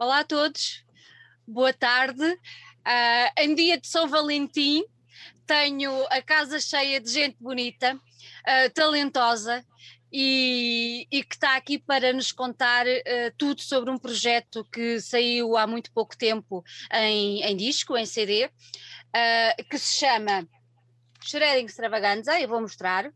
Olá a todos, boa tarde. Uh, em dia de São Valentim, tenho a casa cheia de gente bonita, uh, talentosa e, e, que está aqui para nos contar uh, tudo sobre um projeto que saiu há muito pouco tempo em, em disco, em CD, que se chama Shredding Extravaganza. Eu vou mostrar.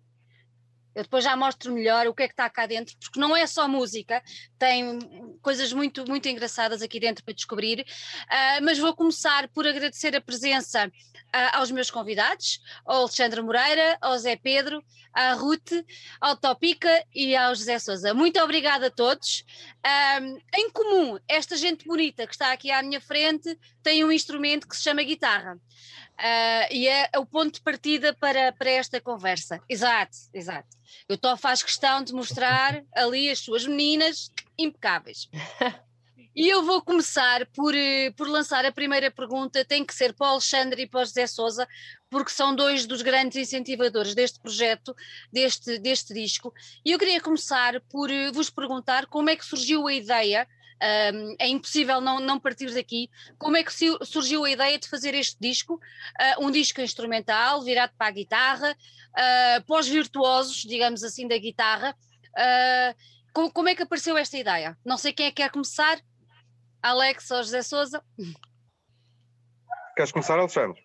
Eu depois já mostro melhor o que é que está cá dentro, porque não é só música, tem coisas muito, muito engraçadas aqui dentro para descobrir. Uh, mas vou começar por agradecer a presença uh, aos meus convidados, ao Alexandre Moreira, ao Zé Pedro, à Ruth, ao Topica e ao José Souza. Muito obrigada a todos. Um, em comum, esta gente bonita que está aqui à minha frente tem um instrumento que se chama guitarra. Uh, e é, é o ponto de partida para, para esta conversa. Exato, exato. O Tó faz questão de mostrar ali as suas meninas impecáveis. E eu vou começar por, eh, por lançar a primeira pergunta, tem que ser para o Alexandre e para o José Souza, porque são dois dos grandes incentivadores deste projeto, deste, deste disco. E eu queria começar por eh, vos perguntar como é que surgiu a ideia um, é impossível não, não partir daqui. Como é que surgiu a ideia de fazer este disco? Uh, um disco instrumental, virado para a guitarra, uh, para os virtuosos, digamos assim, da guitarra. Uh, como, como, é que apareceu esta ideia? Não sei quem é que quer começar. Alex ou José Souza? Queres começar, Alexandre?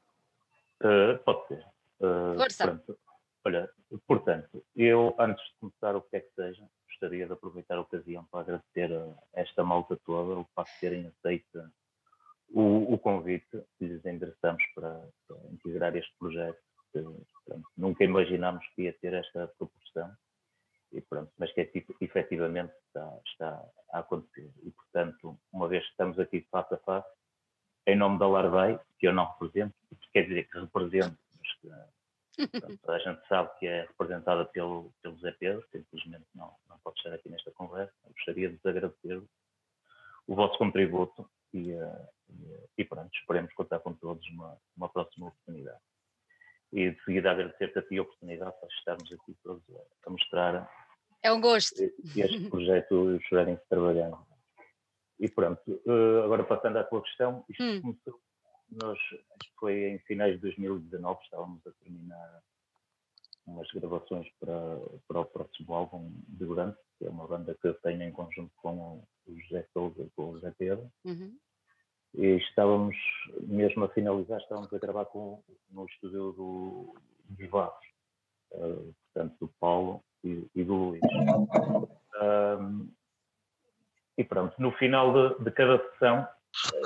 Uh, pode ser. Uh, Força. Pronto. Olha, portanto, eu antes de começar o que é que seja, gostaria de aproveitar a ocasião para agradecer a esta malta toda o facto de terem aceito o, o convite que lhes endereçamos para, para integrar este projeto. Que, nunca imaginámos que ia ter esta proporção, e pronto, mas que é, tipo, efetivamente está, está a acontecer. E, portanto, uma vez que estamos aqui face a face, em nome da Larvei, que eu não represento, quer dizer que represento, mas que Portanto, a gente sabe que é representada pelo, pelo Zé Pedro, que infelizmente não, não pode estar aqui nesta conversa. Eu gostaria de vos agradecer o vosso contributo e, uh, e, pronto, esperemos contar com todos numa, numa próxima oportunidade. E de seguida agradecer-te a ti a oportunidade para estarmos aqui todos a, a mostrar é um gosto. este projeto Chorarem-se Trabalhando. E pronto, uh, agora passando à tua questão, isto hum. começou nós, acho que foi em finais de 2019, estávamos a terminar umas gravações para, para o próximo álbum de Grande, que é uma banda que eu tenho em conjunto com o José Souza e com o José Pedro. Uhum. E estávamos mesmo a finalizar, estávamos a gravar com, no estúdio do, dos Vagos, uh, portanto, do Paulo e, e do Luís. Um, e pronto, no final de, de cada sessão,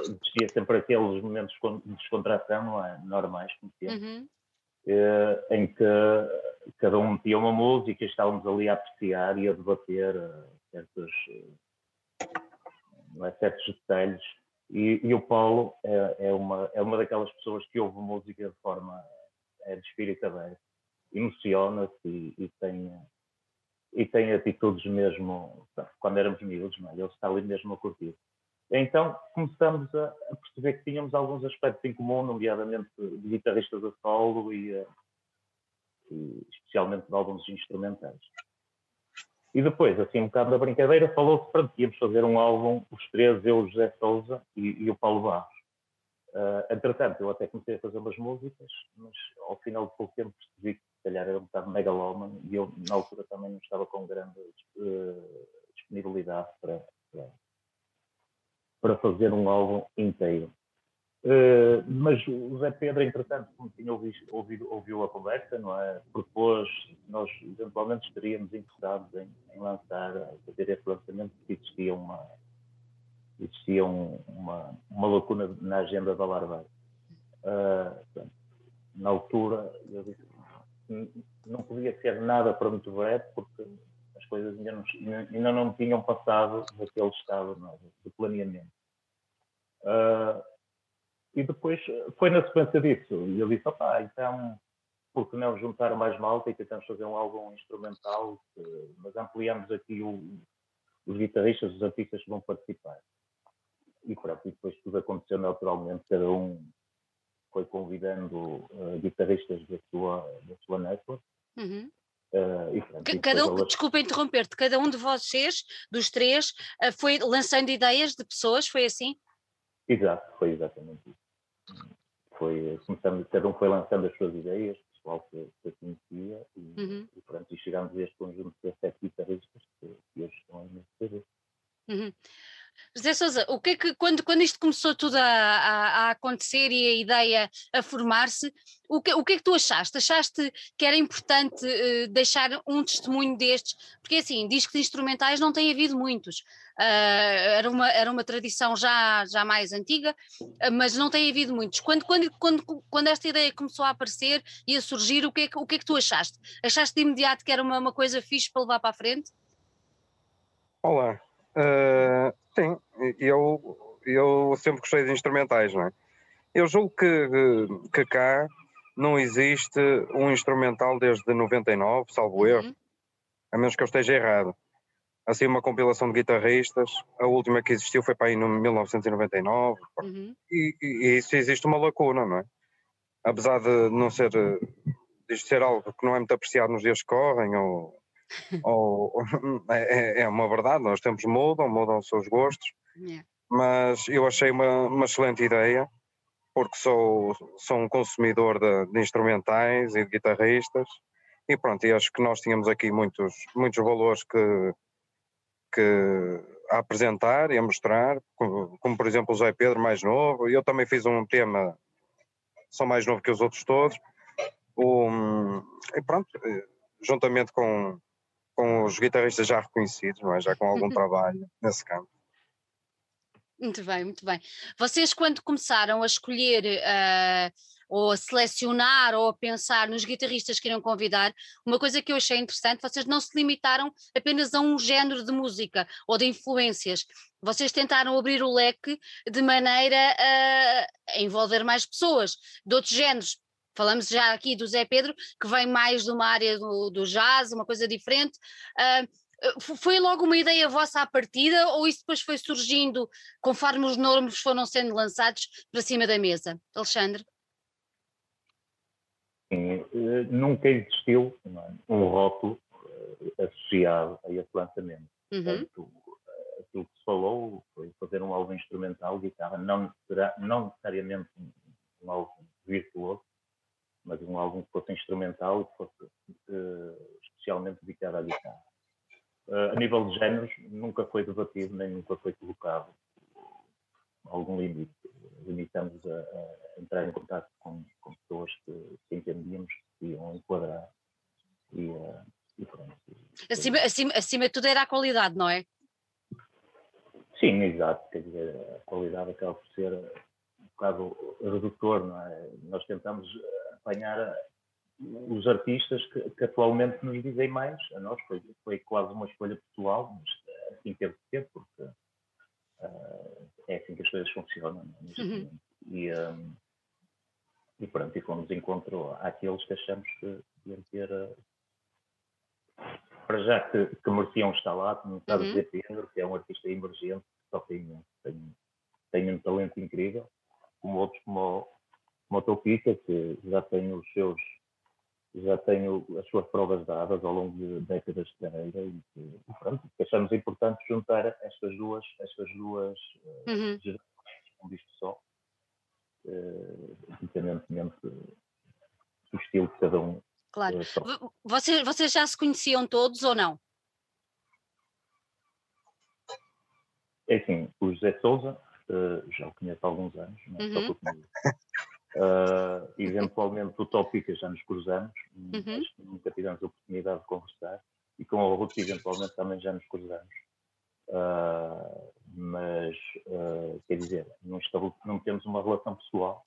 existia sempre aqueles momentos de descontração, não é? Normais, como sempre, uhum. eh, em que cada um metia uma música e estávamos ali a apreciar e a debater uh, certos, não é, certos detalhes. E, e o Paulo é, é, uma, é uma daquelas pessoas que ouve música de forma é de espírito aberto, emociona-se e, e, tem, e tem atitudes mesmo, quando éramos miúdos, é? ele está ali mesmo a curtir. Então começamos a, perceber que tínhamos alguns aspectos em comum, nomeadamente de guitarristas a solo e, eh, e especialmente de alguns instrumentais. E depois, assim, um bocado da brincadeira, falou-se para que íamos fazer um álbum, os três, eu, o José Souza e, e o Paulo Barros. Uh, entretanto, eu até comecei a fazer umas músicas, mas ao final de pouco tempo percebi que se calhar era um bocado megalómano e eu, na altura, também não estava com grande uh, disponibilidade para, para, para fazer um álbum inteiro. Uh, mas o Zé Pedro, entretanto, como tinha ouvido, ouvido, ouviu a conversa, não é? propôs nós eventualmente estaríamos interessados em, em lançar, fazer esse lançamento, porque existia uma, existia um, uma, uma lacuna na agenda da Larva. Uh, na altura, eu disse não podia ser nada para muito breve, porque coisas ainda não, ainda não tinham passado daquele estado não, de planeamento. Uh, e depois foi na sequência disso. E eu disse, opá, então, por que não juntar mais malta e tentamos fazer um álbum instrumental, que, mas ampliamos aqui o, os guitarristas, os artistas que vão participar. E pronto, e depois tudo aconteceu naturalmente, cada um foi convidando uh, guitarristas da sua, da sua network. Uhum. Uh, cada um, Desculpa interromper-te, cada um de vocês, dos três, uh, foi lançando ideias de pessoas, foi assim? Exato, foi exatamente isso. Foi, começamos, cada um foi lançando as suas ideias, o pessoal que, que eu conhecia, e, uhum. e, pronto, e chegámos a este conjunto de sete guitarristas que, que hoje estão aí neste uhum. José Sousa, o que é que, quando, quando isto começou tudo a, a, a acontecer e a ideia a formar-se, o que, o que é que tu achaste? Achaste que era importante uh, deixar um testemunho destes? Porque assim, discos instrumentais não tem havido muitos. Uh, era, uma, era uma tradição já, já mais antiga, uh, mas não tem havido muitos. Quando, quando, quando, quando esta ideia começou a aparecer e a surgir, o que é que, o que, é que tu achaste? Achaste de imediato que era uma, uma coisa fixe para levar para a frente? Olá, Uh, sim, eu, eu sempre gostei de instrumentais, não é? Eu julgo que, que cá não existe um instrumental desde 99, salvo erro, uhum. a menos que eu esteja errado. Assim, uma compilação de guitarristas, a última que existiu foi para aí no 1999, uhum. e, e, isso existe uma lacuna, não é? Apesar de não ser, de ser algo que não é muito apreciado nos dias que correm, ou ou, é, é, é, uma verdade, nós tempos mudam, mudam os seus gostos, yeah. mas eu achei uma, uma excelente ideia, porque sou, sou um consumidor de, de, instrumentais e de guitarristas, e pronto, e acho que nós tínhamos aqui muitos, muitos valores que, que a apresentar e a mostrar, como, como por exemplo o Zé Pedro mais novo, eu também fiz um tema, sou mais novo que os outros todos, um, e pronto, eh, juntamente com, com os guitarristas já reconhecidos, não é? já com algum trabalho nesse campo. Muito bem, muito bem. Vocês, quando começaram a escolher uh, ou a selecionar ou a pensar nos guitarristas que iriam convidar, uma coisa que eu achei interessante, vocês não se limitaram apenas a um género de música ou de influências. Vocês tentaram abrir o leque de maneira a envolver mais pessoas de outros géneros, Falamos já aqui do Zé Pedro, que vem mais de uma área do, do jazz, uma coisa diferente. Uh, foi logo uma ideia vossa à partida ou isso depois foi surgindo conforme os nomes foram sendo lançados para cima da mesa? Alexandre? Sim, eh, nunca existiu um rótulo eh, associado a esse lançamento. Uhum. Portanto, aquilo que se falou foi fazer um álbum instrumental, guitarra, não, não necessariamente um álbum virtuoso, mas um álbum que fosse instrumental e que fosse uh, especialmente dedicado à guitarra. Uh, a nível de géneros, nunca foi debatido, nem nunca foi colocado algum limite. Limitamos a, a entrar em contato com, com pessoas que, que, entendíamos que iam enquadrar e, uh, e pronto. Acima, acima, acima de tudo era a qualidade, não é? Sim, exato. Quer dizer, a qualidade acaba por ser um bocado redutor, não é? Nós tentamos apanhar os artistas que, que, atualmente nos dizem mais. A nós foi, foi quase uma escolha pessoal, mas assim teve que ser, porque uh, é assim que as coisas funcionam. É? Uhum. E, um, e pronto, e fomos encontro àqueles que achamos que deviam ter. Uh, para já que, que mereciam estar lá, como está uhum. dizer Pedro, que é um artista emergente, só tem, tem, tem um talento incrível, como outros como Motopista, que já tem os seus já tem as suas provas dadas ao longo de décadas de carreira e que, pronto, achamos importante juntar estas duas, estas duas eh, uhum. gerações um disco só, uh, independentemente do estilo de cada um. Claro. Uh, vocês, vocês já se conheciam todos ou não? É assim, o José Souza uh, já o conheço há alguns anos, não é uhum. só. Uh, eventualmente o Tópica já nos cruzamos, uhum. acho que nunca tivemos a oportunidade de conversar, e com o Ruth eventualmente também já nos cruzamos. Uh, mas, uh, quer dizer, não, não temos uma relação pessoal,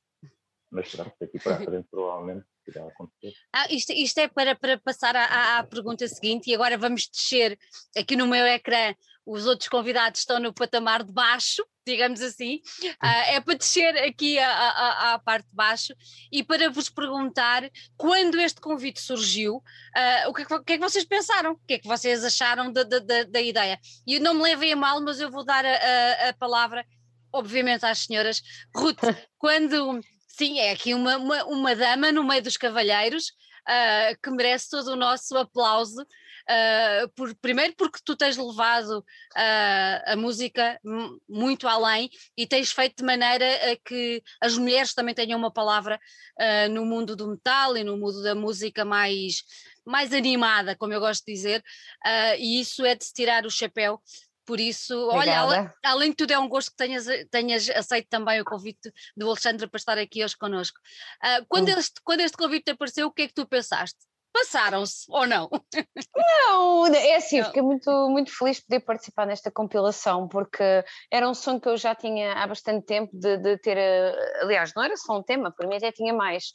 mas pronto, daqui para a frente provavelmente irá acontecer. Ah, isto, isto é para, para passar à, à, pergunta seguinte, e agora vamos descer aqui no meu ecrã, os outros convidados estão no patamar de baixo, digamos assim, uh, é para descer aqui à, à, parte de baixo e para vos perguntar quando este convite surgiu, uh, o, que é que, o, que é que, vocês pensaram, o que é que vocês acharam da, da, da, da ideia. E não me levem a mal, mas eu vou dar a, a, a palavra, obviamente, às senhoras. Ruth, quando Sim, é aqui uma, uma, uma, dama no meio dos cavalheiros. uh, que merece todo o nosso aplauso. Uh, por, primeiro porque tu tens levado uh, a música muito além e tens feito de maneira a que as mulheres também tenham uma palavra uh, no mundo do metal e no mundo da música mais, mais animada, como eu gosto de dizer, e isso é de se tirar o chapéu por isso, Obrigada. olha, além de tudo, é um gosto que tenhas, tenhas aceito também o convite do Alexandre para estar aqui hoje connosco. Uh, quando, hum. este, quando este convite apareceu, o que é que tu pensaste? Passaram-se ou não? Não, é assim, não. fiquei muito, muito feliz de poder participar nesta compilação, porque era um sonho que eu já tinha há bastante tempo de, de ter. Eh, aliás, não era só um tema, para mim até tinha mais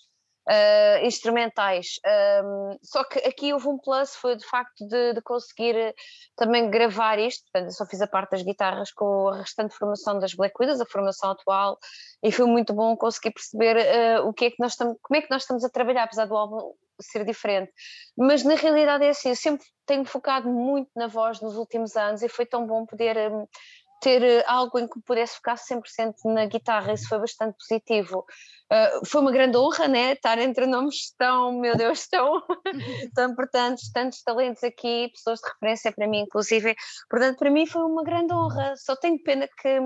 uh, instrumentais. Um, só que aqui houve um plus, foi de facto de, de, conseguir eh, também gravar isto, portanto só fiz a parte das guitarras com a restante formação das Black Widows, a formação atual, e foi muito bom conseguir perceber uh, o que é que nós estamos, como é que nós estamos a trabalhar, apesar do álbum ser diferente. Mas na realidade é assim, eu sempre tenho focado muito na voz nos últimos anos e foi tão bom poder um, ter eh, algo em que pudesse focar 100% na guitarra, isso foi bastante positivo. Uh, foi uma grande honra, né? Estar entre nomes tão, meu Deus, tão, tão importantes, tantos talentos aqui, pessoas de referência para mim, inclusive. Portanto, para mim foi uma grande honra. Só tenho pena que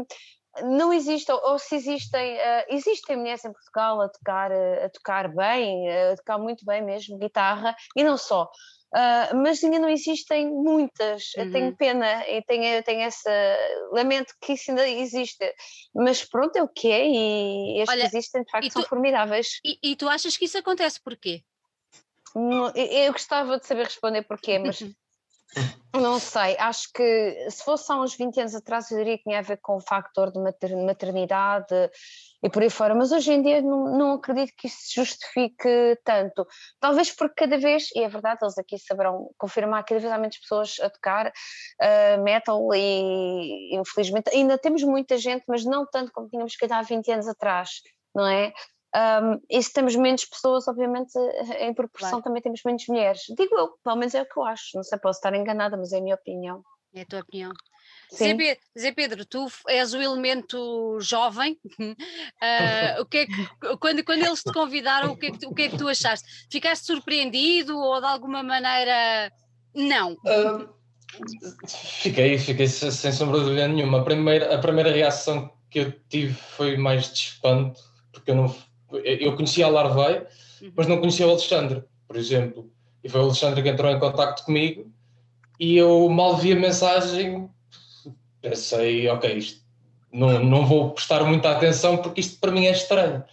não existe, ou, se existem, uh, existem mulheres em Portugal a tocar, a tocar bem, a tocar muito bem mesmo guitarra, e não só. Uh, mas ainda não existem muitas. Uhum. Tenho pena e tenho, tenho essa. Lamento que isso ainda existe. Mas pronto, é o que é e estes Olha, existem de facto tu, são formidáveis. E, e, tu achas que isso acontece porquê? Eu gostava de saber responder porquê, mas Não sei, acho que se fosse há uns 20 anos atrás eu diria que tinha a ver com o factor de maternidade e por aí fora, mas hoje em dia não, não acredito que isso se justifique tanto. Talvez porque cada vez, e é verdade, eles aqui saberão confirmar, cada vez há menos pessoas a tocar uh, metal e infelizmente ainda temos muita gente, mas não tanto como tínhamos que há 20 anos atrás, não é? Um, e se temos menos pessoas, obviamente, em proporção claro. também temos menos mulheres. Digo eu, pelo menos é o que eu acho. Não sei, posso estar enganada, mas é a minha opinião. É a tua opinião. Zé Pedro, Zé Pedro, tu és o elemento jovem. Uh, o que é que, quando, quando eles te convidaram, o que, é que, o que é que tu achaste? Ficaste surpreendido ou de alguma maneira não? Uh, fiquei, fiquei sem sombra de dúvida nenhuma. A primeira, a primeira reação que eu tive foi mais de espanto, porque eu não eu conhecia a Larvei, uhum. mas não conhecia o Alexandre, por exemplo. E foi o Alexandre que entrou em contato comigo e eu mal vi a mensagem, pensei, ok, isto, não, não vou prestar muita atenção porque isto para mim é estranho.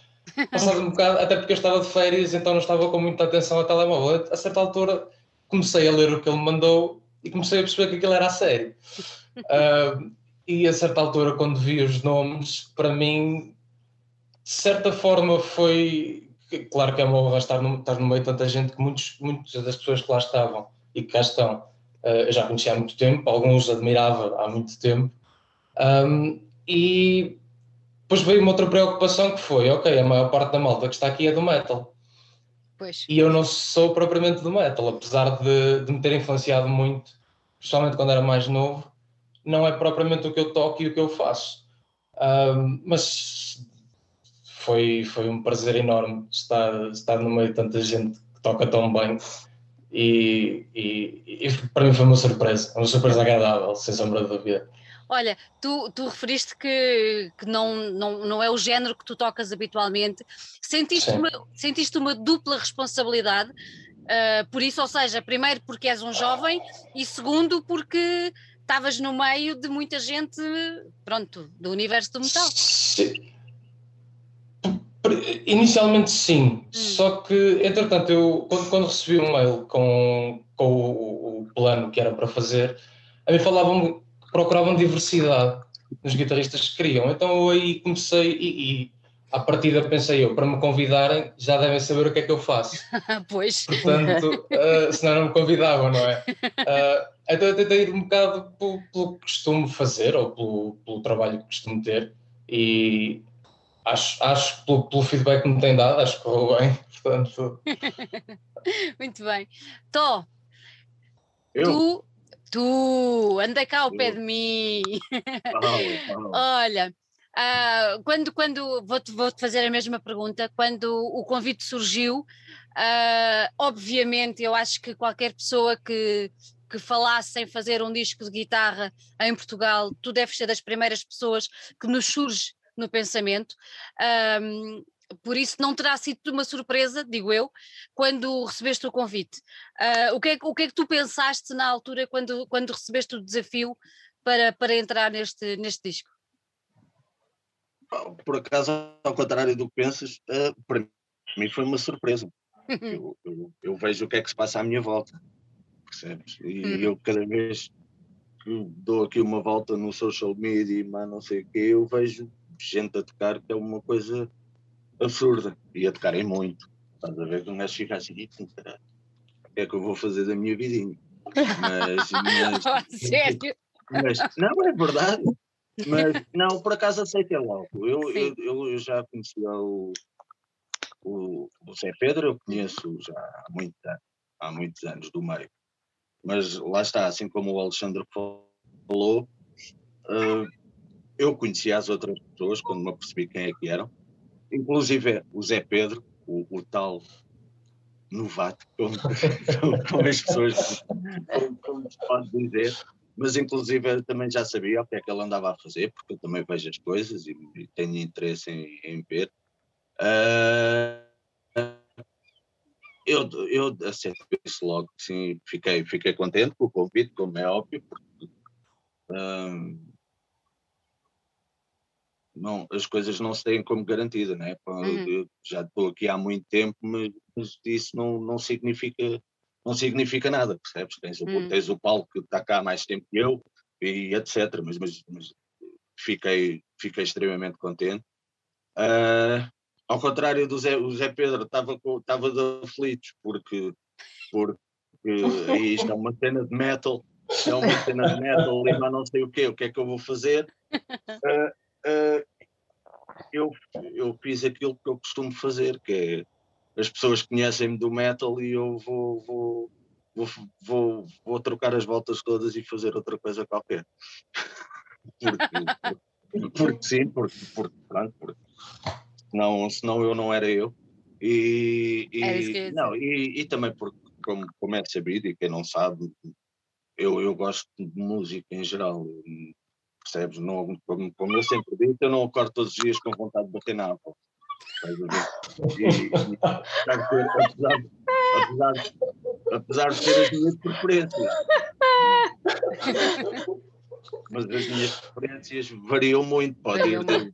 Passado um bocado, até porque eu estava de férias, então não estava com muita atenção ao telemóvel. A certa altura comecei a ler o que ele mandou e comecei a perceber que aquilo era a sério. Uh, e a certa altura, quando vi os nomes, para mim de certa forma foi. Claro que é uma honra estar no, estar no meio de tanta gente que muitos, muitas das pessoas que lá estavam e que cá estão eu já conhecia há muito tempo, alguns admirava há muito tempo. Um, e depois veio uma outra preocupação que foi: ok, a maior parte da malta que está aqui é do metal. Pois. E eu não sou propriamente do metal, apesar de, de me ter influenciado muito, especialmente quando era mais novo, não é propriamente o que eu toco e o que eu faço. Um, mas foi, foi um prazer enorme estar, estar no meio de tanta gente que toca tão bem e, e, e para mim foi uma surpresa, uma surpresa agradável, sem sombra de dúvida. Olha, tu, tu referiste que, que não, não, não é o género que tu tocas habitualmente. Sentiste, uma, sentiste uma dupla responsabilidade uh, por isso, ou seja, primeiro porque és um jovem e segundo porque estavas no meio de muita gente, pronto, do universo do metal. Sim. Inicialmente sim, hum. só que entretanto eu quando, quando recebi um mail com, com o, o, plano que era para fazer, a mim falavam que procuravam diversidade nos guitarristas que queriam, então eu aí comecei e, e à partida pensei eu, para me convidarem já devem saber o que é que eu faço. pois. Portanto, uh, senão não me convidavam, não é? Uh, então eu tentei ir um bocado pelo, pelo que costumo fazer ou pelo, pelo trabalho que costumo ter e acho, acho pelo, pelo, feedback que me tem dado, acho que correu bem, portanto. Muito bem. Tó, tu, tu, anda cá ao pé de mim. Olha, uh, quando, quando vou-te vou -te fazer a mesma pergunta, quando o convite surgiu, Uh, obviamente, eu acho que qualquer pessoa que, que falasse em fazer um disco de guitarra em Portugal, tu deves ser das primeiras pessoas que nos surge no pensamento. Um, por isso não terá sido uma surpresa, digo eu, quando recebeste o convite. Uh, o, que é, o que é que tu pensaste na altura quando, quando recebeste o desafio para, para entrar neste, neste disco? Por acaso, ao contrário do que pensas, uh, para mim foi uma surpresa. eu, eu, eu, vejo o que é que se passa à minha volta, percebes? E uhum. eu cada vez que dou aqui uma volta no social media, mas não sei o quê, eu vejo gente a tocar que é uma coisa absurda. E a tocarem muito. Estás a ver que um gajo fica assim, o que é que eu vou fazer da minha vidinha? Mas. mas, sério? Mas, não, é verdade. Mas não, por acaso aceitei logo. Eu, eu, eu, já conhecia o, o, o Zé Pedro, eu conheço já há, muito, há muitos anos do meio. Mas lá está, assim como o Alexandre falou, uh, eu conhecia as outras pessoas quando me apercebi quem é que eram inclusive o Zé Pedro, o, o tal novato, como, como as pessoas como, como se pode dizer, mas inclusive também já sabia o que é que ele andava a fazer, porque eu também vejo as coisas e, e tenho interesse em, em ver. Uh, eu, eu aceito isso logo, sim, fiquei, fiquei contente com o convite, como é óbvio, porque uh, não, as coisas não se têm como garantida, né? Uhum. já estou aqui há muito tempo, mas, mas, isso não, não, significa, não significa nada, percebes? Tens, uhum. tens o Paulo que está cá há mais tempo que eu e etc. Mas, mas, mas fiquei, fiquei extremamente contente. Uh, ao contrário do Zé, o Zé Pedro estava estava de aflitos porque, porque isto é uma cena de metal, é uma cena de metal, e não sei o quê, o que é que eu vou fazer? Uh, eu, eu fiz aquilo que eu costumo fazer, que é as pessoas conhecem-me do metal e eu vou, vou, vou, vou, vou trocar as voltas todas e fazer outra coisa qualquer. porque, porque, porque, sim, porque, porque pronto, porque senão, senão eu não era eu. E, e, não, e, e também porque, como, como é sabido, e quem não sabe, eu, eu gosto de música em geral percebes? Não, como, como eu sempre digo, eu não acordo todos os dias com vontade de bater na Apple. E, e, apesar, apesar, apesar de ter as minhas preferências. Mas as minhas preferências variam muito, pode ir de,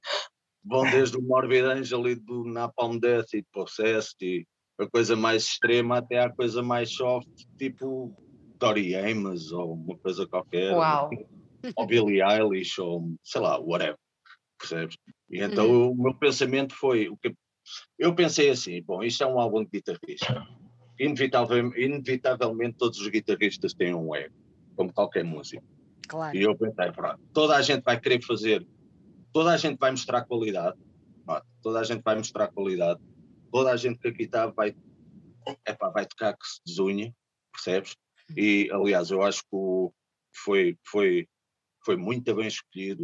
vão desde o Morbid Angel e do Napalm Death e Possessed e a coisa mais extrema até à coisa mais soft, tipo Tori Amos ou uma coisa qualquer. Uau! Ou Billie Eilish, ou sei lá, whatever, percebes? E então uhum. o meu pensamento foi, o que eu pensei assim, bom, isto é um álbum de guitarrista, inevitavelmente, inevitavelmente todos os guitarristas têm um ego, como qualquer músico. Claro. E eu pensei, pronto, toda a gente vai querer fazer, toda a gente vai mostrar qualidade, pronto, toda a gente vai mostrar qualidade, toda a gente que aqui está vai, epá, vai tocar que se desunha, percebes? Uhum. E aliás, eu acho que o, foi, foi foi muito bem escolhido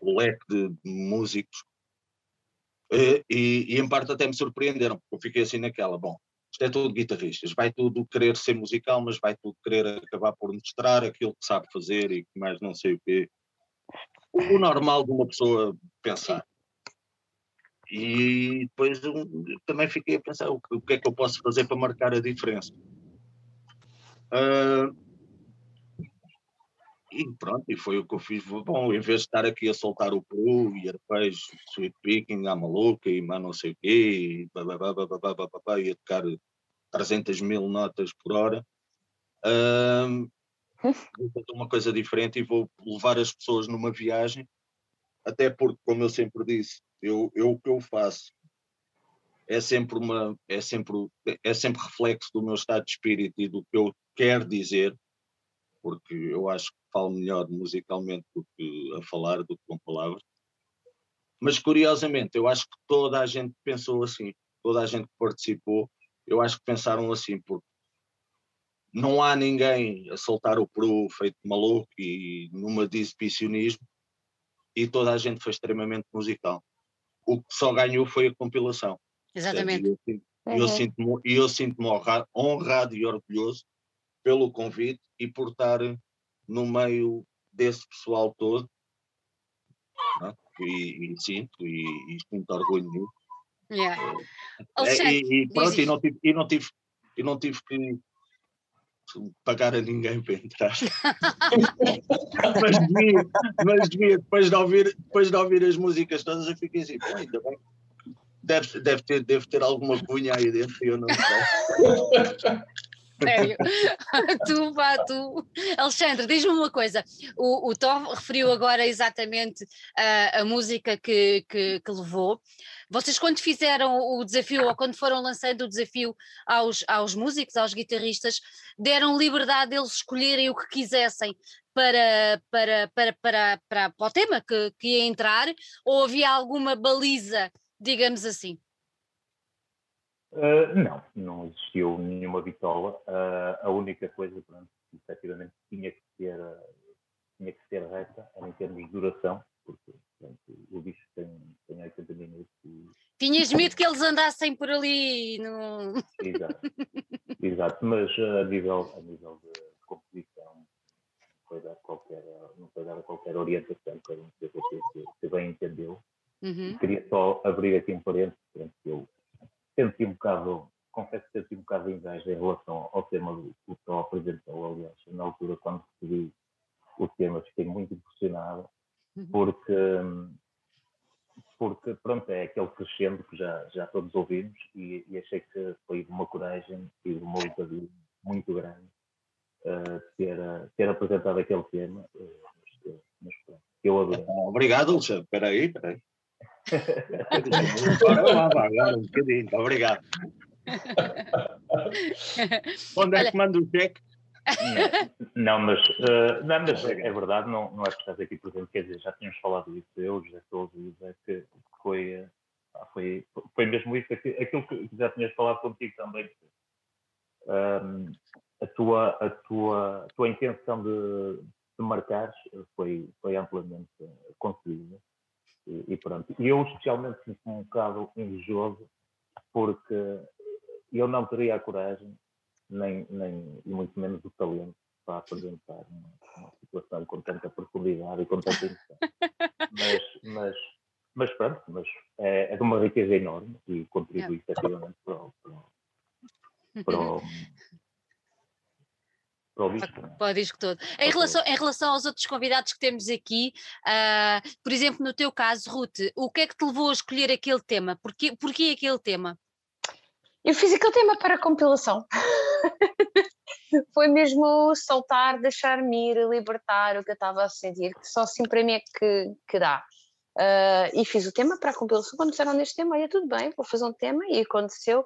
o leque de músicos e, e, e, em parte até me surpreenderam, porque eu fiquei assim naquela, bom, isto é tudo guitarristas, vai tudo querer ser musical, mas vai tudo querer acabar por mostrar aquilo que sabe fazer e que mais não sei o quê. O normal de uma pessoa pensar. E depois também fiquei a pensar o que, o que é que eu posso fazer para marcar a diferença. Uh, e pronto, e foi o que eu fiz. Bom, em vez de estar aqui a soltar o Peru e depois Sweet Picking, a maluca e mais não sei o quê, e, babá, babá, babá, e a tocar 300 mil notas por hora, um, vou fazer uma coisa diferente e vou levar as pessoas numa viagem, até porque, como eu sempre disse, eu, eu o que eu faço é sempre uma é sempre é sempre reflexo do meu estado de espírito e do que eu quero dizer porque eu acho que falo melhor musicalmente do que a falar, do que com palavras. Mas curiosamente, eu acho que toda a gente pensou assim, toda a gente que participou, eu acho que pensaram assim, porque não há ninguém a soltar o peru feito maluco e numa de exibicionismo, e toda a gente foi extremamente musical. O que só ganhou foi a compilação. Exatamente. Eu E eu sinto-me eu sinto honrado, honrado e orgulhoso pelo convite e por estar no meio desse pessoal todo. Né? E, e, sinto, e, e sinto orgulho nisso. Yeah. É, e, e, pronto, e não, tive, e, não tive, e não tive que pagar a ninguém para entrar. mas, devia, mas devia, depois de, ouvir, depois de ouvir as músicas todas, eu fiquei assim, ainda bem. Deve, deve, ter, deve ter alguma cunha aí dentro e eu não sei. Sério. tu, pá, tu. Alexandre, diz-me uma coisa. O, o Tom referiu agora exatamente a, a música que, que, que, levou. Vocês, quando fizeram o desafio, ou quando foram lançando o desafio aos, aos músicos, aos guitarristas, deram liberdade deles escolherem o que quisessem para, para, para, para, para, para o tema que, que ia entrar, ou havia alguma baliza, digamos assim? Uh, não, não existiu nenhuma bitola. Uh, a única coisa, pronto, que efetivamente tinha que ser, tinha que ser reta era em termos de duração, porque pronto, o bicho tem, tem 80 minutos. E... Tinhas medo que eles andassem por ali? No... Exato, exato, mas a nível, a nível de composição não foi dar qualquer, não foi dar qualquer orientação para um CPT que, que bem entendeu. Uhum. Queria só abrir aqui um parênteses, eu senti um bocado, confesso que senti um bocado de inveja em relação ao tema do que o Tó apresentou, aliás, na altura quando recebi o tema fiquei muito impressionado, uhum. porque, porque pronto, é aquele crescendo que já, já todos ouvimos e, e achei que foi de uma coragem e de uma ousadia muito grande uh, ter, ter apresentado aquele tema, uh, mas, mas pronto, eu adorei. Obrigado, Alexandre. Espera aí, espera aí. Agora lá, agora um bocadinho, obrigado. Onde é que manda o cheque? Não, mas, uh, não, mas é, é verdade, não, não é que estás aqui presente, quer dizer, já tínhamos falado isso, eu, José Souza e José, que foi, foi, foi mesmo isso, aquilo que já tinhas falado contigo também. Um, a, tua, a, tua, a tua intenção de, de marcar foi, foi amplamente conseguida. E, e pronto. E eu especialmente sinto-me um bocado invejoso porque eu não teria a coragem, nem, nem muito menos o talento para apresentar uma, uma situação com tanta profundidade e com tanta emoção. mas, mas, mas pronto, mas é, é, de uma riqueza enorme e contribui efetivamente para, para, para, para o disco. Né? Para o disco todo. Em relação, em relação aos outros convidados que temos aqui, uh, por exemplo, no teu caso, Ruth, o que é que te levou a escolher aquele tema? Porquê, porquê aquele tema? Eu fiz aquele tema para compilação. Foi mesmo soltar, deixar-me ir, libertar o que eu estava a sentir, que só assim para mim é que, que dá. Uh, e fiz o tema para a compilação. Quando disseram neste tema, olha, tudo bem, vou fazer um tema, e aconteceu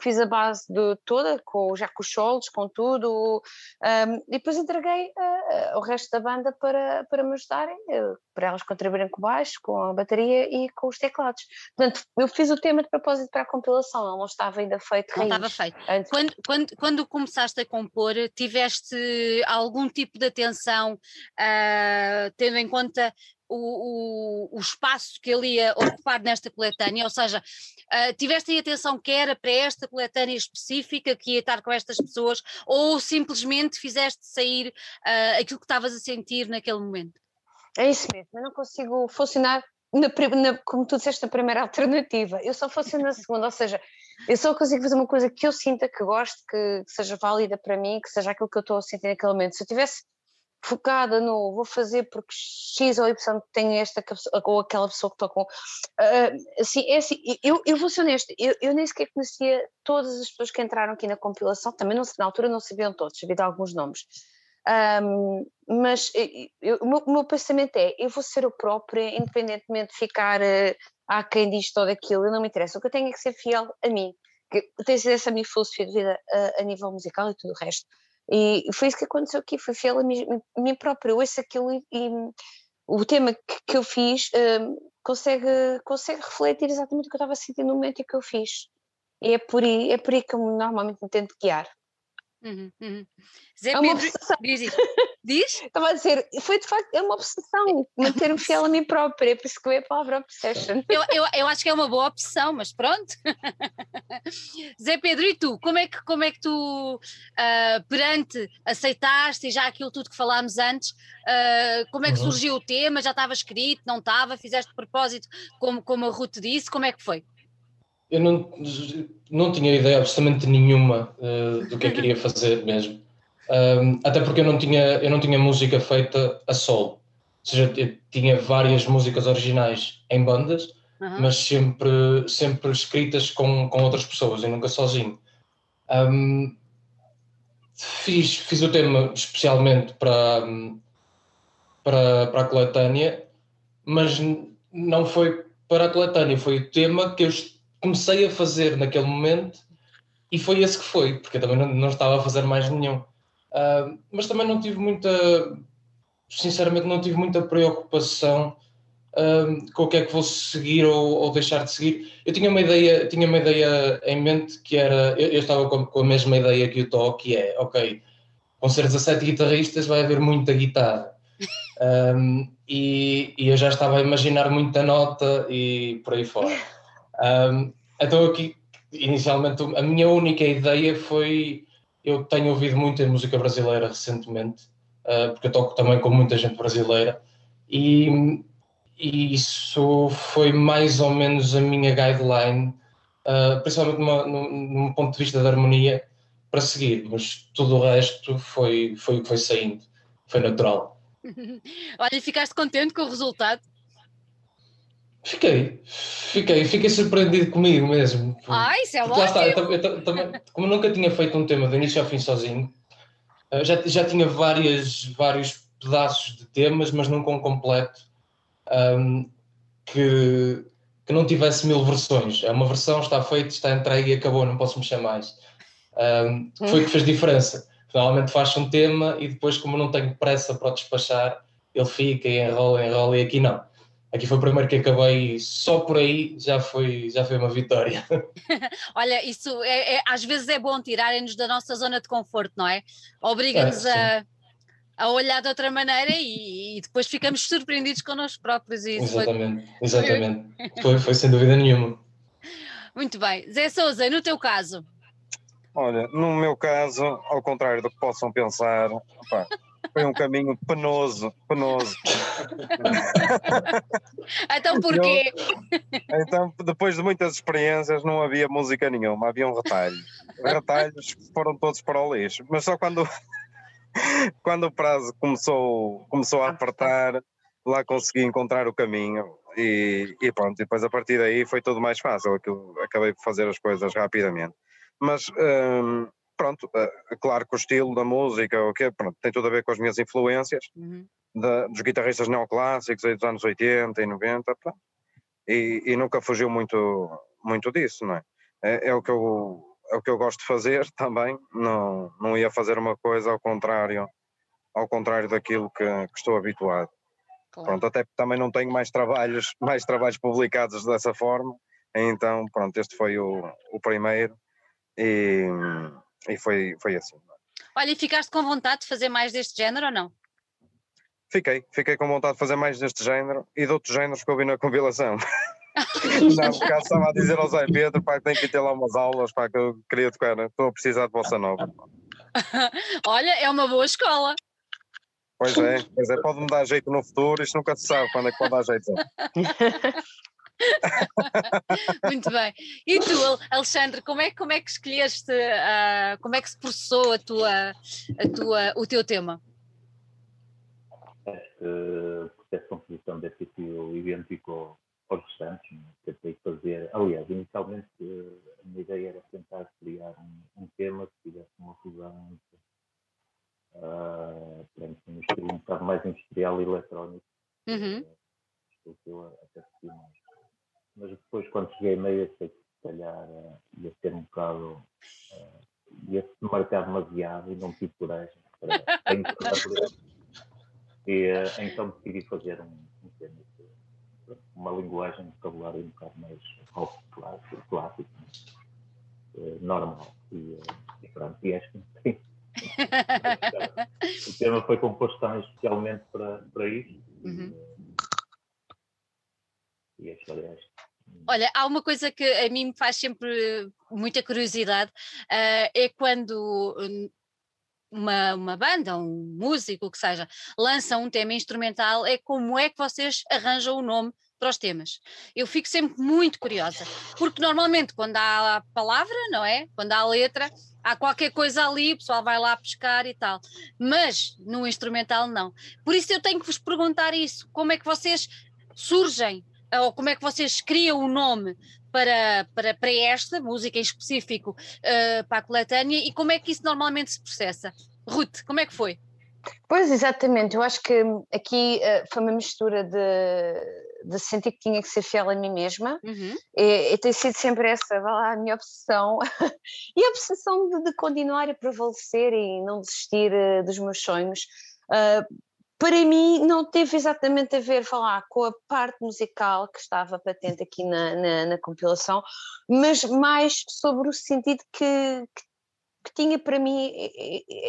fiz a base de toda, com, já com os solos, com tudo, um, e depois entreguei uh, o resto da banda para, para me ajudarem, uh, para elas contribuírem com o baixo, com a bateria e com os teclados. Portanto, eu fiz o tema de propósito para a compilação, ele não estava ainda feito. Não estava feito. Antes. Quando, quando, quando começaste a compor, tiveste algum tipo de atenção, uh, tendo em conta o, o, o, espaço que ele ia ocupar nesta coletânea, ou seja, uh, tiveste atenção que era para esta coletânea específica, que ia estar com estas pessoas, ou simplesmente fizeste sair uh, aquilo que estavas a sentir naquele momento? É isso mesmo, eu não consigo funcionar, na, na, como tu disseste, na primeira alternativa, eu só funciono na segunda, ou seja, eu só consigo fazer uma coisa que eu sinta, que gosto, que, que seja válida para mim, que seja aquilo que eu estou a sentir naquele momento. Se eu tivesse focada no vou fazer porque X ou Y tem esta ou aquela pessoa que estou com. Uh, assim, é assim, eu, eu vou ser honesta, eu, eu nem sequer conhecia todas as pessoas que entraram aqui na compilação, também não, na altura não sabiam todos, sabia de alguns nomes. Um, mas eu, o, meu, meu, pensamento é: eu vou ser o próprio, independentemente de ficar uh, a quem diz todo aquilo, eu não me interessa. O que eu tenho é que ser fiel a mim, que sido essa minha filosofia de vida a nível musical e tudo o resto. E foi isso que aconteceu aqui, fui fiel a mim, a mim própria, eu ouço aquilo e, e o tema que, que eu fiz um, consegue, consegue refletir exatamente o que eu estava a sentir no momento em que eu fiz. E é por aí, é por aí que eu normalmente me tento guiar. Uhum, uhum. Zé é Pedro, diz, diz? Estava a dizer, foi de facto, é uma obsessão manter-me fiel a mim própria, por isso que eu a palavra obsession. Eu, eu, eu acho que é uma boa opção, mas pronto. Zé Pedro, e tu? Como é que, como é que tu, uh, perante, aceitaste e já aquilo tudo que falámos antes, uh, como é que uhum. surgiu o tema? Já estava escrito, não estava? Fizeste propósito, como, como a Ruth disse? Como é que foi? Eu não, não tinha ideia absolutamente nenhuma uh, do que eu queria fazer mesmo. Um, até porque eu não, tinha, eu não tinha música feita a solo. Ou seja, eu tinha várias músicas originais em bandas, uhum. mas sempre, sempre escritas com, com outras pessoas e nunca sozinho. Um, fiz, fiz o tema especialmente para, para, para a coletânea, mas não foi para a coletânea, foi o tema que eu comecei a fazer naquele momento e foi esse que foi, porque eu também não, não estava a fazer mais nenhum. Uh, mas também não tive muita, sinceramente, não tive muita preocupação uh, com o que é que vou seguir ou, ou, deixar de seguir. Eu tinha uma ideia, tinha uma ideia em mente que era, eu, eu estava com, com, a mesma ideia que o Tó, que é, ok, vão ser 17 guitarristas, vai haver muita guitarra. Um, e, e, eu já estava a imaginar muita nota e por aí fora. Um, então aqui, inicialmente, a minha única ideia foi, eu tenho ouvido muita música brasileira recentemente, uh, porque eu toco também com muita gente brasileira, e, e isso foi mais ou menos a minha guideline, uh, principalmente numa, num, ponto de vista de harmonia, para seguir, mas tudo o resto foi, foi o que foi saindo, foi natural. Olha, ficaste contente com o resultado? Fiquei, fiquei, fiquei surpreendido comigo mesmo. Ah, isso é ótimo. Está, eu, eu, também, como nunca tinha feito um tema de início ao fim sozinho, eh, já, já tinha várias, vários pedaços de temas, mas nunca um completo um, que, que não tivesse mil versões. É uma versão, está feito, está entregue e acabou, não posso mexer mais. Um, foi o que fez diferença. Normalmente faz um tema e depois, como não tenho pressa para o despachar, ele fica e enrola, enrola e aqui não aqui foi o primeiro que acabei só por aí já foi, já foi uma vitória. Olha, isso é, é, às vezes é bom tirarem-nos da nossa zona de conforto, não é? Obriga-nos é, a, a olhar de outra maneira e, e, depois ficamos surpreendidos connosco próprios. E exatamente, foi... exatamente. foi, foi sem dúvida nenhuma. Muito bem. Zé Souza, no teu caso? Olha, no meu caso, ao contrário do que possam pensar, opa, foi um caminho penoso, penoso. então porquê? Eu, então, depois de muitas experiências, não havia música nenhuma, havia um retalho. Retalhos foram todos para o lixo, mas só quando, quando o prazo começou, começou a apertar, lá consegui encontrar o caminho e, e pronto, e depois a partir daí foi tudo mais fácil, acabei por fazer as coisas rapidamente. Mas hum, pronto, uh, claro que o estilo da música, o que pronto, tem tudo a ver com as minhas influências, uhum. da, dos guitarristas neoclássicos aí dos anos 80 e 90, e, e, nunca fugiu muito, muito disso, não é? é? É, o que eu, é o que eu gosto de fazer também, não, não ia fazer uma coisa ao contrário, ao contrário daquilo que, que estou habituado. Claro. Pronto, até também não tenho mais trabalhos, mais trabalhos publicados dessa forma, então pronto, este foi o, o primeiro e, e foi, foi assim. Olha, e ficaste com vontade de fazer mais deste género ou não? Fiquei, fiquei com vontade de fazer mais deste género e de outros géneros que eu vi na compilação. não, porque estava a dizer ao Zé Pedro pá, que tem que ter lá umas aulas para que eu queria tocar, estou a precisar de Bossa Nova. Olha, é uma boa escola. Pois é, pois é, pode-me dar jeito no futuro, isto nunca se sabe quando é que pode dar jeito. Muito bem. E tu, Alexandre, como é, como é que escolheste, uh, como é que se processou a tua, a tua, o teu tema? Este processo de composição deve sido idêntico aos restantes. Né? Tentei fazer, aliás, inicialmente a minha ideia era tentar criar um, um tema que tivesse uma fusão uh, um bocado mais industrial e eletrónico. Uhum. Uh, eu até mais mas depois quando cheguei a meio achei que se calhar uh, ia ser um bocado uh, ia se marcar demasiado e não tive coragem para, para e uh, então decidi fazer um, um tema uma linguagem, um vocabulário um bocado mais rock clássico, clássico uh, normal e, e pronto, e acho que tem, o tema foi composto especialmente para, para isso. Uhum. E é só Olha, há uma coisa que a mim me faz sempre muita curiosidade, uh, é quando uma, uma banda, um músico, o que seja, lança um tema instrumental, é como é que vocês arranjam o nome para os temas. Eu fico sempre muito curiosa, porque normalmente quando há a palavra, não é? Quando há a letra, há qualquer coisa ali, o pessoal vai lá pescar e tal. Mas no instrumental não. Por isso eu tenho que vos perguntar isso, como é que vocês surgem ou como é que vocês criam o nome para, para, para esta música em específico uh, para a coletânea e como é que isso normalmente se processa? Ruth, como é que foi? Pois, exatamente, eu acho que aqui uh, foi uma mistura de, de sentir que tinha que ser fiel a mim mesma uhum. e, e tem sido sempre essa, lá, a minha obsessão e a obsessão de, de, continuar a prevalecer e não desistir uh, dos meus sonhos. Uh, para mim não teve exatamente a ver falar com a parte musical que estava patente aqui na, na, na compilação, mas mais sobre o sentido que, que, que tinha para mim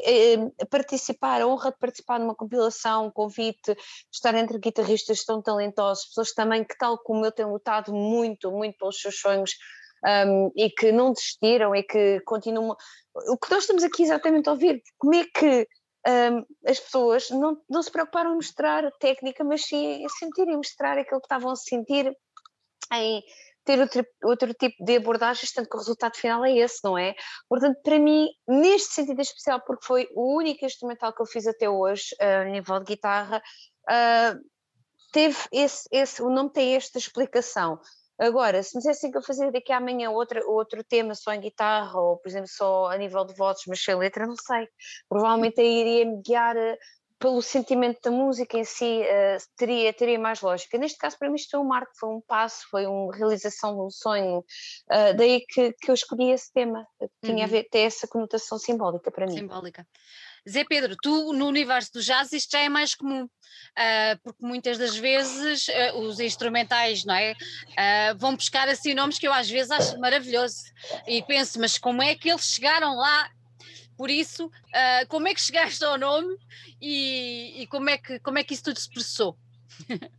é, participar, a honra de participar numa compilação, um convite, estar entre guitarristas tão talentosos, pessoas também que, tal como eu, têm lutado muito, muito pelos seus sonhos um, e que não desistiram e que continuam. O que nós estamos aqui exatamente a ouvir, como é que um, as pessoas não, não se preocuparam em mostrar técnica, mas sim em sentir e mostrar aquilo que estavam a sentir, em ter outro, outro tipo de abordagens, tanto que o resultado final é esse, não é? Portanto, para mim, neste sentido especial, porque foi o único instrumental que eu fiz até hoje, uh, a nível de guitarra, uh, teve esse, esse, o nome tem esta explicação. Agora, se me dissessem que eu fazia daqui a amanhã outra, outro tema só em guitarra, ou por exemplo só a nível de vozes, mas sem letra, não sei. Provavelmente aí iria me guiar uh, pelo sentimento da música em si, uh, teria, teria mais lógica. Neste caso, para mim, isto foi um marco, foi um passo, foi uma realização de um sonho. Uh, daí que, que eu escolhi esse tema, tinha uhum. a ver, ter essa conotação simbólica para mim. Simbólica. Zé Pedro, tu no universo do jazz isto já é mais comum, uh, porque muitas das vezes uh, os instrumentais não é, uh, vão buscar assim nomes que eu às vezes acho maravilhoso e penso, mas como é que eles chegaram lá? Por isso, como é que chegaste ao nome e, e, como, é que, como é que isso tudo se processou?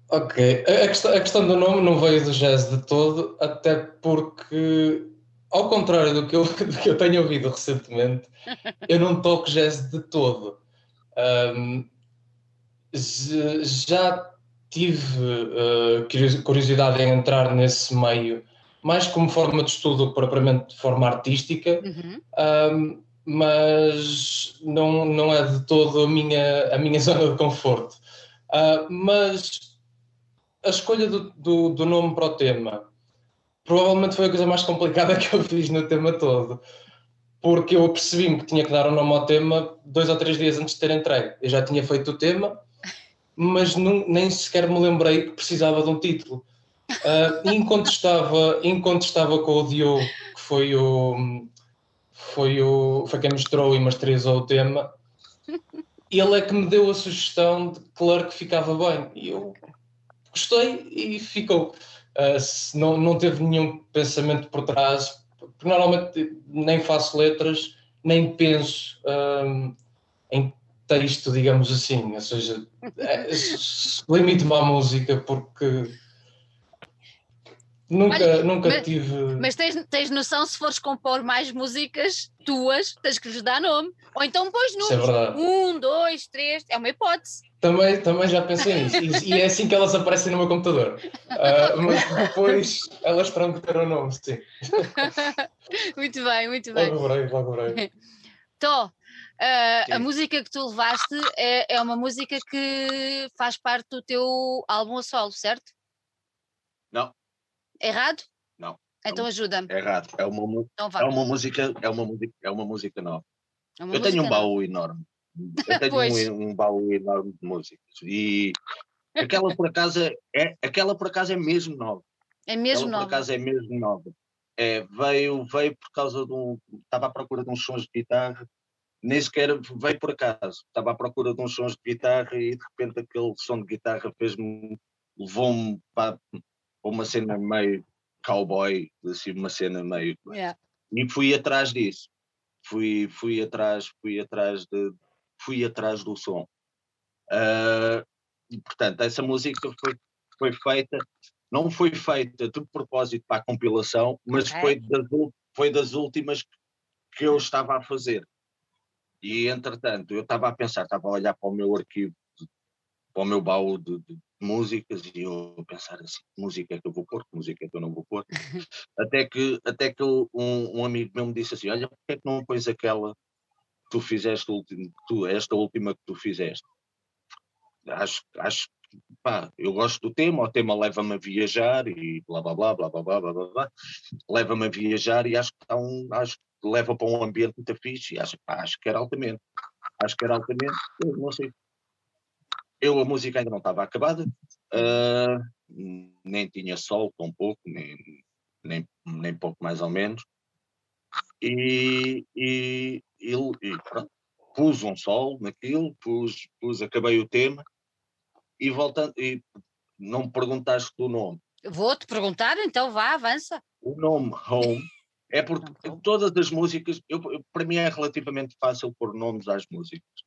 Ok, a questão, a questão do nome não veio do jazz de todo, até porque ao contrário do que, eu, do que eu tenho ouvido recentemente, eu não toco jazz de todo. Um, já tive uh, curiosidade em entrar nesse meio, mais como forma de estudo propriamente de forma artística, uhum. um, mas não, não é de todo a minha, a minha zona de conforto. Uh, mas a escolha do, do, do nome para o tema provavelmente foi a coisa mais complicada que eu fiz no tema todo. Porque eu percebi-me que tinha que dar o um nome ao tema dois ou três dias antes de ter entregue. Eu já tinha feito o tema, mas não, nem sequer me lembrei que precisava de um título. Uh, enquanto, estava, enquanto estava com o Diogo, que foi o, foi o foi quem mostrou e masterizou o tema, ele é que me deu a sugestão de claro que ficava bem. E eu gostei e ficou uh, não, não teve nenhum pensamento por trás, porque normalmente nem faço letras, nem penso um, em texto, digamos assim, ou seja, é, limito-me à música porque Nunca, Olha, nunca mas, tive. Mas tens, tens noção se fores compor mais músicas tuas, tens que lhes dar nome. Ou então pões é números. É um, dois, três, é uma hipótese. Também, também já pensei nisso. E, e é assim que elas aparecem no meu computador. Uh, mas depois elas terão que ter o nome, sim. muito bem, muito bem. Logo verei, logo verei. Tó, uh, a música que tu levaste é, é uma música que faz parte do teu álbum a solo, certo? Não. Errado? Não. Então ajuda-me. É errado. É uma, então é uma música, é uma música, é uma música nova. É uma eu tenho um baú nova. enorme. Eu tenho um, um, baú enorme de músicas. E aquela por acaso é, aquela por acaso é mesmo nova. É mesmo aquela nova. Por acaso é mesmo nova. É, veio, veio por causa de um. Estava à procura de uns sons de guitarra, nem sequer veio por acaso. Estava à procura de uns sons de guitarra e de repente aquele som de guitarra fez-me. levou-me para, uma cena meio cowboy, assim, uma cena meio. Yeah. E fui atrás disso. fui, fui atrás, fui atrás de, fui atrás do som. Uh, e, portanto, essa música foi, foi feita, não foi feita de propósito para a compilação, mas foi, das, foi das últimas que eu estava a fazer. E, entretanto, eu estava a pensar, estava a olhar para o meu arquivo, para o meu baú de, de músicas e eu a pensar assim, que música é que eu vou pôr, que música é que eu não vou pôr. até que, até que um, um amigo meu me disse assim, olha, porquê é que não pões aquela que tu fizeste último, tu, esta última que tu fizeste. Acho, acho pá, eu gosto do tema, o tema leva-me a viajar e blá blá blá blá blá blá blá, blá. leva-me a viajar e acho que, tá um, acho que leva para um ambiente muito fixe e acho, pá, acho que era altamente. Acho que era altamente, eu não sei. Eu a música ainda não estava acabada, uh, nem tinha sol, tão pouco, nem, nem, nem pouco mais ou menos. E, e, e, e pronto, pus um sol naquilo, pus, pus, acabei o tema e voltando, e não me perguntaste do nome. Vou-te perguntar, então vá, avança. O nome Home é porque todas as músicas, eu, para mim é relativamente fácil pôr nomes às músicas.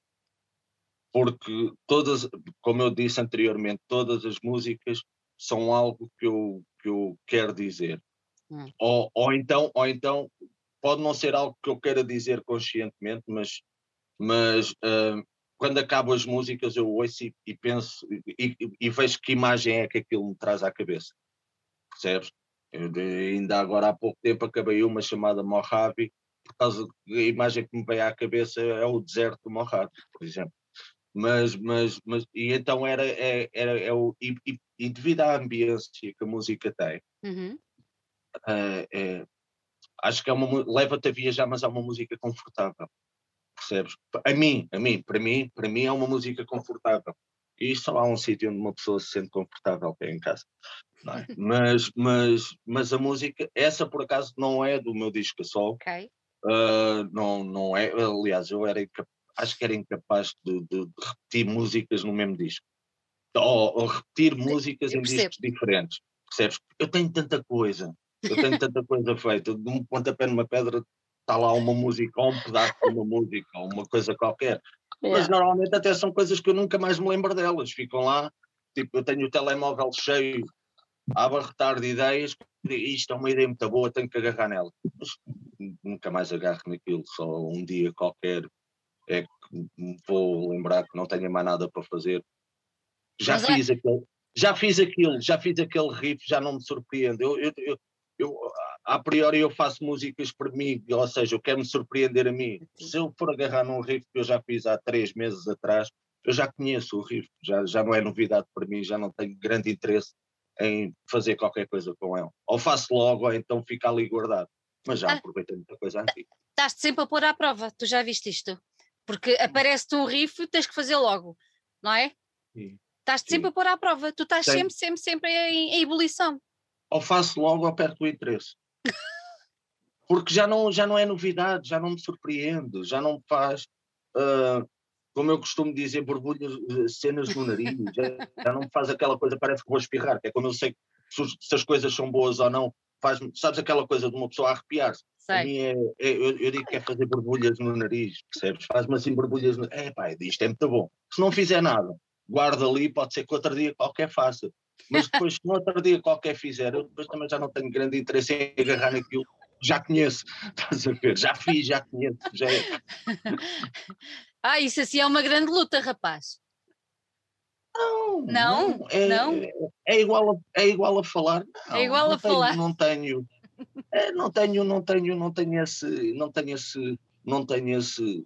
Porque todas, como eu disse anteriormente, todas as músicas são algo que eu, que eu quero dizer. Hum. Ou, ou, então, ou então pode não ser algo que eu queira dizer conscientemente, mas, mas uh, quando acabo as músicas eu ouço e, e penso e, e, vejo que imagem é que aquilo me traz à cabeça. Percebes? Eu, ainda agora há pouco tempo acabei uma chamada Mojave, por causa da imagem que me veio à cabeça é o deserto do Mojave, por exemplo. Mas, mas, mas e então era, é, era, é o, e, e, e, devido à ambiência que a música tem, uhum. é, é, acho que é uma leva-te a viajar, mas é uma música confortável percebes? A mim, a mim, para mim, para mim é uma música confortável. E só há um sítio onde uma pessoa se sente confortável, que é em casa. É? mas, mas, mas a música, essa por acaso não é do meu disco só. Uh, não, não é, aliás, eu era acho que era incapaz de, de, de, repetir músicas no mesmo disco. Ou, ou repetir músicas eu em percebo. discos diferentes. Percebes? Eu tenho tanta coisa, eu tenho tanta coisa feita, de um pontapé numa pedra está lá uma música, ou um pedaço de uma música, ou uma coisa qualquer. Yeah. Mas normalmente até são coisas que eu nunca mais me lembro delas. Ficam lá, tipo, eu tenho o telemóvel cheio a abarrotar de ideias, isto é uma ideia muito boa, tenho que agarrar nela. Mas nunca mais agarro naquilo, só um dia qualquer é que vou lembrar que não tenho mais nada para fazer. Já Mas é fiz é... aquele, já fiz aquilo, já fiz aquele riff, já não me surpreende. Eu, eu, eu, eu a priori eu faço músicas para mim, ou seja, eu quero me surpreender a mim. Se eu for agarrar num riff que eu já fiz há três meses atrás, eu já conheço o riff, já, já não é novidade para mim, já não tenho grande interesse em fazer qualquer coisa com ele. Ou faço logo, ou então fica ali guardado. Mas já ah, aproveito muita coisa antiga. Estás-te sempre a pôr à prova, tu já viste isto? Porque aparece-te um riff, tens que fazer logo, não é? Estás-te sempre a pôr à prova, tu estás sempre, sempre, sempre em, em ebulição. Ou faço logo ou perto do interesse porque já não, já não é novidade, já não me surpreende, já não me faz, uh, como eu costumo dizer, borbulhas, cenas no nariz, já, já, não me faz aquela coisa, parece que vou espirrar, que é quando eu sei se, se as coisas são boas ou não, faz sabes aquela coisa de uma pessoa arrepiar-se? A mim é, é eu, eu, digo que é fazer borbulhas no nariz, percebes? Faz-me assim borbulhas no É pá, isto é muito bom. Se não fizer nada, guarda ali, pode ser que outro dia qualquer faça. Mas depois, se no outro dia qualquer fizer, eu depois também já não tenho grande interesse em agarrar naquilo já conheço, estás a ver? Já fiz, já conheço, já é. Ah, isso assim é uma grande luta, rapaz. Não, não, não, é, não? é, igual a, é igual a falar. Não, é igual a tenho, falar. Não tenho, é, não tenho, não tenho, não tenho esse, não tenho esse, não tenho esse,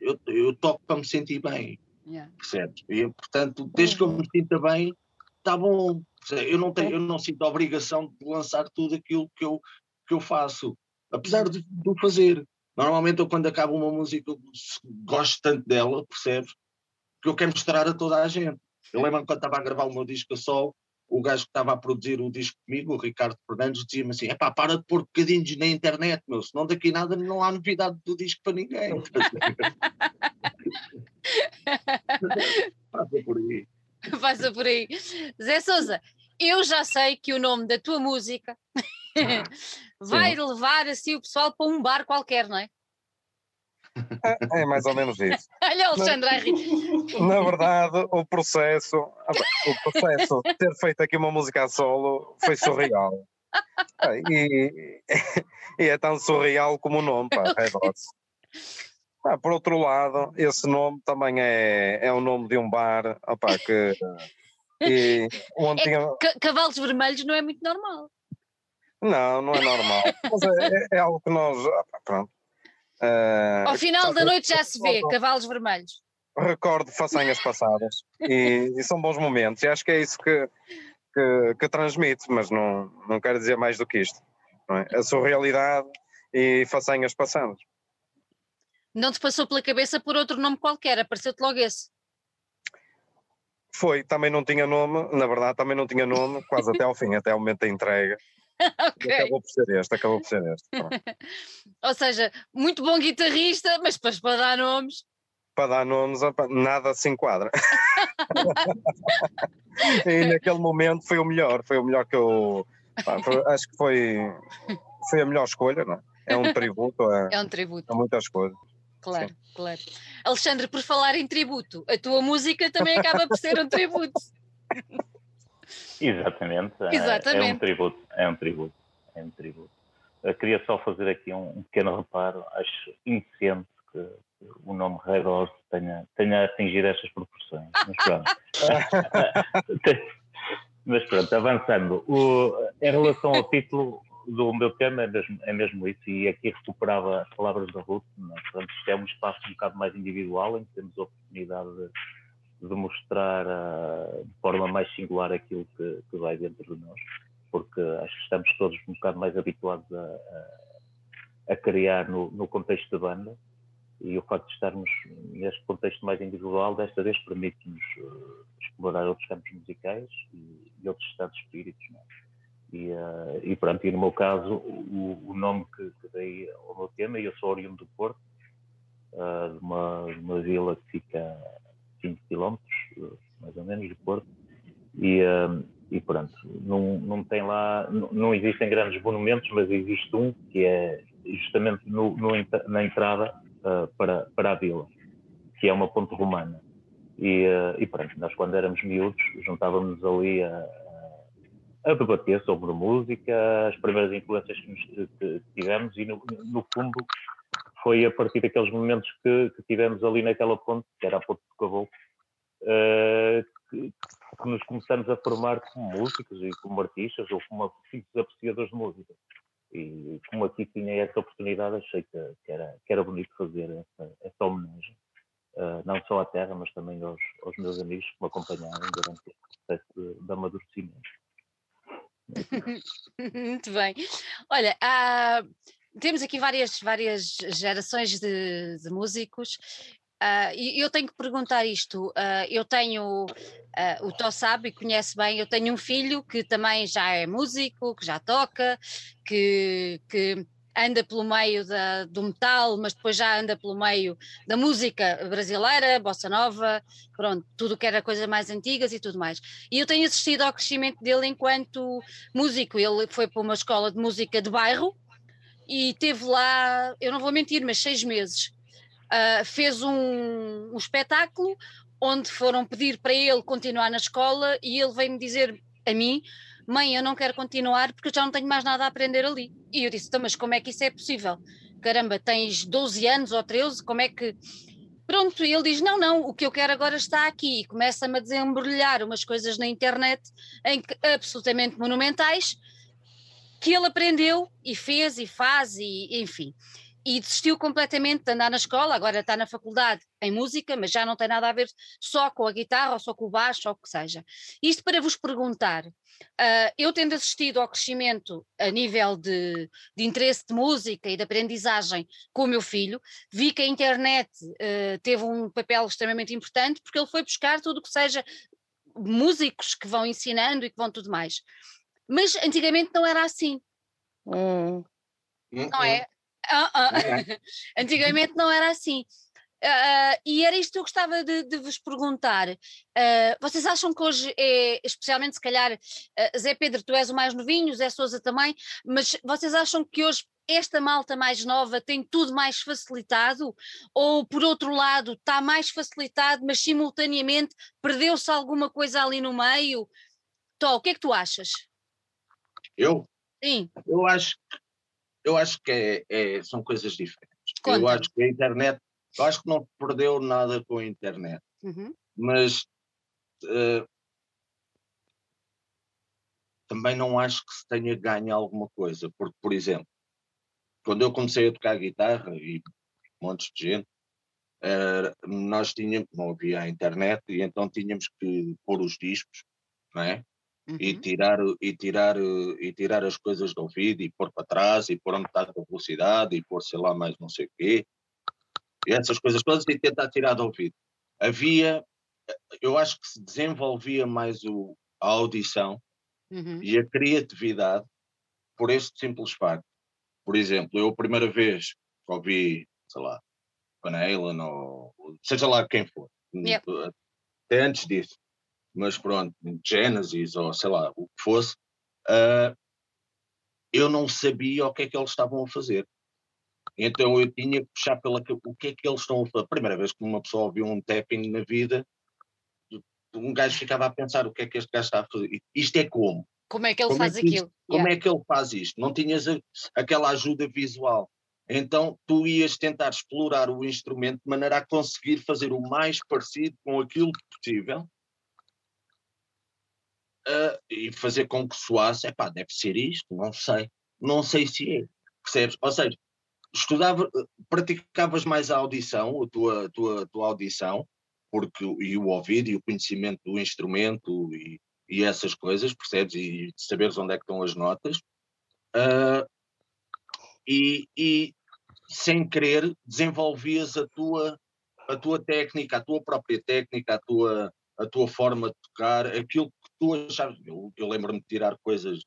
eu, eu toco para me sentir bem, yeah. percebes? E, portanto, desde que eu me sinta bem, está bom. Eu não tenho, eu não sinto a obrigação de lançar tudo aquilo que eu, que eu faço, apesar de, de o fazer. Normalmente eu quando acabo uma música gosto tanto dela, percebes? Que eu quero mostrar a toda a gente. Eu lembro quando estava a gravar o meu disco a sol, o gajo que estava a produzir o disco comigo, o Ricardo Fernandes, dizia-me assim: epá, para de pôr bocadinhos na internet, meu, senão daqui nada não há novidade do disco para ninguém. Passa por aí. Passa por aí. Zé Souza, eu já sei que o nome da tua música vai Sim. levar assim o pessoal para um bar qualquer, não é? É, é mais ou menos isso. Olha, Alexandre Na verdade, o processo, o processo de ter feito aqui uma música a solo foi surreal. E, e é tão surreal como o nome, pá, Red Hot. Ah, por outro lado, esse nome também é, é o nome de um bar opa, que. E onde é tinha... Cavalos vermelhos não é muito normal. Não, não é normal. É, é, é algo que nós. Pronto. Uh, Ao final da noite já se vê, cavalos vermelhos. Recordo façanhas passadas e, e, são bons momentos, e acho que é isso que, que, que transmite, mas não, não quero dizer mais do que isto. É? A surrealidade e façanhas passadas. Não te passou pela cabeça por outro nome qualquer, apareceu-te logo esse. Foi, também não tinha nome, na verdade também não tinha nome, quase até ao fim, até ao momento da entrega. okay. Acabou por ser este, acabou por ser este. Ou seja, muito bom guitarrista, mas depois para dar nomes. Para dar nomes, nada se enquadra. e naquele momento foi o melhor, foi o melhor que eu. Pá, foi, acho que foi, foi a melhor escolha, não é? É um tributo a, é um tributo. a muitas coisas. Claro, Sim. claro. Alexandre, por falar em tributo, a tua música também acaba por ser um tributo. Exatamente. Exatamente. É, é, um tributo, é um tributo, é um tributo. Eu queria só fazer aqui um, um pequeno reparo. Acho indecente que, o nome Red Horse tenha, tenha atingido estas proporções. Mas pronto. Mas pronto, avançando. O, em relação ao título, do meu tema é mesmo, é mesmo isso, e aqui recuperava as palavras da Ruth, é? portanto, isto é um espaço um bocado mais individual, em que temos a oportunidade de, de mostrar uh, de forma mais singular aquilo que, que, vai dentro de nós, porque acho que estamos todos um bocado mais habituados a, a, a criar no, no contexto da banda, e o facto de estarmos neste contexto mais individual, desta vez permite-nos uh, explorar outros campos musicais e, e outros estados de espíritos. E, uh, e pronto, e no meu caso, o, o nome que, que, dei ao meu tema, eu sou oriundo do Porto, uh, de, uma, uma vila que fica a 5 km, mais ou menos, do Porto, e, uh, e pronto, não, não tem lá, não, não, existem grandes monumentos, mas existe um que é justamente no, no na entrada para, para a vila, que é uma ponte romana. E, e pronto, nós quando éramos miúdos juntávamos ali a a debater sobre música, as primeiras influências que, nos, que tivemos e, no, no, fundo, foi a partir daqueles momentos que, que, tivemos ali naquela ponte, que era a ponte do Caboclo, uh, que, que, nos começamos a formar como músicos e como artistas ou como simples apreciadores de música. E como aqui tinha essa oportunidade, achei que, era, que era bonito fazer essa, essa homenagem, uh, não só à terra, mas também aos, aos meus amigos que me acompanharam durante o processo de, de amadurecimento. Muito bem. Olha, há, temos aqui várias, várias gerações de, de músicos. Uh, e eu tenho que perguntar isto. Uh, eu tenho, uh, o Tó sabe e conhece bem, eu tenho um filho que também já é músico, que já toca, que, que anda pelo meio da, do metal, mas depois já anda pelo meio da música brasileira, bossa nova, pronto, tudo que era coisas mais antigas e tudo mais. E eu tenho assistido ao crescimento dele enquanto músico. Ele foi para uma escola de música de bairro e teve lá, eu não vou mentir, mas seis meses. Uh, fez um, um espetáculo onde foram pedir para ele continuar na escola e ele veio-me dizer a mim mãe, eu não quero continuar porque eu já não tenho mais nada a aprender ali. E eu disse, então, mas como é que isso é possível? Caramba, tens 12 anos ou 13, como é que... Pronto, e ele diz, não, não, o que eu quero agora está aqui. E começa-me a desembrulhar umas coisas na internet em que, absolutamente monumentais que ele aprendeu e fez e faz e enfim e desistiu completamente de andar na escola, agora está na faculdade em música, mas já não tem nada a ver só com a guitarra ou só com o baixo ou o que seja. Isto para vos perguntar, uh, eu tendo assistido ao crescimento a nível de, de, interesse de música e de aprendizagem com o meu filho, vi que a internet uh, teve um papel extremamente importante porque ele foi buscar tudo o que seja músicos que vão ensinando e que vão tudo mais. Mas antigamente não era assim. Hum. Não é? Ah, ah. Antigamente não era assim. Uh, e era isto que eu gostava de, de vos perguntar. Uh, vocês acham que hoje é, especialmente se calhar, uh, Zé Pedro, tu és o mais novinho, Zé Souza também, mas vocês acham que hoje esta malta mais nova tem tudo mais facilitado? Ou, por outro lado, está mais facilitado, mas simultaneamente perdeu-se alguma coisa ali no meio? Tó, o que é que tu achas? Eu? Sim. Eu acho, eu acho que é, é, são coisas diferentes. Eu acho que a internet, eu acho que não perdeu nada com a internet, uhum. mas uh, também não acho que se tenha ganho alguma coisa, porque, por exemplo, quando eu comecei a tocar guitarra e montes de gente, uh, nós tínhamos, não havia a internet, e então tínhamos que pôr os discos, não é? Uhum. E, tirar, e, tirar, e tirar as coisas do ouvido e pôr para trás e pôr a metade da velocidade e pôr sei lá mais não sei o quê. E essas coisas todas e tentar tirar do ouvido. Havia, eu acho que se desenvolvia mais o, a audição uhum. e a criatividade por este simples facto. Por exemplo, eu a primeira vez que ouvi, sei lá, Van Halen ou seja lá quem for, yep. até antes disso, mas pronto, Genesis ou sei lá, o que fosse, uh, eu não sabia o que é que eles estavam a fazer. Então eu tinha que puxar pela o que é que eles estão a fazer. Primeira vez que uma pessoa ouviu um tapping na vida, um gajo ficava a pensar o que é que este gajo está a fazer. Isto é como? Como é que ele como é faz é que aquilo? Isto, como yeah. é que ele faz isto? Não tinhas a, aquela ajuda visual. Então tu ias tentar explorar o instrumento de maneira a conseguir fazer o mais parecido com aquilo possível uh, e fazer com que soasse, é pá, deve ser isto, não sei, não sei se é, percebes? Ou seja, estudava, praticavas mais a audição, a tua, a tua, a tua audição, porque, e o ouvido e o conhecimento do instrumento e, e essas coisas, percebes? E saberes onde é que estão as notas. Uh, e, e, sem querer desenvolvias a tua, a tua técnica, a tua própria técnica, a tua, a tua forma de tocar, aquilo tu achavas, eu, eu lembro-me de tirar coisas,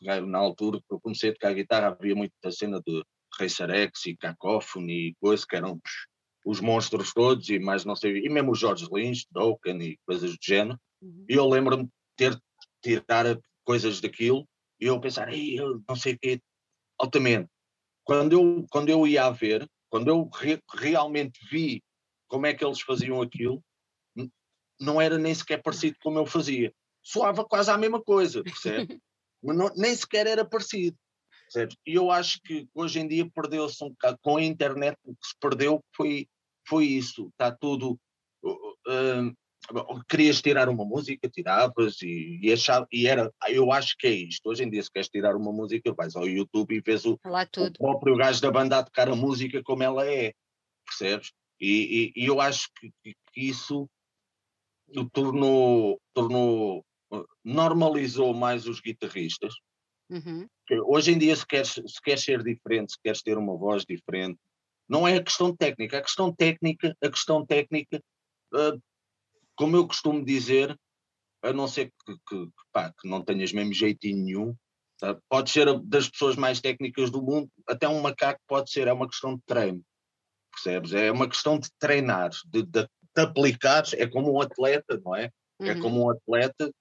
na altura que eu comecei a tocar guitarra, havia muita cena de Racer X e Cacophony e coisas que eram os monstros todos e mais não sei, e mesmo o George Lynch, Dokken e coisas do género, uhum. e eu lembro-me de ter tirar coisas daquilo e eu pensar, ei, eu não sei o quê, altamente. Quando eu, quando eu ia a ver, quando eu re, realmente vi como é que eles faziam aquilo, não era nem sequer parecido como eu fazia soava quase a mesma coisa, percebe? Mas não, nem sequer era parecido. E eu acho que hoje em dia perdeu-se um bocado, com a internet o que se perdeu foi, foi isso, está tudo. Uh, uh, querias tirar uma música, tiravas e, e, achava, e era, eu acho que é isto. Hoje em dia, se queres tirar uma música, vais ao YouTube e vês o, o próprio gajo da banda a tocar a música como ela é, percebes? E, e, e eu acho que, que, isso tornou, tornou normalizou mais os guitarristas. Uhum. Hoje em dia, se queres, se queres ser diferente, se queres ter uma voz diferente, não é a questão técnica. A questão técnica, a questão técnica, uh, como eu costumo dizer, a não ser que, que, pá, que não tenhas mesmo jeitinho nenhum, tá? pode ser das pessoas mais técnicas do mundo, até um macaco pode ser, é uma questão de treino, percebes? É uma questão de treinar, de, de, de aplicares, é como um atleta, não é? é uhum. É como um atleta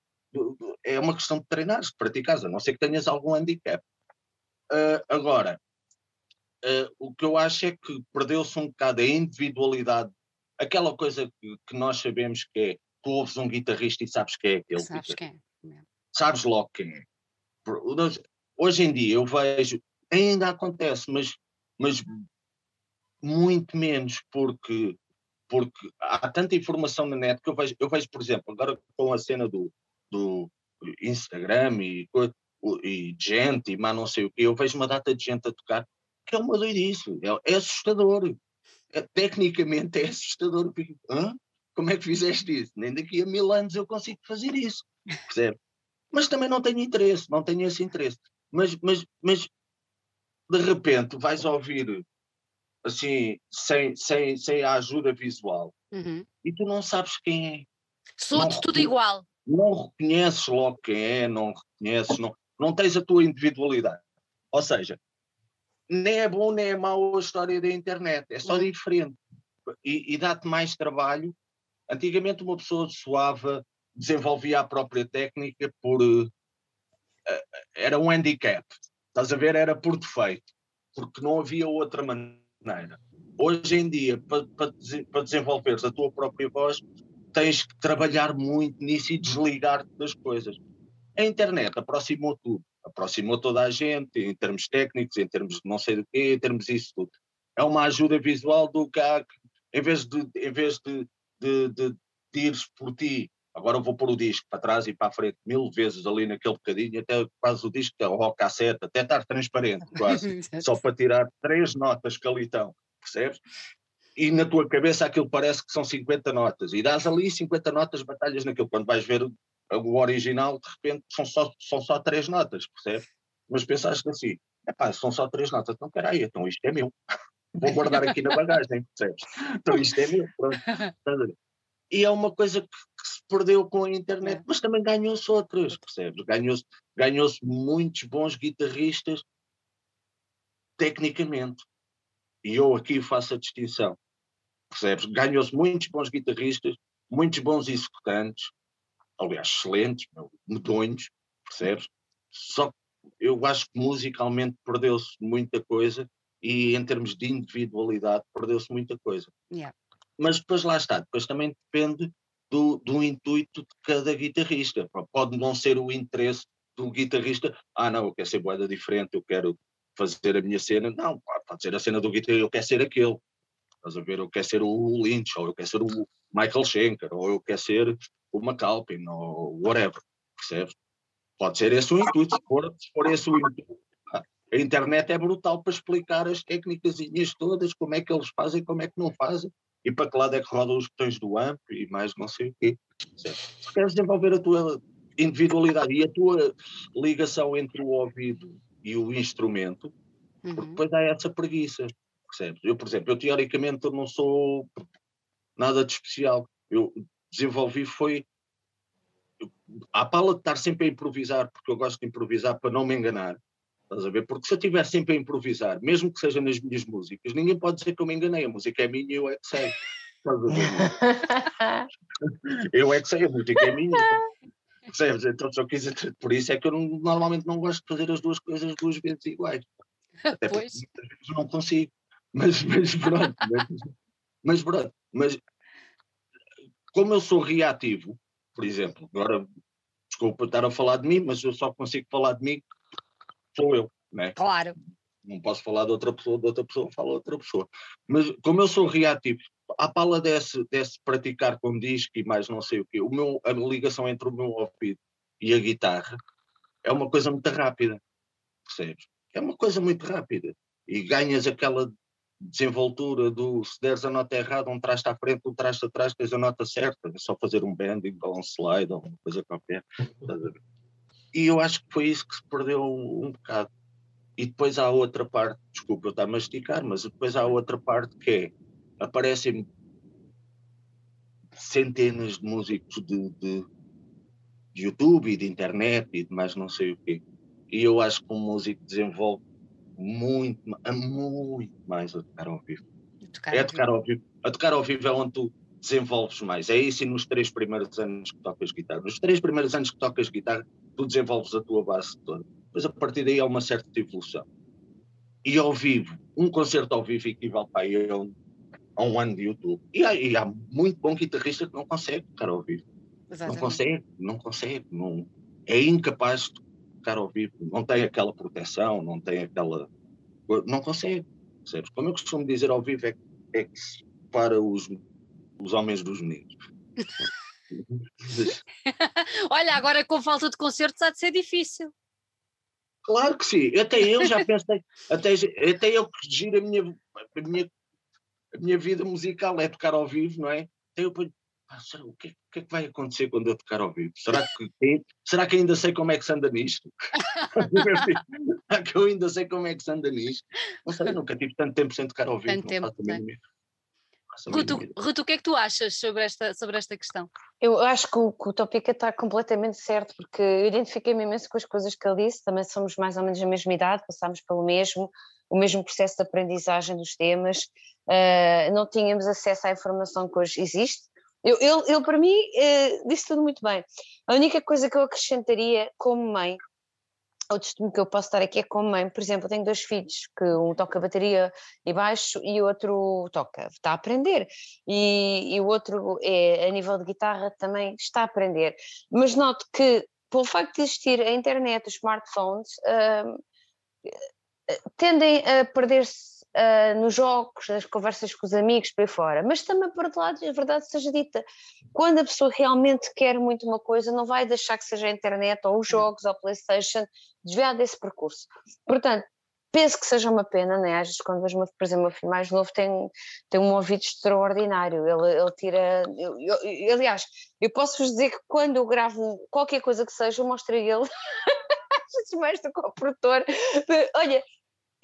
é uma questão de treinar, de praticar, a não ser que tenhas algum handicap. Uh, agora, uh, o que eu acho é que perdeu-se um bocado a individualidade, aquela coisa que, que, nós sabemos que é, tu ouves um guitarrista e sabes quem é aquele. Sabes quem é. Sabes logo quem é. Hoje em dia eu vejo, ainda acontece, mas, mas muito menos porque porque há tanta informação na net que eu vejo, eu vejo, por exemplo, agora com a cena do, do Instagram e, e gente, e mais não sei o quê, eu vejo uma data de gente a tocar, que é uma doidice, é, é assustador. É, tecnicamente é assustador. Hã? Como é que fizeste isso? Nem daqui a mil anos eu consigo fazer isso. Percebe? Mas também não tenho interesse, não tenho esse interesse. Mas, mas, mas de repente vais ouvir assim, sem, sem, sem a ajuda visual, uhum. e tu não sabes quem é. Soa-te tudo igual não reconheces logo quem é, não reconheces, não, não tens a tua individualidade. Ou seja, nem é bom nem é mau a história da internet, é só diferente. E, e dá-te mais trabalho. Antigamente uma pessoa suava, desenvolvia a própria técnica por. Uh, era um handicap. Estás a ver? Era por defeito. porque não havia outra maneira. Hoje em dia, para, para, para desenvolveres a tua própria voz, tens que trabalhar muito nisso e desligar-te das coisas. A internet aproximou tudo, aproximou toda a gente, em termos técnicos, em termos de não sei do quê, em termos disso tudo. É uma ajuda visual do que há, em vez de, em vez de, de, de, de ires por ti Agora vou pôr o disco para trás e para a frente mil vezes ali naquele bocadinho, até quase o disco, ou a cassete, até estar transparente, quase, só para tirar três notas que ali estão, percebes? E na tua cabeça aquilo parece que são 50 notas, e dás ali 50 notas, batalhas naquilo. Quando vais ver o original, de repente são só, são só três notas, percebes? Mas pensaste assim, epá, são só três notas, então peraí, então isto é meu. Vou guardar aqui na bagagem, percebes? Então isto é meu, pronto. E é uma coisa que, que se perdeu com a internet, é. mas também ganhou-se outras, percebes? Ganhou-se ganhou muitos bons guitarristas tecnicamente. E eu aqui faço a distinção, percebes? Ganhou-se muitos bons guitarristas, muitos bons executantes, aliás, excelentes, medonhos, percebes? Só que eu acho que musicalmente perdeu-se muita coisa e em termos de individualidade perdeu-se muita coisa. Yeah mas depois lá está, depois também depende do, do intuito de cada guitarrista. Pode não ser o interesse do guitarrista, ah não, eu quero ser boeda diferente, eu quero fazer a minha cena, não, pode ser a cena do guitarrista, eu quero ser aquele, estás a ver, eu quero ser o Lynch, ou eu quero ser o Michael Schenker, ou eu quero ser o McAlpin, ou whatever, percebes? Pode ser esse o intuito, se for, se for esse o intuito. A internet é brutal para explicar as técnicas todas, como é que eles fazem, como é que não fazem, e para que lado é que rodam os botões do AMP e mais não sei o quê. Se queres desenvolver a tua individualidade e a tua ligação entre o ouvido e o instrumento, uhum. porque depois há essa preguiça, percebes? Eu, por exemplo, eu teoricamente não sou nada de especial. Eu desenvolvi foi a pala de estar sempre a improvisar, porque eu gosto de improvisar para não me enganar, Estás a ver? Porque se eu estiver sempre a improvisar, mesmo que seja nas minhas músicas, ninguém pode dizer que eu me enganei. A música é minha e eu é que sei. Eu é que sei, a música é minha. Percebes? Então só quis por isso é que eu não, normalmente não gosto de fazer as duas coisas duas vezes iguais. Até pois. muitas vezes não consigo. Mas, mas pronto. mas, mas pronto. Mas como eu sou reativo, por exemplo, agora desculpa estar a falar de mim, mas eu só consigo falar de mim sou eu, né? Claro. Não posso falar de outra pessoa, de outra pessoa, falo outra pessoa. Mas como eu sou reativo, a pala desse, desse praticar com disco e mais não sei o quê, o meu, a ligação entre o meu ouvido e a guitarra é uma coisa muito rápida, percebes? É uma coisa muito rápida. E ganhas aquela desenvoltura do se deres a nota errada, um traste à frente, um traste atrás, tens a nota certa, é só fazer um bending ou um slide ou uma coisa qualquer. E eu acho que foi isso que se perdeu um, bocado. E depois há outra parte, desculpa eu estar a masticar, mas depois há outra parte que é, aparecem centenas de músicos de, de, de, YouTube e de internet e de mais não sei o quê. E eu acho que um músico desenvolve muito, muito mais a tocar ao vivo. é a tocar ao vivo. A tocar ao vivo é onde tu desenvolves mais. É isso e nos três primeiros anos que tocas guitarra. Nos três primeiros anos que tocas guitarra, tu desenvolves a tua base toda. Depois a partir daí há uma certa evolução. E ao vivo, um concerto ao vivo equivale para aí a um, a um ano de YouTube. E há, e há, muito bom guitarrista que não consegue tocar ao vivo. Exatamente. Não consegue, não consegue. Não, é incapaz de tocar ao vivo. Não tem aquela proteção, não tem aquela. Não consegue. Percebes? Como eu costumo dizer ao vivo, é, é que para os os homens dos meninos. Olha, agora com falta de concertos há de ser difícil. Claro que sim, até eu já pensei, até, até eu que giro a minha, a, minha, a minha vida musical é tocar ao vivo, não é? Até eu ah, será, o, que, o que é que vai acontecer quando eu tocar ao vivo? Será que, será que ainda sei como é que se anda nisto? será que eu ainda sei como é que se anda nisto? Não sei, nunca tive tanto tempo sem tocar ao vivo. Tanto tempo, Ruto, Ruto, o que é que tu achas sobre esta, sobre esta questão? Eu acho que o, que o Topica está completamente certo, porque eu identifiquei-me imenso com as coisas que ele disse, também somos mais ou menos da mesma idade, passámos pelo mesmo, o mesmo processo de aprendizagem dos temas, uh, não tínhamos acesso à informação que hoje existe. Eu, eu, eu para mim, uh, disse tudo muito bem. A única coisa que eu acrescentaria como mãe o testemunho que eu posso dar aqui é como mãe, por exemplo, eu tenho dois filhos, que um toca bateria e baixo e o outro toca, está a aprender, e, e o outro é a nível de guitarra também está a aprender, mas noto que pelo facto de existir a internet, os smartphones, uh, tendem a perder-se uh, nos jogos, nas conversas com os amigos, por aí fora. Mas também, por outro lado, a verdade seja dita, quando a pessoa realmente quer muito uma coisa, não vai deixar que seja a internet ou os jogos ou a Playstation desviar desse percurso. Portanto, penso que seja uma pena, né? às vezes quando vejo, por exemplo, o meu filho mais novo tem, tem um ouvido extraordinário, ele, ele tira, eu, eu, aliás, eu posso-vos dizer que quando eu gravo qualquer coisa que seja, eu mostro a ele, mais do que ao produtor, olha,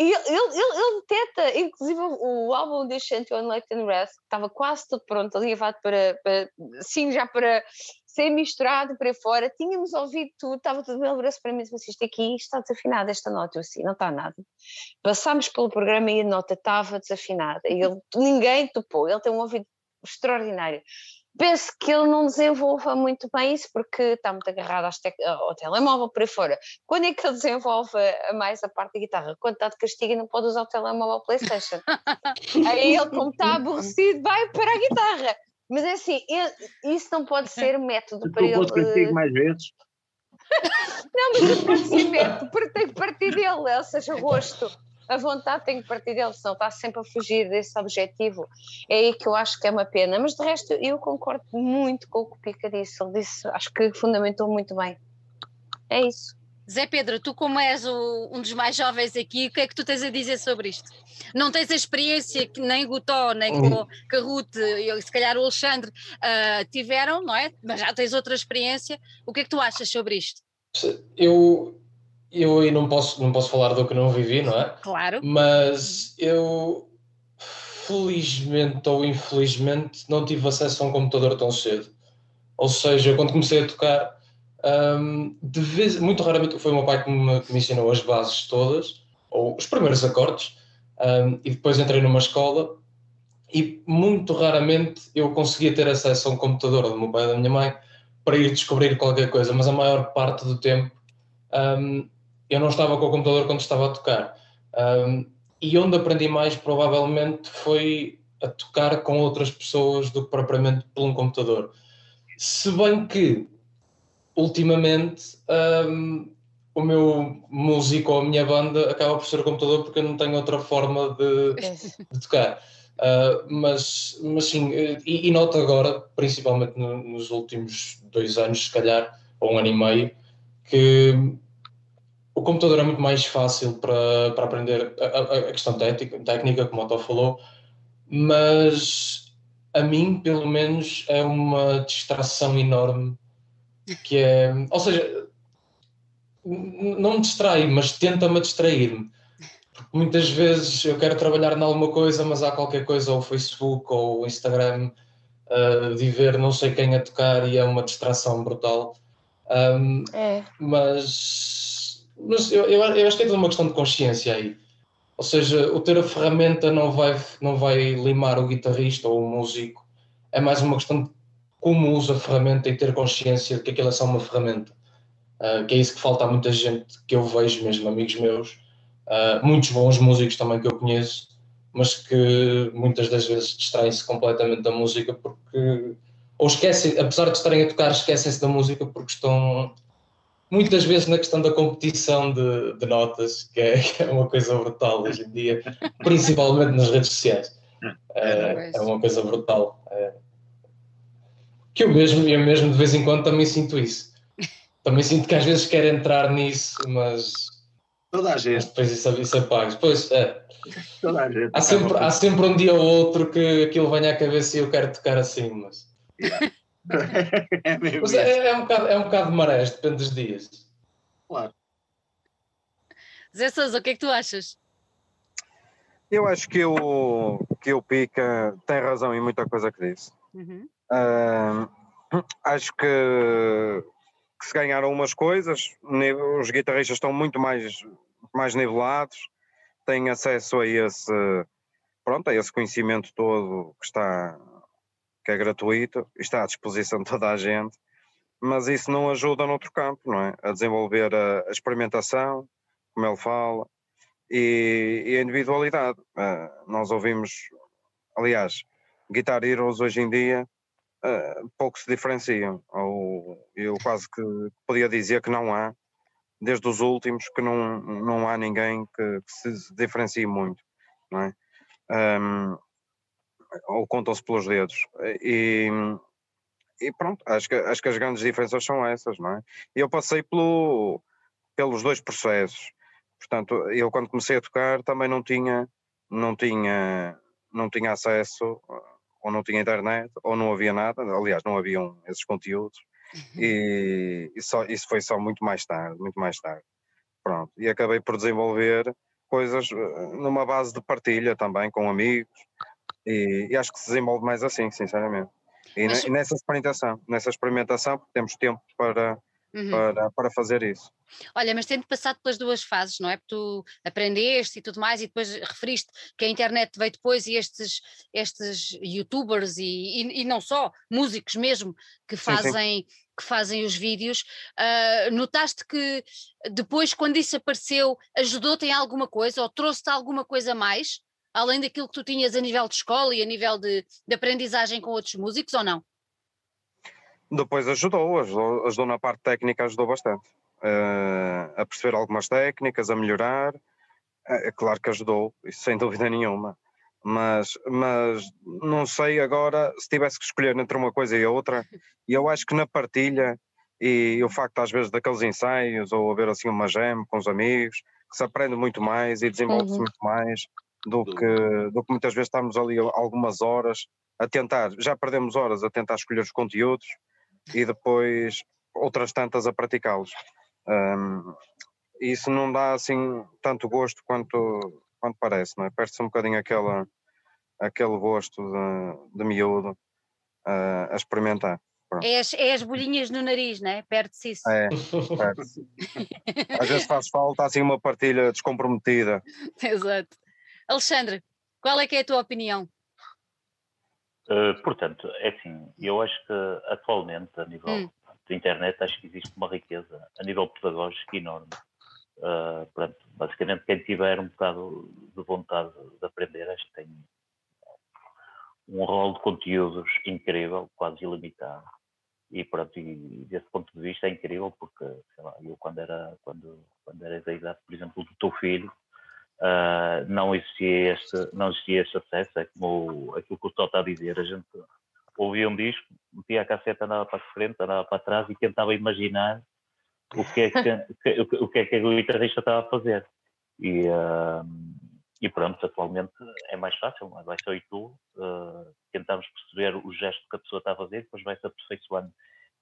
e ele, ele, ele deteta, inclusive o álbum de Shanty Light and Rest, que estava quase todo pronto, ali levado para, para, sim, já para ser misturado para fora, tínhamos ouvido tudo, estava tudo bem, ele para mim disse, isto aqui está desafinado, esta nota, eu assim, não está nada. Passámos pelo programa e a nota estava desafinada, e ele, ninguém topou, ele tem um ouvido extraordinário penso que ele não desenvolva muito bem isso porque está muito agarrado ao telemóvel por aí fora. Quando é que ele desenvolve mais a parte da guitarra? Quando está de castigo e não pode usar o telemóvel Playstation. Aí ele, como está aborrecido, vai para a guitarra. Mas é assim, isso não pode ser método para ele. Pode castigo mais vezes? não, mas não pode ser método, porque tem que partir dele, ou seja, gosto a vontade tem que partir dele, senão está sempre a fugir desse objetivo. É aí que eu acho que é uma pena. Mas de resto, eu concordo muito com o que o Pica disse. Ele disse, acho que fundamentou muito bem. É isso. Zé Pedro, tu como és o, um dos mais jovens aqui, o que é que tu tens a dizer sobre isto? Não tens a experiência que nem Gutó, nem uhum. que a Ruth, e se calhar o Alexandre uh, tiveram, não é? Mas já tens outra experiência. O que é que tu achas sobre isto? Eu, eu aí não posso, não posso falar do que não vivi, não é? Claro. Mas eu, felizmente ou infelizmente, não tive acesso a um computador tão cedo. Ou seja, quando comecei a tocar, um, de vez, muito raramente foi o meu pai que me, que me ensinou as bases todas, ou os primeiros acordes, um, e depois entrei numa escola e muito raramente eu conseguia ter acesso a um computador do meu pai ou da minha mãe para ir descobrir qualquer coisa, mas a maior parte do tempo um, eu não estava com o computador quando estava a tocar. Um, e onde aprendi mais, provavelmente, foi a tocar com outras pessoas do que propriamente por um computador. Se bem que, ultimamente, um, o meu músico ou a minha banda acaba por ser o computador porque eu não tenho outra forma de, de tocar. Uh, mas, mas sim, e, e noto agora, principalmente no, nos últimos dois anos, se calhar, ou um ano e meio, que o computador é muito mais fácil para, para aprender a, a questão técnica, técnica, como o Otto falou, mas a mim, pelo menos, é uma distração enorme. Que é, ou seja, não me distrai, mas tenta-me distrair-me. Porque muitas vezes eu quero trabalhar em alguma coisa, mas há qualquer coisa, ou Facebook ou Instagram, uh, de ver não sei quem a tocar e é uma distração brutal. Um, é. Mas mas eu, eu, acho que é toda uma questão de consciência aí. Ou seja, o ter a ferramenta não vai, não vai limar o guitarrista ou o músico. É mais uma questão de como usa a ferramenta e ter consciência de que aquilo é só uma ferramenta. Uh, que é isso que falta a muita gente que eu vejo, mesmo amigos meus, uh, muitos bons músicos também que eu conheço, mas que muitas das vezes distraem-se completamente da música porque ou esquecem, apesar de estarem a tocar, esquecem-se da música porque estão muitas vezes na questão da competição de, de notas, que é, que é, uma coisa brutal hoje em dia, principalmente nas redes sociais. É, é uma coisa brutal. É, que eu mesmo, eu mesmo de vez em quando também sinto isso. Também sinto que às vezes quero entrar nisso, mas. Toda a gente. depois isso, isso apaga. Pois é. Toda a gente. Há sempre, há sempre um dia ou outro que aquilo venha à cabeça e eu quero tocar assim, mas. Yeah. é, Mas é, é, um bocado, é um bocado de marés, depende dos dias. Claro. Zé Sousa, o que é que tu achas? Eu acho que o, que o Pica tem razão em muita coisa que disse. Uhum. Uh, acho que, que, se ganharam umas coisas, os guitarristas estão muito mais, mais nivelados, têm acesso a esse, pronto, a esse conhecimento todo que está que é gratuito, está à disposição de toda a gente. mas isso não ajuda noutro campo, não é? A desenvolver a, a experimentação, como ele fala, e, e a individualidade. Uh, nós ouvimos, aliás, Guitar Heroes hoje em dia uh, pouco se diferenciam, ou eu quase que podia dizer que não há, desde os últimos, que não, não há ninguém que, que se diferencie muito, não é? Um, ou contam-se pelos dedos. E, e pronto, acho que, acho que as grandes diferenças são essas, não é? Eu passei pelo, pelos dois processos. Portanto, eu quando comecei a tocar também não tinha, não tinha, não tinha acesso, ou não tinha internet, ou não havia nada. Aliás, não haviam esses conteúdos. E, e só, isso foi só muito mais tarde, muito mais tarde. Pronto. E acabei por desenvolver coisas eh, numa base de partilha também com amigos. E, e acho que se desenvolve mais assim, sinceramente. E, Mas... nessa experimentação, nessa experimentação, porque temos tempo para, uhum. para, para fazer isso. Olha, mas tendo passado pelas duas fases, não é? Porque tu aprendeste e tudo mais, e depois referiste que a internet veio depois e estes, estes youtubers e, e, e não só, músicos mesmo, que fazem, sim, sim. Que fazem os vídeos, uh, notaste que depois, quando isso apareceu, ajudou-te em alguma coisa ou trouxe-te alguma coisa mais? Além daquilo que tu tinhas a nível de escola e a nível de, de aprendizagem com outros músicos ou não? Depois ajudou, ajudou, ajudou na parte técnica, ajudou bastante. Uh, a perceber algumas técnicas, a melhorar. É, é claro que ajudou, isso sem dúvida nenhuma. Mas, mas não sei agora se tivesse que escolher entre uma coisa e outra. E eu acho que na partilha e o facto às vezes daqueles ensaios ou haver assim uma jam com os amigos, que se aprende muito mais e desenvolve-se uhum. muito mais do que, do que muitas vezes estamos ali algumas horas a tentar, já perdemos horas a tentar escolher os conteúdos e depois outras tantas a praticá-los. Um, isso não dá assim tanto gosto quanto, quanto parece, não é? Perde-se um bocadinho aquela, aquele gosto de, de miúdo uh, a experimentar. É as, é as bolhinhas no nariz, não é? Perde-se isso. É, perde-se. Às vezes faz falta assim uma partilha descomprometida. Exato. Alexandre, qual é que é a tua opinião? Uh, portanto, é assim, eu acho que atualmente, a nível hum. de internet, acho que existe uma riqueza a nível pedagógico enorme. Uh, portanto, basicamente, quem tiver um bocado de vontade de aprender, acho que tem um rol de conteúdos incrível, quase ilimitado. E pronto, e desse ponto de vista é incrível porque, lá, eu quando era, quando, quando era da idade, por exemplo, do teu filho, uh, não, existia este, não existia este acesso, é como aquilo que o Tó está a dizer, a gente ouvia um disco, metia a casseta, andava para a frente, andava para trás e tentava imaginar o que é que, o que, é que guitarrista estava a fazer. E, uh, e pronto, atualmente é mais fácil, vai ser o YouTube, uh, tentamos perceber o gesto que a pessoa está a fazer, depois vai-se aperfeiçoando.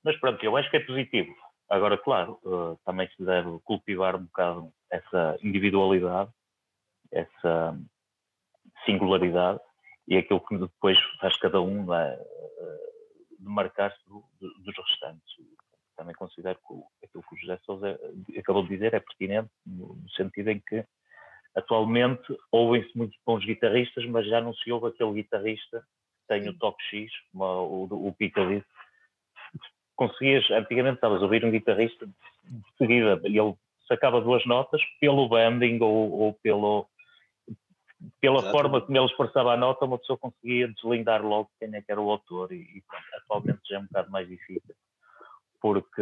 Mas pronto, eu acho que é positivo. Agora, claro, uh, também se deve cultivar um bocado essa individualidade essa singularidade e aquilo que depois faz cada um é, demarcar-se do, dos restantes. Também considero que aquilo que o José Sousa acabou de dizer é pertinente, no, sentido em que atualmente ouvem-se muitos bons guitarristas, mas já não se ouve aquele guitarrista que tem o toque X, o, o Pita disse. Conseguias, antigamente estavas a ouvir um guitarrista de seguida e ele sacava duas notas pelo banding ou, ou pelo, pela Exatamente. forma como ele expressava a nota, uma pessoa conseguia deslindar logo quem é que era o autor e, e pronto, atualmente já é um bocado mais difícil porque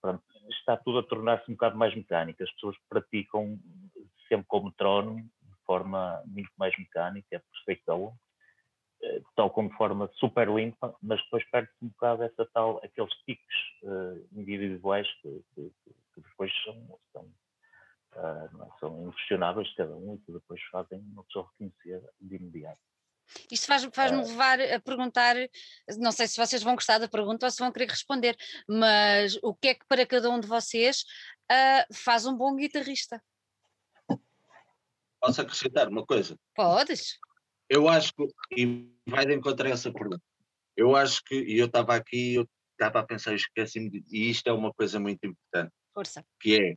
pronto, está tudo a tornar-se um bocado mais mecânico. As pessoas praticam sempre com o metrónomo de forma muito mais mecânica, é perfeição, eh, tal como forma super limpa, mas depois perde-se um bocado essa tal, aqueles tiques uh, individuais que, que, que, depois são, são uh, são inquestionáveis cada um e que depois fazem uma pessoa reconhecer de imediato. Isto faz-me faz levar a perguntar, não sei se vocês vão gostar da pergunta ou se vão querer responder, mas o que é que para cada um de vocês uh, faz um bom guitarrista? Posso acrescentar uma coisa? Podes. Eu acho que, e vai de encontrar essa pergunta, eu acho que, e eu estava aqui, eu estava a pensar, esqueci-me, e isto é uma coisa muito importante. Força. Que é,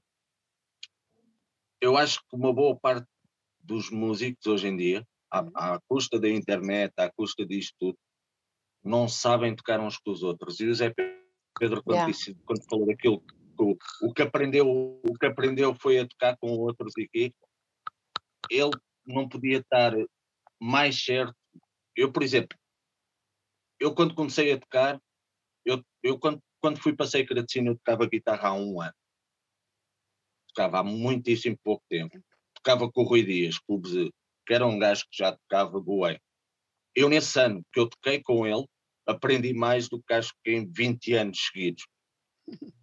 eu acho que uma boa parte dos músicos hoje em dia, à, uhum. à custa da internet, à custa disto tudo, não sabem tocar uns com os outros. E o Zé Pedro quando, yeah. disse, quando falou daquilo o, o, que aprendeu o que aprendeu foi a tocar com outros e ele não podia estar mais certo eu por exemplo eu quando comecei a tocar eu, eu quando, quando fui para Sacred Cine eu tocava guitarra há um ano tocava há muitíssimo pouco tempo tocava com o Rui Dias com o Bezerro, que era um gajo que já tocava bem eu nesse ano que eu toquei com ele aprendi mais do que acho que em 20 anos seguidos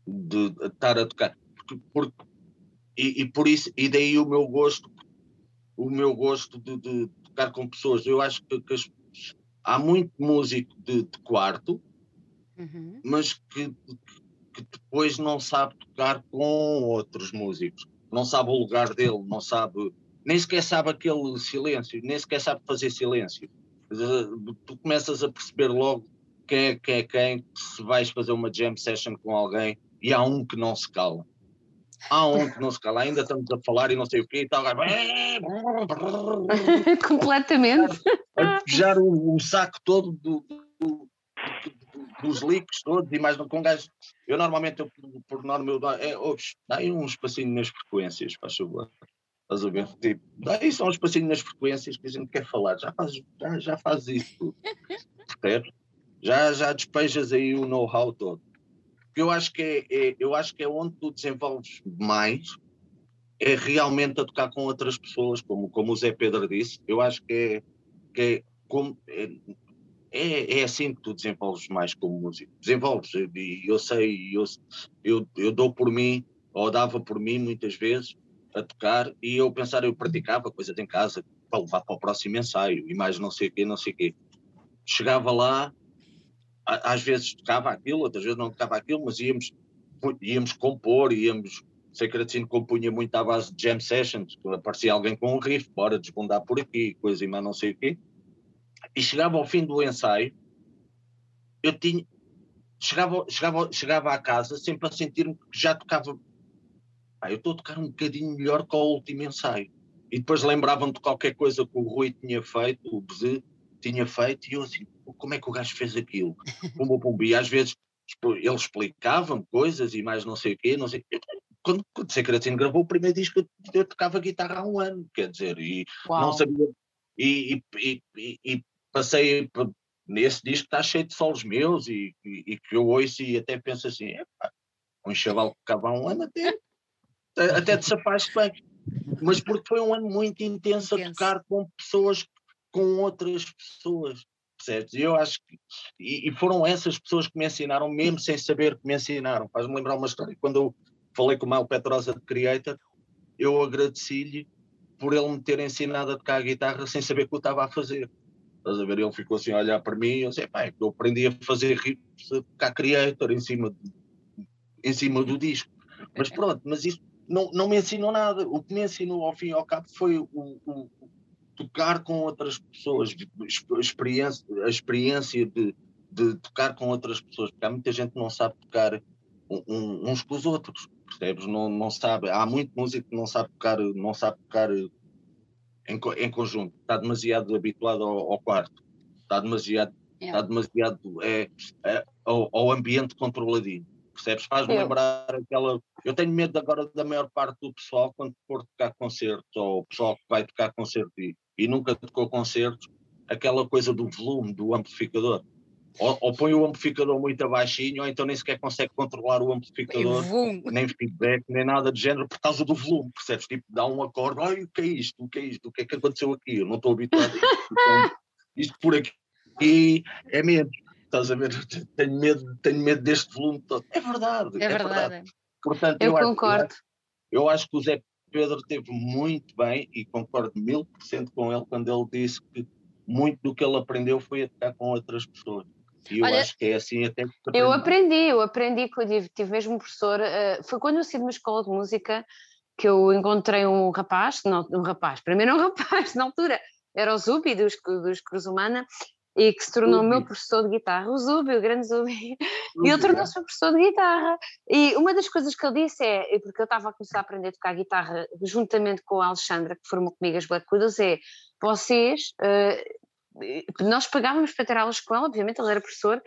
de estar a tocar. Porque, porque, e, e, por isso, e daí o meu gosto, o meu gosto de, de tocar com pessoas. Eu acho que, que as, há muito músico de, de quarto, uhum. mas que, que depois não sabe tocar com outros músicos. Não sabe o lugar dele, não sabe, nem sequer sabe aquele silêncio, nem sequer sabe fazer silêncio. Tu começas a perceber logo quem é, quem é quem, se vais fazer uma jam session com alguém e há um que não se cala. Há um que não se cala, ainda estamos a falar e não sei o quê e tal. Completamente. A pujar o, o, saco todo do, do, dos leaks todos e mais com gajos. Eu normalmente, eu, por norma, eu dá, é, ops, dá aí um espacinho nas frequências, faz favor. Estás a ver? Tipo, dá aí só um espacinho nas frequências que a gente quer falar. Já faz, já, já faz isso. Percebes? já, já despejas aí o know-how todo. Eu acho, que é, é, eu acho que é onde tu desenvolves mais, é realmente a tocar com outras pessoas, como, como o Zé Pedro disse. Eu acho que é, que é, como, é, é, é assim que tu desenvolves mais como músico. Desenvolves, e eu, sei, eu, eu, eu dou por mim, ou dava por mim muitas vezes, a tocar, e eu pensar, eu praticava coisas em casa para levar para o próximo ensaio, e mais não sei o quê, não sei o quê. Chegava lá, às vezes tocava aquilo, outras vezes não tocava aquilo, mas íamos, íamos compor, íamos. Que assim compunha muito à base de jam sessions, aparecia alguém com um riff, bora desbundar por aqui, coisa e mais não sei o quê. E chegava ao fim do ensaio, eu tinha. Chegava, chegava, chegava à casa sempre a sentir-me que já tocava. Ah, eu estou a tocar um bocadinho melhor que o último ensaio. E depois lembravam de qualquer coisa que o Rui tinha feito, o Bezê, tinha feito, e eu assim, como é que o gajo fez aquilo? Pumba, pumba. E às vezes ele explicava coisas e mais não sei o quê, não sei quando, quando Secretino gravou o primeiro disco, eu, eu, tocava guitarra há um ano, quer dizer, e Uau. não sabia. E, e, e, e, passei nesse disco está cheio de solos meus e, e, que eu ouço e até penso assim, um chaval que tocava há um ano até, até te safaz bem. Mas porque foi um ano muito intenso, intenso. a tocar com pessoas, com outras pessoas percebes? E eu acho que. E, e, foram essas pessoas que me ensinaram, mesmo sem saber que me ensinaram. Faz-me lembrar uma história. Quando eu falei com o Mal Petrosa de Creator, eu agradeci-lhe por ele me ter ensinado a tocar a guitarra sem saber o que eu estava a fazer. Estás a ver? Ele ficou assim a olhar para mim e eu disse: é eu aprendi a fazer riffs tocar Creator em cima, de, em cima do disco. Mas pronto, mas isso não, não me ensinou nada. O que me ensinou ao fim e ao cabo foi o, o, tocar com outras pessoas, a experiência, a experiência de, de tocar com outras pessoas, porque há muita gente que não sabe tocar uns com os outros, percebes? Não, não sabe, há muito músico que não sabe tocar, não sabe tocar em, em conjunto, está demasiado habituado ao, ao quarto, está demasiado, yeah. está demasiado é, é, ao, ao ambiente controladinho percebes? Faz-me lembrar aquela. Eu tenho medo agora da maior parte do pessoal quando for tocar concertos, ou o pessoal que vai tocar concerto e, e nunca tocou concertos, aquela coisa do volume do amplificador. Ou, ou põe o amplificador muito abaixinho, ou então nem sequer consegue controlar o amplificador, nem feedback, nem nada de género, por causa do volume, percebes? Tipo, dá um acorde, ai, o que é isto? O que é isto? O que é que aconteceu aqui? Eu não estou habituado a isto. Então, isto por aqui e é medo. Estás a ver? Tenho medo, tenho medo deste volume todo. É verdade. É, é verdade. verdade. Portanto, eu, eu concordo. Acho, eu acho que o Zé Pedro teve muito bem e concordo mil por cento com ele quando ele disse que muito do que ele aprendeu foi a tocar com outras pessoas. E eu Olha, acho que é assim até que Eu aprendi, eu aprendi, que eu tive, tive mesmo um professor, uh, foi quando eu saí de uma escola de música que eu encontrei um rapaz, não, um rapaz, primeiro um rapaz na altura, era o Zubi dos, dos Cruz Humana, e que se tornou o meu professor de guitarra, o Zubi, o grande Zubi, e ele tornou-se meu professor de guitarra. E uma das coisas que ele disse é, porque eu estava a começar a aprender a tocar guitarra juntamente com a Alexandra, que formou comigo as Black Widows, é, vocês, uh, nós pagávamos para ter aulas com ela, obviamente ele era professor,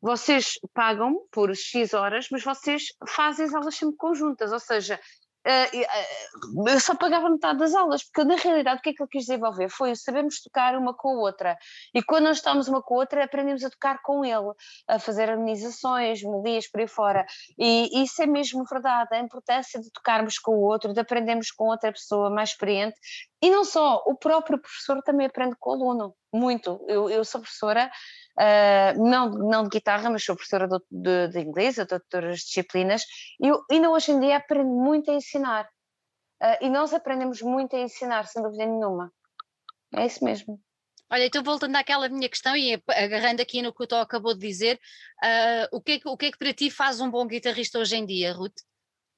vocês pagam por X horas, mas vocês fazem as aulas sempre conjuntas, ou seja, uh, eu só pagava metade das aulas, porque na realidade o que é que ele quis desenvolver? Foi sabemos tocar uma com a outra, e quando nós estamos uma com a outra aprendemos a tocar com ele, a fazer harmonizações, melodias por aí fora, e isso é mesmo verdade, a importância de tocarmos com o outro, de aprendermos com outra pessoa mais experiente, e não só, o próprio professor também aprende com o aluno, muito, eu, eu sou professora, Uh, não, não de guitarra, mas sou professora de, de, de inglês, de outras disciplinas, e eu ainda hoje em dia aprendo muito a ensinar. Uh, e nós aprendemos muito a ensinar, sem dúvida nenhuma. É isso mesmo. Olha, então voltando àquela minha questão e agarrando aqui no que o Tó acabou de dizer, uh, o, que é que, o que é que para ti faz um bom guitarrista hoje em dia, Ruth?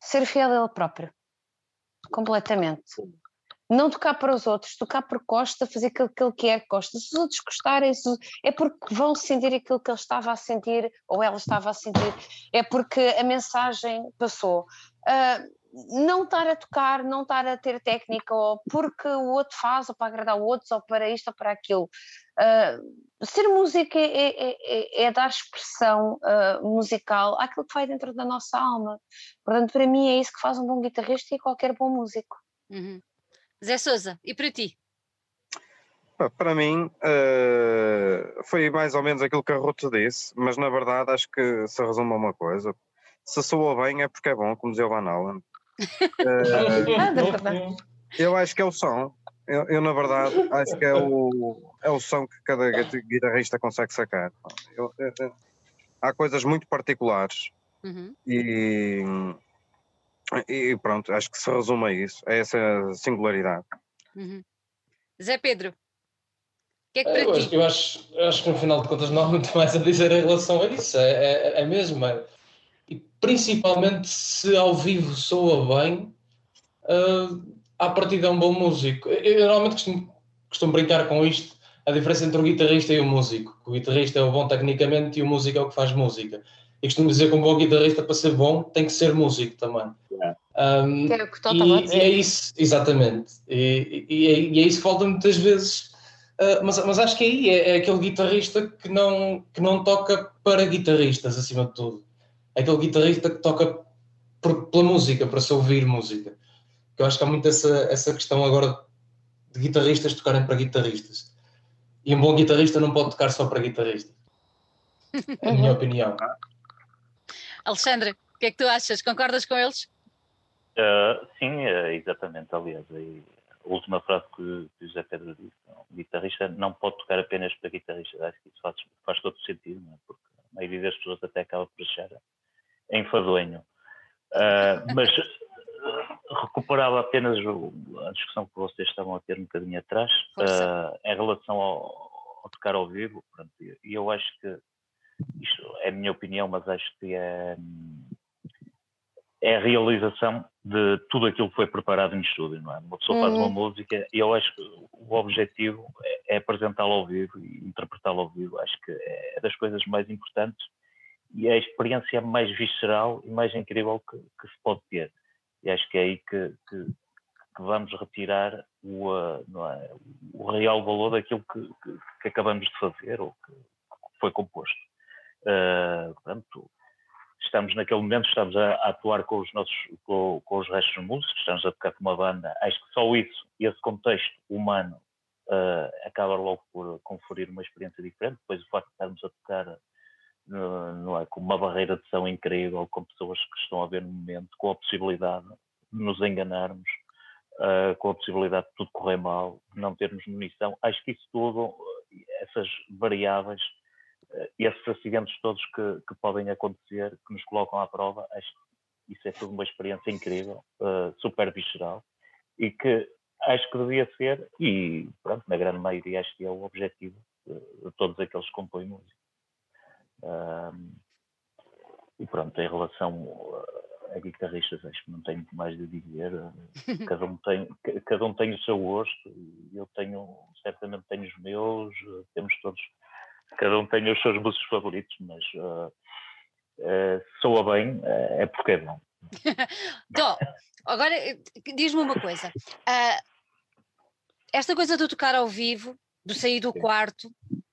Ser fiel a ele próprio, completamente não tocar para os outros, tocar por Costa, fazer aquilo que ele quer Costa. Se os outros gostarem, é porque vão sentir aquilo que ele estava a sentir ou ela estava a sentir, é porque a mensagem passou. Uh, não estar a tocar, não estar a ter técnica, ou porque o outro faz, ou para agradar outros, ou para isto ou para aquilo. Uh, ser música é, é, é, é dar expressão uh, musical àquilo que vai dentro da nossa alma. Portanto, para mim é isso que faz um bom guitarrista e qualquer bom músico. Uhum. Zé Souza, e para ti? Para mim, uh, foi mais ou menos aquilo que a Ruth disse, mas na verdade acho que se resume a uma coisa. Se soa bem é porque é bom, como dizia o Van Allen. Uh, eu acho que é o som. Eu, eu, na verdade, acho que é o, é o som que cada guitarrista consegue sacar. Eu, eu, há coisas muito particulares uhum. e e pronto, acho que se resume a isso, a essa singularidade. Uhum. Zé Pedro, o que é que para eu ti? Acho, eu acho, eu acho que no final de contas não há muito mais a dizer em relação a isso, é, é, é mesmo. É. E principalmente se ao vivo soa bem, uh, à partida é um bom músico. Eu, eu normalmente costumo, costumo brincar com isto, a diferença entre o guitarrista e o músico. O guitarrista é o bom tecnicamente e o músico é o que faz música. E costumo dizer que um bom guitarrista, para ser bom, tem que ser músico também. Um, que é o que tu e, e é isso, exatamente. E, e, é, e, é, isso que falta muitas vezes. Uh, mas, mas acho que aí é, é, aquele guitarrista que não, que não toca para guitarristas, acima de tudo. É aquele guitarrista que toca por, pela música, para se ouvir música. Eu acho que há muito essa, essa questão agora de guitarristas tocarem para guitarristas. E um bom guitarrista não pode tocar só para guitarristas. É a minha opinião. Alexandre, o que é que tu achas? Concordas com eles? Uh, sim, é, exatamente. Aliás, a última frase que, o José Pedro disse: o guitarrista não pode tocar apenas para guitarrista. Acho que isso faz, faz todo sentido, é? porque a maioria das pessoas até acaba por achar enfadonho. Uh, mas recuperava apenas o, a discussão que vocês estavam a ter um bocadinho atrás uh, em relação ao, ao, tocar ao vivo. E eu acho que isto é a minha opinião, mas acho que é, é a realização de tudo aquilo que foi preparado em estúdio, não é? Uma pessoa uhum. faz uma uhum. música e eu acho que o objetivo é, é apresentá-la ao vivo e interpretá-la ao vivo. Acho que é das coisas mais importantes e é a experiência mais visceral e mais incrível que, que se pode ter. E acho que é aí que, que, que vamos retirar o, é? o real valor daquilo que, que, acabamos de fazer ou que foi composto. Uh, portanto, estamos naquele momento, estamos a, a atuar com os nossos, com, com, os restos músicos, estamos a tocar com uma banda. Acho que só isso, esse contexto humano, uh, acaba logo por conferir uma experiência diferente. Depois o facto de estarmos a tocar não é, com uma barreira de som incrível, com pessoas que estão a ver no momento, com a possibilidade de nos enganarmos, uh, com a possibilidade de tudo correr mal, não termos munição. Acho que isso tudo, essas variáveis, esses acidentes todos que, que, podem acontecer, que nos colocam à prova, acho que isso é tudo uma experiência incrível, uh, super visceral, e que acho que devia ser, e pronto, na grande maioria acho que é o objetivo de, de todos aqueles que compõem música. Uh, e pronto, em relação a guitarristas, acho que não tenho muito mais de dizer. Cada um tem, cada um tem o seu gosto, eu tenho, certamente tenho os meus, temos todos cada um tem os seus músicos favoritos, mas uh, uh, soa bem, uh, é porque é bom. então, agora diz-me uma coisa. Uh, esta coisa de tocar ao vivo, de sair do quarto,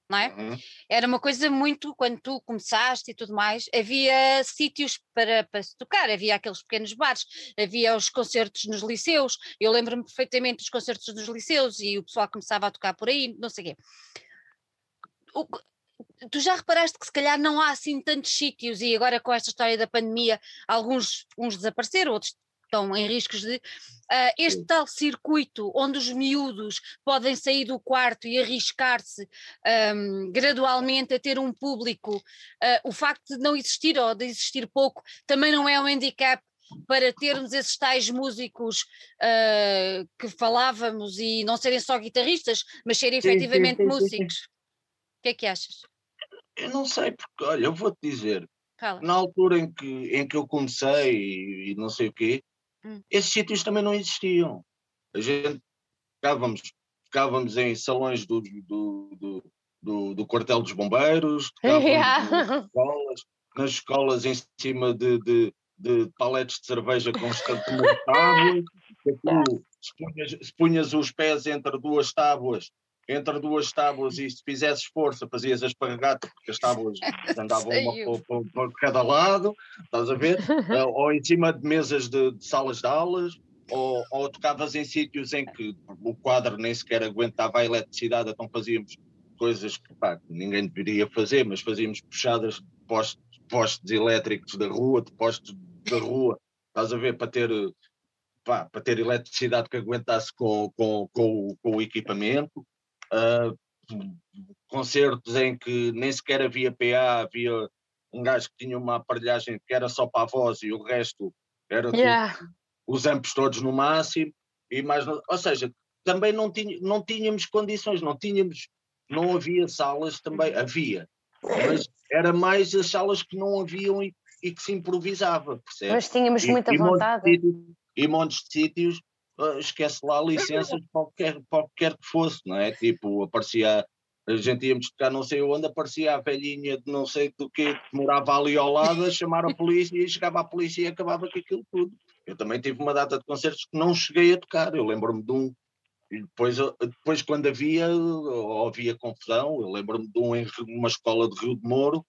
não é? Uhum. Era uma coisa muito, quando tu começaste e tudo mais, havia sítios para, para se tocar, havia aqueles pequenos bares, havia os concertos nos liceus, eu lembro-me perfeitamente dos concertos nos liceus e o pessoal começava a tocar por aí, não sei o quê. O, tu já reparaste que se calhar não há assim tantos sítios e agora com esta história da pandemia alguns uns desapareceram, outros estão em riscos de. Uh, este Sim. tal circuito onde os miúdos podem sair do quarto e arriscar-se um, gradualmente a ter um público, uh, o facto de não existir ou de existir pouco também não é um handicap para termos esses tais músicos uh, que falávamos e não serem só guitarristas, mas serem sim, efetivamente sim, sim, músicos. O que é que achas? Eu não sei, porque olha, eu vou-te dizer, Fala. na altura em que, em que eu comecei e, e não sei o quê, Hum. Esses sítios também não existiam. A gente ficávamos, ficávamos em salões do, do, do, do, do quartel dos bombeiros, yeah. nas, escolas, nas escolas em cima de, de, de paletes de cerveja com tábuas, se punhas, se punhas os pés entre duas tábuas entre duas tábuas e se fizesses força fazias a esparregata porque as tábuas andavam uma para cada lado, estás a ver? Eh, ou em cima de mesas de, de salas de aulas, ou, ou, tocavas em sítios em que o quadro nem sequer aguentava a eletricidade, então fazíamos coisas que pá, ninguém deveria fazer, mas fazíamos puxadas de postes, postes elétricos da rua, de postes da rua, estás a ver, para ter, pá, para ter eletricidade que aguentasse com, com, com, com o equipamento uh, concertos em que nem sequer havia PA, havia um gajo que tinha uma aparelhagem que era só para a voz e o resto era yeah. tudo, os amplos todos no máximo, e mais, ou seja, também não, tinha, não tínhamos condições, não tínhamos, não havia salas também, havia, mas era mais as salas que não haviam e, e que se improvisava, percebe? Mas tínhamos muita e, vontade. E montes, e montes de sítios esquece lá licenças qualquer, qualquer que fosse, não é? Tipo, aparecia, a gente íamos tocar não sei onde, aparecia a velhinha de não sei do que, que morava ali ao lado, a chamar a polícia e chegava a polícia e acabava com aquilo tudo. Eu também tive uma data de concertos que não cheguei a tocar, eu lembro-me de um e depois, depois, quando havia, havia confusão, eu lembro-me de um em uma escola de Rio de Moro,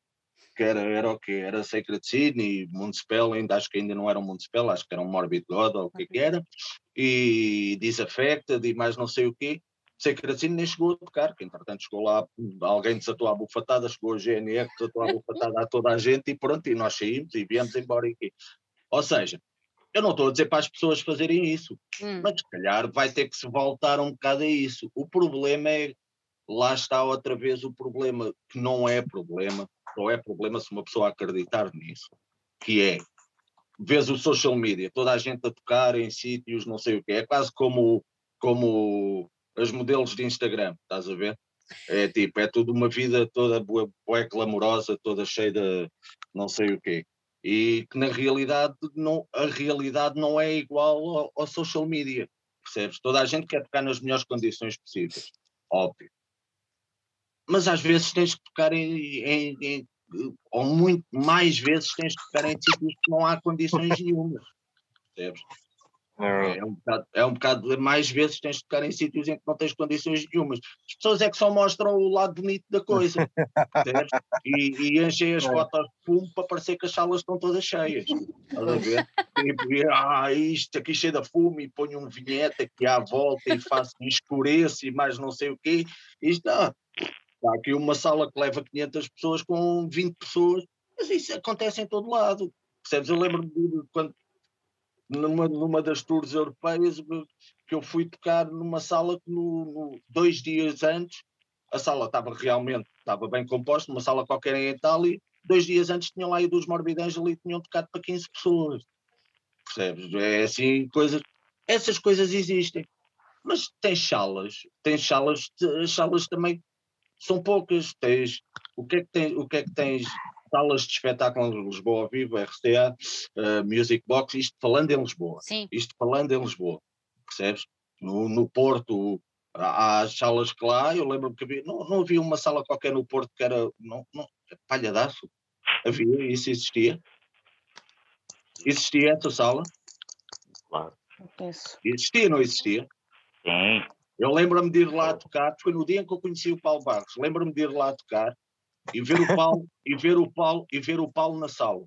que era, era o quê? Era Sacred Sydney, Municipal, ainda acho que ainda não era um Municipal, acho que era um Morbid God ou o que, que era, e Disaffected e mais não sei o quê. Sacred Sydney nem chegou a tocar, que entretanto chegou lá, alguém desatou a bufatada, chegou a GNR, desatou a bufatada a toda a gente e pronto, e nós saímos e viemos embora aqui. Ou seja, eu não estou a dizer para as pessoas fazerem isso, hum. mas se calhar vai ter que se voltar um bocado a isso. O problema é, lá está outra vez o problema, que não é problema, não é problema se uma pessoa acreditar nisso, que é, vês o social media, toda a gente a tocar em sítios, não sei o quê, é quase como, como os modelos de Instagram, estás a ver? É tipo, é tudo uma vida toda boa, boa glamourosa, toda cheia de não sei o quê. E que na realidade não, a realidade não é igual ao, ao social media, percebes? Toda a gente quer tocar nas melhores condições possíveis, óbvio mas às vezes tens que tocar em, em, em, ou muito mais vezes tens que tocar em sítios que não há condições nenhumas. Percebes? É. é, um bocado, é um bocado, mais vezes tens de tocar em sítios em que não tens condições nenhumas. As pessoas é que só mostram o lado bonito da coisa e, e, enchem as é. fotos de fumo para parecer que as salas estão todas cheias. Estás a ver? E, ah, isto aqui cheio de fumo e ponho um vinhete aqui à volta e faço escureço e mais não sei o quê. Isto, ah, Há aqui uma sala que leva 500 pessoas com 20 pessoas, mas isso acontece em todo lado. Percebes? Eu lembro-me de quando, numa, numa das tours europeias, que eu fui tocar numa sala que no, no, dois dias antes, a sala estava realmente, estava bem composta, uma sala qualquer em Itália, dois dias antes tinham lá ido os Morbidães ali e tinham tocado para 15 pessoas. Percebes? É assim, coisas, essas coisas existem. Mas tens salas, tens salas, as salas também são poucas. Tens, o, que é que tens, o que é que tens? Salas de espetáculo em Lisboa ao vivo, RCA, uh, Music Box, isto falando em Lisboa. Sim. Isto falando em Lisboa, percebes? No, no Porto, há, há salas que lá, eu lembro-me que havia, não, não havia uma sala qualquer no Porto que era não, não, palhadaço. Havia, isso existia. Existia essa sala? Claro. Existia, não existia? Sim. Eu lembro-me de ir lá tocar, foi no dia em que eu conheci o Paulo Barros, lembro-me de ir lá tocar e ver o Paulo, e ver o Paulo, e ver o Paulo na sala.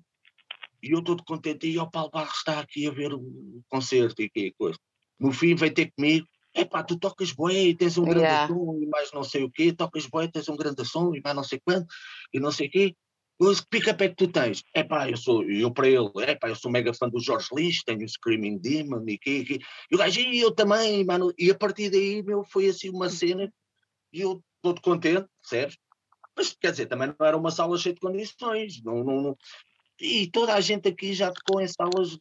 E eu todo contente, e o Paulo Barros está aqui a ver o concerto e que coisa. No fim veio ter comigo, epá, tu tocas boi, tens um grande yeah. som e mais não sei o quê, tocas boi, tens um grande som e mais não sei quanto, e não sei o quê. Que pick-up é que tu tens? É pá, eu sou, eu para ele, é pá, eu sou mega fã do Jorge Lynch, tenho o Screaming Demon e que, que. E o gajo, e eu também, mano. E a partir daí, meu, foi assim uma cena e eu todo contente, percebes? Mas quer dizer, também não era uma sala cheia de condições, não, não, não, e toda a gente aqui já tocou em salas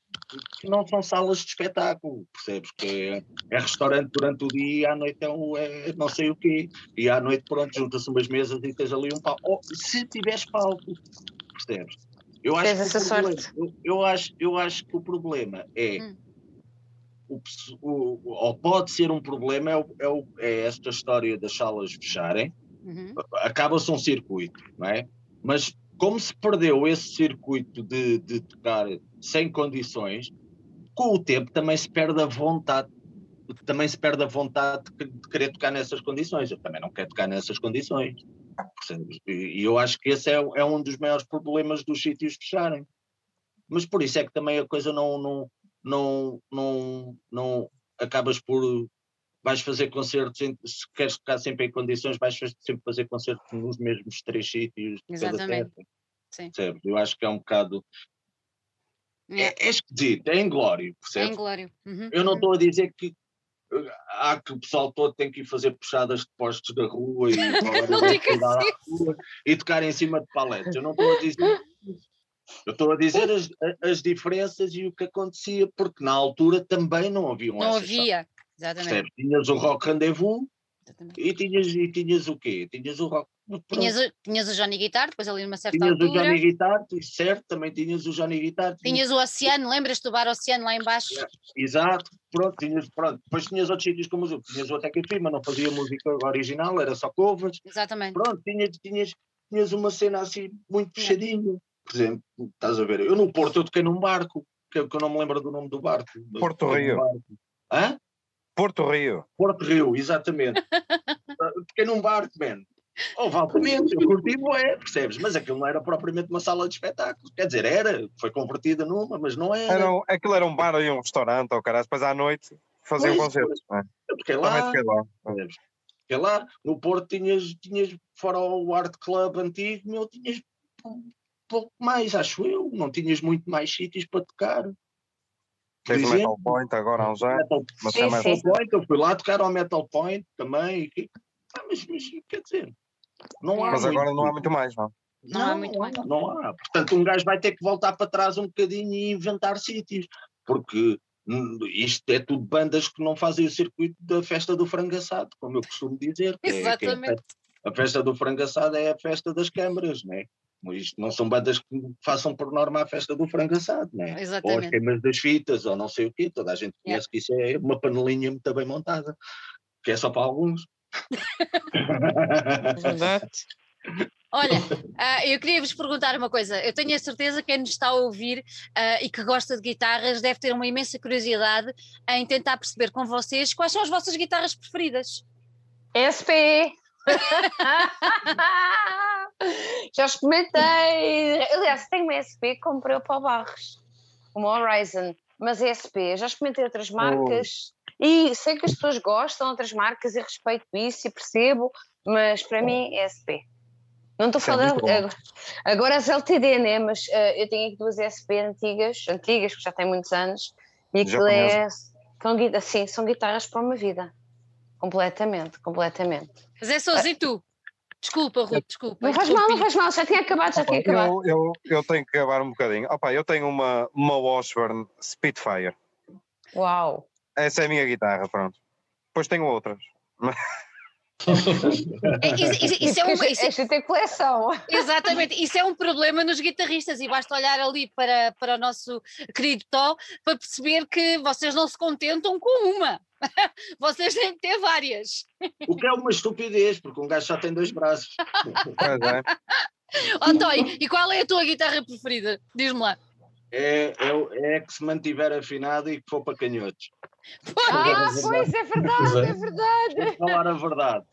que não são salas de espetáculo, percebes? Que é, é restaurante durante o dia e à noite é, um, é não sei o quê. E à noite, pronto, junta-se umas mesas e tens ali um palco. Oh, se tiveres palco, percebes? Eu acho, que essa problema, sorte. Eu, eu, acho, eu acho que o problema é. Hum. O, o, ou pode ser um problema, é, é, é esta história das salas fecharem, uhum. acaba-se um circuito, não é? Mas como se perdeu esse circuito de, de tocar sem condições, com o tempo também se perde a vontade também se perde a vontade de querer tocar nessas condições. Eu também não quero tocar nessas condições. E eu acho que esse é, é, um dos maiores problemas dos sítios fecharem. Mas por isso é que também a coisa não, não, não, não, não acabas por vais fazer concertos, se queres ficar sempre em condições, vais sempre fazer concertos nos mesmos três sítios. Exatamente. Sim. Eu acho que é um bocado. É, é, é esquisito, é inglório, percebes? É inglório. Uhum, Eu não estou uhum. a dizer que há que o pessoal todo tem que ir fazer puxadas de postos da rua e, rua, e tocar em cima de paletes. Eu não estou a dizer Eu estou a dizer as, as diferenças e o que acontecia, porque na altura também não havia Não havia, Exatamente. Tinhas o Rock Rendezvous e tinhas, e tinhas o quê? Tinhas o Rock. Tinhas o, tinhas o Johnny Guitar, depois ali numa certa tinhas altura. Tinhas o Johnny Guitar, certo, também tinhas o Johnny Guitar. Tinhas, tinhas o Oceano, lembras do bar Oceano lá embaixo? É, exato, pronto, tinhas, pronto. Depois tinhas outros sítios como o tinhas o Ateca Firma, não fazia música original, era só covers. Exatamente. Pronto, tinhas, tinhas, tinhas uma cena assim muito fechadinha. Por exemplo, estás a ver, eu no Porto eu toquei num barco, que, que eu não me lembro do nome do barco. Porto Rio. Hã? Porto Rio. Porto Rio, exatamente. Fiquei num barco, man. Houve altamente, eu curti é, percebes? Mas aquilo não era propriamente uma sala de espetáculos. Quer dizer, era, foi convertida numa, mas não era. era aquilo era um bar e um restaurante, ou caralho, depois à noite faziam um concertos. É? Eu fiquei lá, fiquei lá. Fiquei lá, no Porto tinhas, tinhas fora o Art Club antigo, meu, tinhas um pouco mais, acho eu, não tinhas muito mais sítios para tocar. O Metal Point agora há uns anos. Metal, mas sim, Metal sim. Point, eu fui lá tocar ao Metal Point também. Ah, mas, mas, quer dizer, não há. Mas agora não há muito mais, não? Não, não há muito mais. Não há. Portanto, um gajo vai ter que voltar para trás um bocadinho e inventar sítios. Porque isto é tudo bandas que não fazem o circuito da festa do frango assado, como eu costumo dizer. Exatamente. É, é a festa do frango assado é a festa das câmaras, não é? Isto não são bandas que façam por norma a festa do frango assado, né? Exatamente. Ou as queimas das fitas, ou não sei o quê. Toda a gente conhece yeah. que isso é uma panelinha muito bem montada, que é só para alguns. Verdade. Olha, uh, eu queria vos perguntar uma coisa. Eu tenho a certeza que quem nos está a ouvir uh, e que gosta de guitarras deve ter uma imensa curiosidade em tentar perceber com vocês quais são as vossas guitarras preferidas. SP! Já experimentei. Aliás, tenho uma SP que comprei para o Barros, uma Horizon, mas é SP. Já experimentei outras marcas oh. e sei que as pessoas gostam de outras marcas e respeito isso e percebo, mas para mim é SP. Não estou é falando agora, agora as LTD, né? Mas uh, eu tenho aqui duas SP antigas, antigas, que já têm muitos anos, e aquilo é. São, assim, são guitarras para uma vida. Completamente, completamente. Mas é sozinho uh, tu? Desculpa, Ruth, desculpa. Não faz mal, não faz mal, já tinha acabado, já tinha acabado. Eu, eu, eu tenho que acabar um bocadinho. Opa, eu tenho uma, uma Washburn Spitfire. Uau! Essa é a minha guitarra, pronto. Depois tenho outras. isso, isso, isso, é um, isso, isso tem coleção. Exatamente, isso é um problema nos guitarristas e basta olhar ali para, para o nosso querido Tó para perceber que vocês não se contentam com uma. Vocês têm que ter várias. O que é uma estupidez, porque um gajo só tem dois braços. Pois é. Oh, Toy, e qual é a tua guitarra preferida? Diz-me lá. é, é, é que se mantiver afinado e que for para canhotos. Ah, pois é verdade, é verdade. Vou falar a verdade.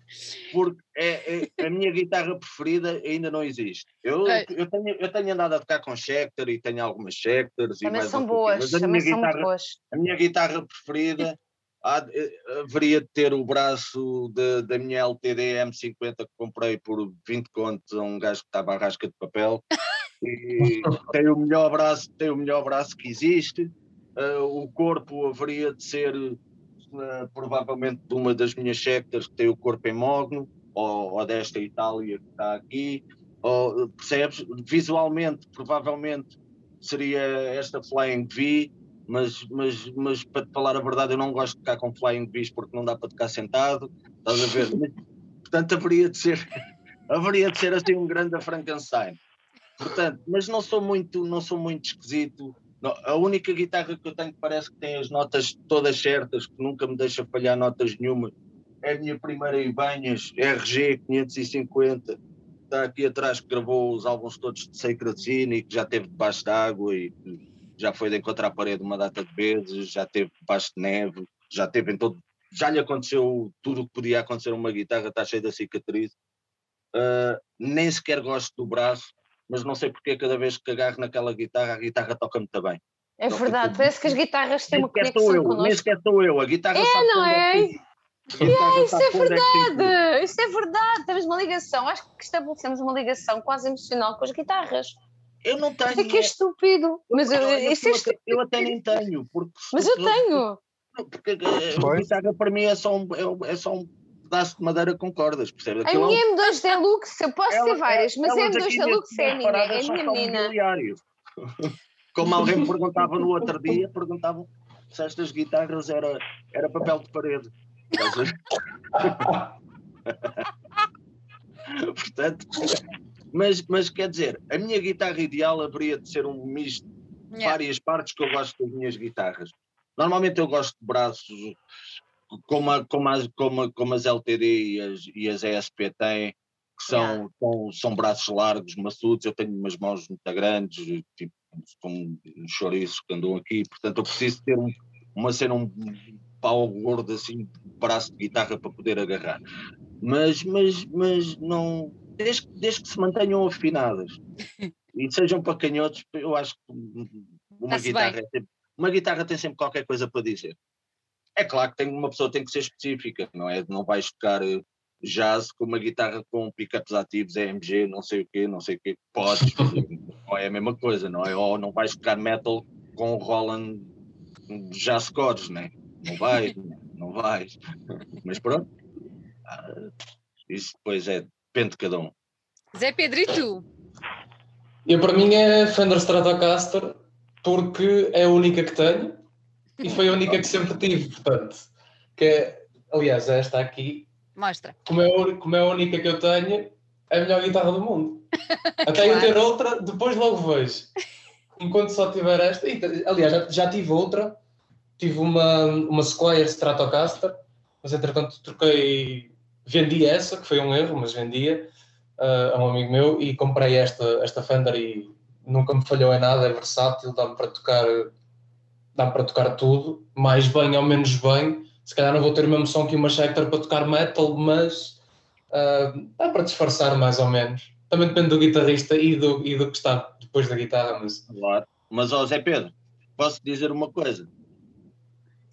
Porque é, é, a minha guitarra preferida ainda não existe. Eu, eu, tenho, eu tenho andado a tocar com Schecter e tenho algumas Schecters. Também e são boas, também minha guitarra, boas. A minha guitarra preferida há, eh, haveria de ter o braço de, da minha LTD M50 que comprei por 20 contos a um gajo que estava à rasca de papel. E tem o melhor braço, tem o melhor braço que existe. Uh, o corpo haveria de ser uh, provavelmente de uma das minhas sectas que tem o corpo em mogno, ou, ou desta Itália que está aqui. Ou, percebes? Visualmente, provavelmente seria esta Flying V, mas, mas, mas para te falar a verdade, eu não gosto de tocar com Flying Vs porque não dá para tocar sentado. Estás a ver? Portanto, haveria de ser, haveria de ser assim um grande Frankenstein. Portanto, mas não sou muito, não sou muito esquisito. Não, a única guitarra que eu tenho que parece que tem as notas todas certas, que nunca me deixa falhar notas nenhuma, é a minha primeira Ibanhas RG 550. Está aqui atrás que gravou os álbuns todos de Sacred Zine e que já teve debaixo d'água e já foi de encontrar a parede uma data de vezes, já teve debaixo de neve, já teve em todo. Já lhe aconteceu tudo o que podia acontecer uma guitarra, está cheia de cicatriz. Uh, nem sequer gosto do braço, mas não sei porque cada vez que agarro naquela guitarra, a guitarra toca muito bem. É não verdade, parece que as guitarras têm uma conexão eu, connosco. Nem sequer sou eu, a guitarra É, não é? É, isso é verdade, isso é verdade, temos uma ligação, acho que estabelecemos uma ligação quase emocional com as guitarras. Eu não tenho. Isso é que é estúpido, mas eu, eu, isso é estúpido. eu até nem tenho. Porque, mas eu tenho. Porque a guitarra para mim é só um, é, é só um pedaço de madeira com cordas, percebe? A minha M2 Deluxe, eu posso ter várias, mas a M2 Deluxe é a minha, é a minha menina. Como alguém me perguntava no outro dia, perguntavam se estas guitarras era, era papel de parede. Portanto, mas, mas quer dizer, a minha guitarra ideal haveria de ser um misto de yeah. várias partes que eu gosto das minhas guitarras. Normalmente eu gosto de braços como, a, como, as, como, como as LTD e as, e as ESP têm, que são, yeah. são, são braços largos, maçudos, eu tenho umas mãos muito grandes, tipo, como um chouriços que andam aqui, portanto eu preciso ter um, uma cena, um pau gordo assim, braço de guitarra para poder agarrar. Mas, mas, mas não, desde, desde que se mantenham afinadas e sejam para canhotos, eu acho que uma guitarra, é uma guitarra tem sempre qualquer coisa para dizer. É claro que tem, uma pessoa tem que ser específica, não é? Não vais tocar eh, jazz com uma guitarra com pickups ativos, EMG, não sei o quê, não sei o quê. Podes, não é a mesma coisa, não é? Ou não vais tocar metal com Roland Jazz Chords, né? Não vais, não vais. Mas pronto, ah, isso depois é, depende de cada um. Zé Pedro, e tu? Eu, para mim, é Fender Stratocaster, porque é a única que tenho e foi a única que sempre tive, portanto. Que é, aliás, esta aqui. Mostra. Como é, como é a única que eu tenho, é a melhor guitarra do mundo. Até claro. eu ter outra, depois logo vejo. Enquanto só tiver esta. E, aliás, já, já tive outra. Tive uma, uma Squire Stratocaster, mas entretanto troquei. Vendi essa, que foi um erro, mas vendia uh, a um amigo meu e comprei esta, esta Fender e nunca me falhou em nada, é versátil, dá-me para tocar dá para tocar tudo, mais bem ou menos bem. Se calhar não vou ter o mesmo som que uma Schecter para tocar metal, mas uh, dá para disfarçar mais ou menos. Também depende do guitarrista e do, e do que está depois da guitarra. Mas, claro. mas ó Zé Pedro, posso dizer uma coisa?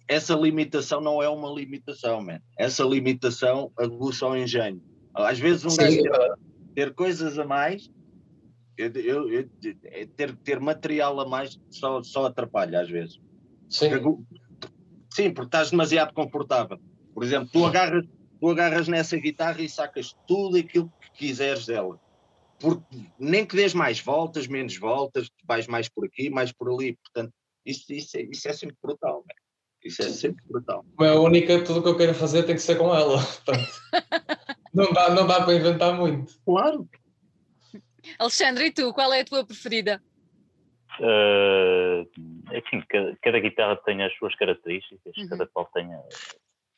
Essa limitação não é uma limitação, man. Essa limitação aguça o engenho. Às vezes um gajo ter, ter coisas a mais eu, eu, eu, ter, ter material a mais só, só atrapalha às vezes. Sim. Sim, porque estás demasiado confortável. Por exemplo, tu agarras, tu agarras nessa guitarra e sacas tudo aquilo que quiseres dela. Porque nem que dês mais voltas, menos voltas, vais mais por aqui, mais por ali. Portanto, isso, isso, é, isso é sempre brutal. Né? Isso é sempre brutal. É a única, tudo o que eu quero fazer tem que ser com ela. Portanto, não, dá, não dá para inventar muito. Claro. Alexandre, e tu, qual é a tua preferida? Uh, enfim, cada, cada, guitarra tem as suas características, uhum. cada qual tem,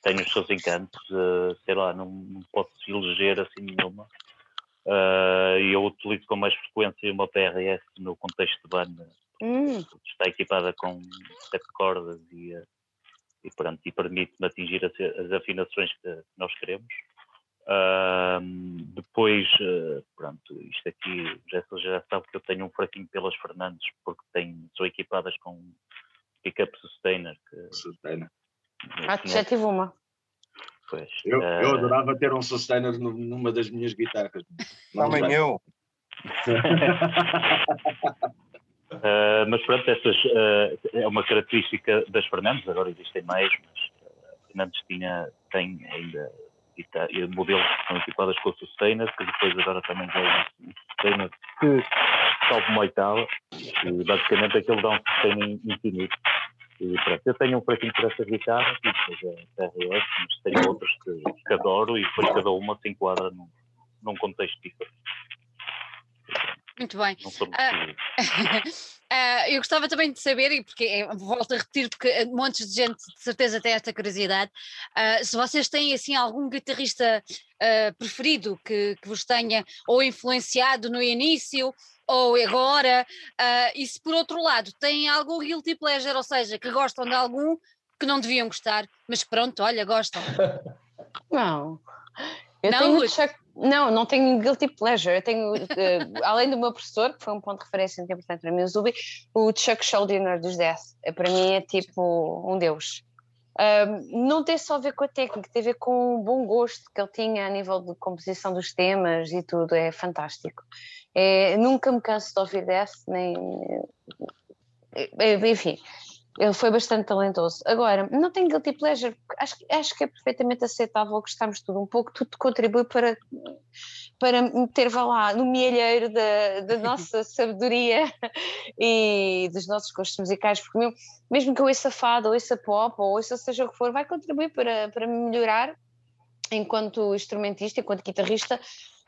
tem os seus encantos, uh, sei lá, não, não posso eleger assim nenhuma. Uh, eu utilizo com mais frequência uma PRS no contexto de banda, hum. está equipada com sete cordas e, e, pronto, e permite-me atingir as, as, afinações que nós queremos. Uh, depois, uh, pronto, isto aqui, já, já sabe que eu tenho um fraquinho pelas Fernandes, porque tenho, são equipadas com pickup sustainer. Que, sustainer. Ah, já tive uma. Pois, eu, uh, eu adorava ter um sustainer numa das minhas guitarras. Também eu. Uh, mas pronto, essas, uh, é uma característica das Fernandes, agora existem mais, mas uh, Fernandes tinha, tem ainda tá, modelos que são equipadas com o Sustainer, que depois agora também tem o Sustainer que salve uma oitava, e basicamente aquilo dá um sustain infinito. E pronto, eu tenho um fraquinho por essas guitarras, e depois a RS, mas tenho outras que, que adoro, e depois cada uma se enquadra num, num contexto diferente. Muito bem. Uh, uh, eu gostava também de saber, e porque é, volto a repetir, porque eh, montes de gente de certeza tem esta curiosidade, uh, se vocês têm assim algum guitarrista preferido que, que, vos tenha ou influenciado no início ou agora, e se por outro lado têm algum guilty pleasure, ou seja, que gostam de algum que não deviam gostar, mas que pronto, olha, gostam. Não. Eu não, tenho Chuck, não, não tenho guilty pleasure. Eu tenho, uh, além do meu professor, que foi um ponto de referência muito importante para mim, o Zubi, o Chuck Schuldiner dos Death. É, para mim é tipo um deus. Não tem só a ver com a técnica, tem a ver com o bom gosto que ele tinha a nível de composição dos temas e tudo, é fantástico. É, nunca me canso de ouvir Death, nem. Enfim, ele foi bastante talentoso. Agora, não tenho guilty pleasure, acho, acho que é perfeitamente aceitável gostarmos de tudo um pouco, tudo contribui para, para meter, vá lá, no mielheiro da, da nossa sabedoria e dos nossos gostos musicais, porque mesmo, mesmo que eu ouça fado, ou ouça pop, ou ouça seja o que for, vai contribuir para, para melhorar enquanto instrumentista, enquanto guitarrista,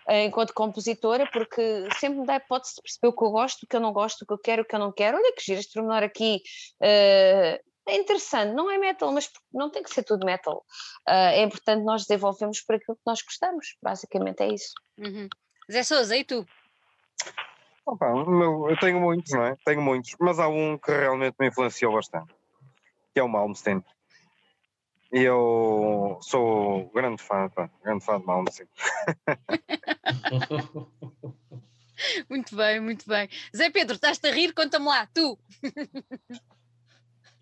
enquanto compositora, porque sempre me dá a hipótese de perceber o que eu gosto, o que eu não gosto, o que eu quero, o que eu não quero. Olha que giro, este pormenor aqui uh, é interessante, não é metal, mas não tem que ser tudo metal. Uh, é importante nós desenvolvermos por aquilo que nós gostamos, basicamente é isso. Uhum. Zé Souza, e tu? Opa, eu tenho muitos, não é? Tenho muitos, mas há um que realmente me influenciou bastante, que é o Malmsteen. E eu sou grande fã, pá, grande fã de Malmsteen. muito bem, muito bem. Zé Pedro, estás-te a rir? Conta-me lá, tu.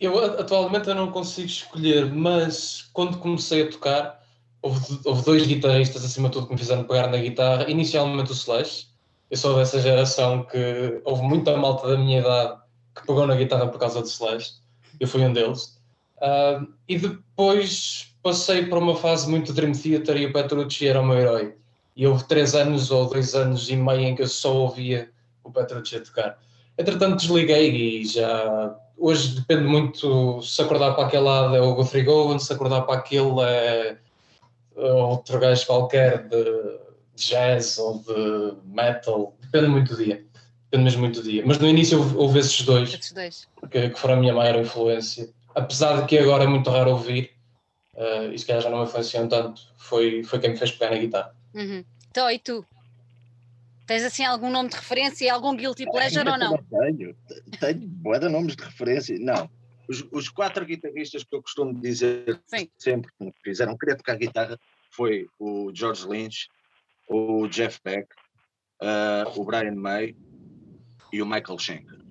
eu atualmente eu não consigo escolher, mas quando comecei a tocar, houve, houve dois guitarristas acima de tudo que me fizeram pegar na guitarra. Inicialmente o Slash, eu sou dessa geração que houve muita malta da minha idade que pegou na guitarra por causa do Slash. Eu fui um deles. Uh, e depois passei por uma fase muito Dream Theater e o Petrucci era o meu herói. E houve três anos ou dois anos e meio em que eu só ouvia o Petrucci a tocar. Entretanto desliguei e já... Hoje depende muito, se acordar para aquele lado é o Guthrie Gowan, se acordar para aquele é outro gajo qualquer de jazz ou de metal, depende muito do dia. Depende mesmo muito do dia. Mas no início houve esses dois, esses dois. Que, que foram a minha maior influência apesar de que agora é muito raro ouvir, uh, e se calhar já não me influenciam tanto, foi, foi quem me fez pegar na guitarra. Uhum. Então, e tu? Tens assim algum nome de referência, algum guilty pleasure ou não? Tenho, tenho boa de nomes de referência. Não, os, os, quatro guitarristas que eu costumo dizer Sim. sempre que me fizeram querer tocar guitarra foi o George Lynch, o Jeff Beck, uh, o Brian May e o Michael Schenker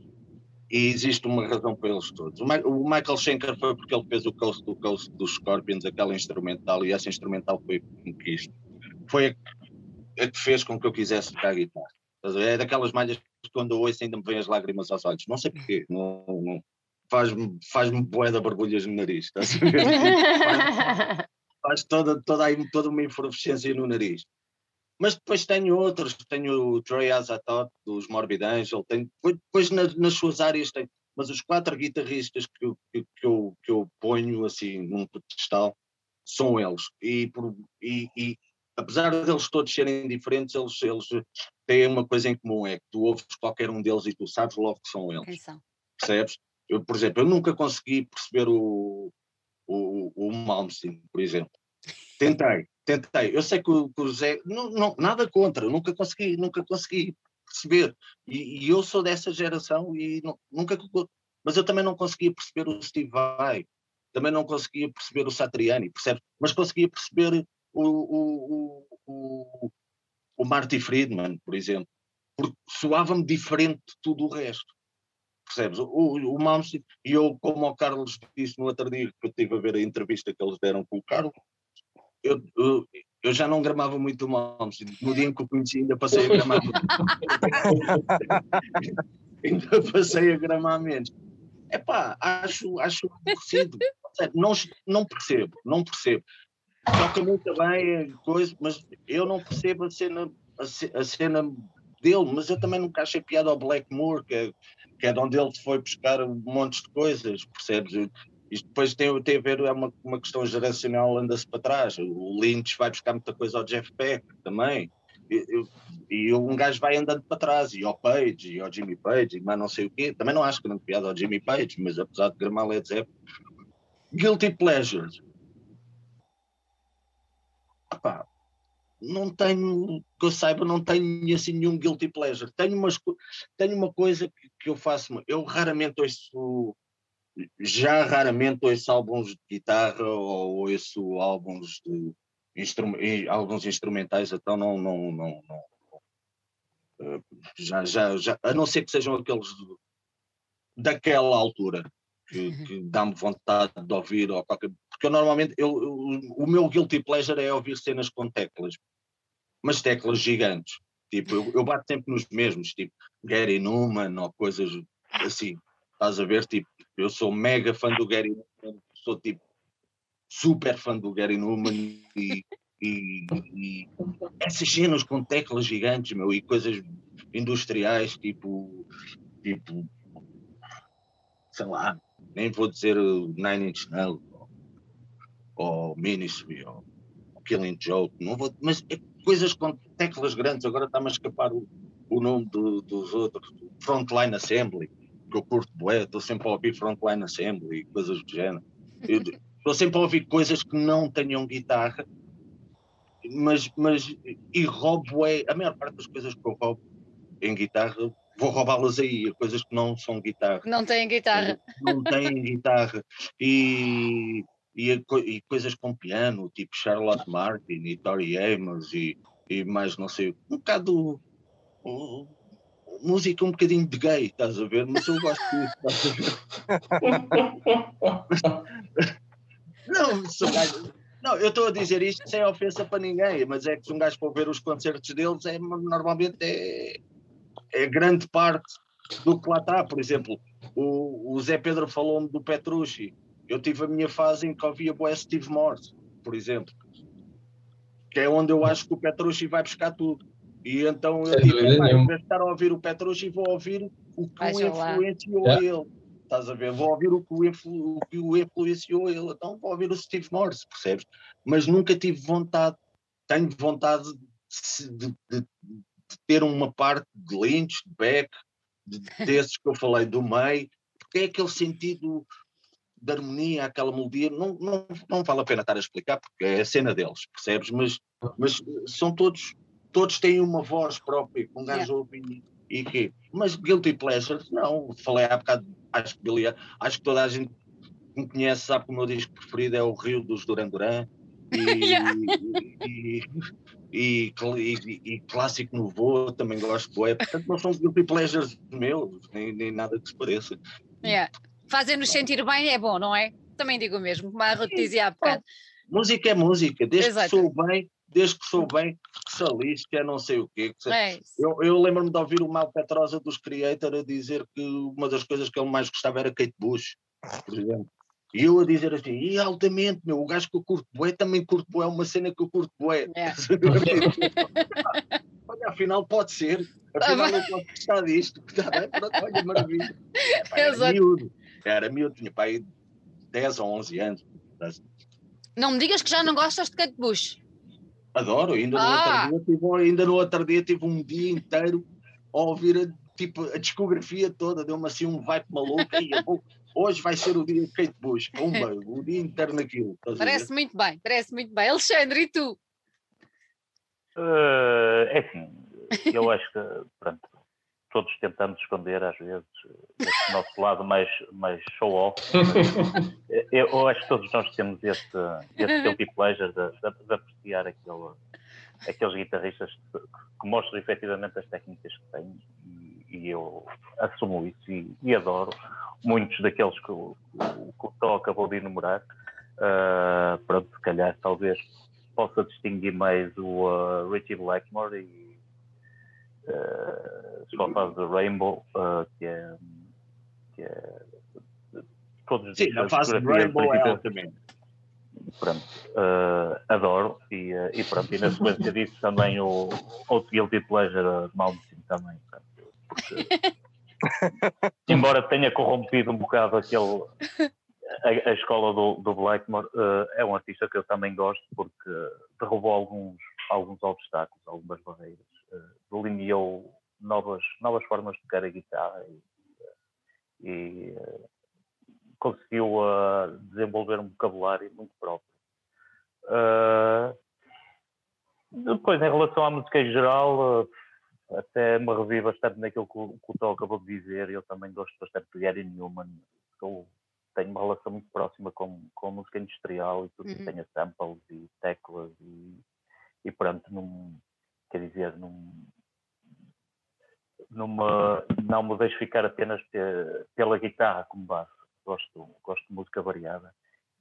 e existe uma razão para eles todos. O, Michael Schenker foi porque ele fez o Coast to Coast dos Scorpions, aquela instrumental, e essa instrumental foi quis. Foi a, a, que fez com que eu quisesse tocar guitarra. É daquelas malhas que quando eu ouço ainda me vêm as lágrimas aos olhos. Não sei porquê, não, não, faz-me faz de borbulhas no nariz. faz, faz toda, toda, toda uma efervescência no nariz. Mas depois tenho outros, tenho o Troy Azatot, dos Morbid Angel, tenho, depois nas, nas suas áreas tenho, mas os quatro guitarristas que eu, que, que, eu, que eu ponho assim num pedestal são eles. E, por, e, e, apesar deles todos serem diferentes, eles, eles têm uma coisa em comum, é que tu ouves qualquer um deles e tu sabes logo que são eles. São? Percebes? Eu, por exemplo, eu nunca consegui perceber o, o, o Malmsteen, por exemplo. Tentei, tentei. Eu sei que o, que o Zé, não, não, nada contra, nunca consegui, nunca consegui perceber. E, e eu sou dessa geração e não, nunca. Mas eu também não conseguia perceber o Steve Vai, também não conseguia perceber o Satriani, percebe? Mas conseguia perceber o, o, o, o Marty Friedman, por exemplo, porque soava-me diferente de tudo o resto. Percebes? O, o Malmsteen, e eu, como o Carlos disse no outro dia, que eu estive a ver a entrevista que eles deram com o Carlos, eu, eu, eu já não gramava muito o Malmsteen. No dia em que o conheci, ainda passei a gramar. ainda passei a gramar menos. É pá, acho, acho aborrecido. Não, não percebo, não percebo. Toca muito bem coisa, mas eu não percebo a cena, a, cena dele, mas eu também nunca achei piada ao Blackmore, que é, que é de onde ele foi buscar um monte de coisas, percebes? Isto depois tem, tem a ver, é uma, uma questão geracional, anda-se para trás. O Lynch vai buscar muita coisa ao Jeff Beck também. E, e, um gajo vai andando para trás, e ao Page, e ao Jimmy Page, mas não sei o quê. Também não acho que não piada ao Jimmy Page, mas apesar de gramar Led Zeppelin. Guilty Pleasures. Epá, não tenho, que eu saiba, não tenho assim nenhum guilty pleasure. Tenho, umas, tenho uma coisa que, que eu faço, eu raramente ouço, já raramente ouço álbuns de guitarra ou ouço álbuns de instrum, alguns instrumentais, então não, não, não, não eh, já, já, já, a não ser que sejam aqueles daquela altura que, uhum. que dá-me vontade de ouvir ou qualquer porque eu normalmente eu, eu, o meu guilty pleasure é ouvir cenas com teclas. Mas teclas gigantes. Tipo eu, eu bato sempre nos mesmos tipo Gary Newman ou coisas assim. Estás a ver? Tipo eu sou mega fã do Gary Newman sou tipo super fã do Gary Newman e, e, e essas cenas com teclas gigantes, meu, e coisas industriais, tipo, tipo, sei lá, nem vou dizer Nine Inch Nails ou, ou Ministry ou, ou Killing Joke, não vou, mas é coisas com teclas grandes, agora está-me a escapar o, o nome do, dos outros, Frontline Assembly, que eu curto bué, estou sempre a ouvir Frontline Assembly e coisas do género. Estou sempre a ouvir coisas que não tenham guitarra, mas, mas e roubo é. A maior parte das coisas que eu roubo em guitarra, vou roubá-las aí, coisas que não são guitarra. Não têm guitarra. Não têm guitarra. E, e, e, coisas com piano, tipo Charlotte Martin e Tori Amos e, e mais não sei, um bocado. Um, música um bocadinho de gay, estás a ver? Mas eu gosto disso, estás a ver? Não, gajo, não, eu estou a dizer isto sem ofensa para ninguém, mas é que se um gajo for ver os concertos deles, é, normalmente é, é grande parte do que lá está. Por exemplo, o, o Zé Pedro falou-me do Petrucci. Eu tive a minha fase em que ouvia o Steve Morse, por exemplo, que é onde eu acho que o Petrucci vai buscar tudo. E então eu digo, em vez de estar a ouvir o Petrucci, vou ouvir o que o influenciou yeah. ele. Estás a ver? Vou ouvir o que o, influ, o, que o influenciou ele, então vou ouvir o Steve Morse, percebes? Mas nunca tive vontade, tenho vontade de, de, de, de ter uma parte de Lynch, de Beck, de, desses que eu falei do meio, porque é aquele sentido de harmonia, aquela melodia, não, não, não vale a pena estar a explicar, porque é a cena deles, percebes? Mas, mas são todos, todos têm uma voz própria, com um gajo yeah. ouve e, que Mas Guilty Pleasures, não, falei há bocado acho que Billy, acho que toda a gente que me conhece sabe que o meu disco preferido é o Rio dos Duran Duran e, e, e, e, clássico no voo também gosto é portanto não são guilty pleasures meus nem, nem nada que se pareça yeah. Fazer-nos sentir bem é bom não é? também digo o mesmo como a Ruth dizia há bocado música é música desde Exato. que sou bem desde que sou bem que que é não sei o quê. Que é eu, eu lembro-me de ouvir o Mal Petrosa dos Creator a dizer que uma das coisas que ele mais gostava era Kate Bush, por exemplo. E eu a dizer assim, e altamente, meu, o gajo que eu curto bué também curto bué, uma cena que eu curto bué. É. olha, afinal pode ser, afinal eu posso gostar disto. olha, maravilha. era miúdo, era miúdo, tinha pai 10 ou 11 anos. Não me digas que já não gostas de Kate Bush. Adoro, ainda, ah. no outro dia, tive, ainda no outro dia tive um dia inteiro a ouvir a, tipo, a discografia toda, deu-me assim um vibe maluco. e hoje vai ser o dia de Kate Bush, Pumba, o dia inteiro naquilo. Parece muito bem, parece muito bem. Alexandre, e tu? Uh, é assim, eu acho que, pronto, todos tentamos esconder às vezes esse nosso lado mais, mais show-off. eu, acho que todos nós temos esse, esse guilty pleasure de, de, de apreciar aquele, aqueles guitarristas que, que, mostram efetivamente as técnicas que têm e, e eu assumo isso e, e, adoro muitos daqueles que o, que o Tó acabou de enumerar. Uh, pronto, se calhar talvez possa distinguir mais o uh, Richie Blackmore e uh, só faz o Rainbow, uh, que é. Que é todos Sim, a fase do Rainbow é altamente. Pronto, uh, adoro e, uh, e pronto, e na sequência disso também o outro Guilty Pleasure de Malmsteen também, pronto, porque, embora tenha corrompido um bocado aquele a, a escola do, do Blackmore uh, é um artista que eu também gosto porque derrubou alguns, alguns obstáculos, algumas barreiras delineou novas, novas formas de tocar a guitarra e, e uh, conseguiu uh, desenvolver um vocabulário muito próprio. Uh, depois, em relação à música em geral, até me revi bastante naquilo que o, que o Tó acabou de dizer. Eu também gosto bastante de Gary Newman. Sou, tenho uma relação muito próxima com, com a música industrial e tudo uhum. que tenha samples e teclas e, e pronto, num, quer dizer, num, numa, não me deixo ficar apenas pela guitarra como base. Gosto, gosto de música variada.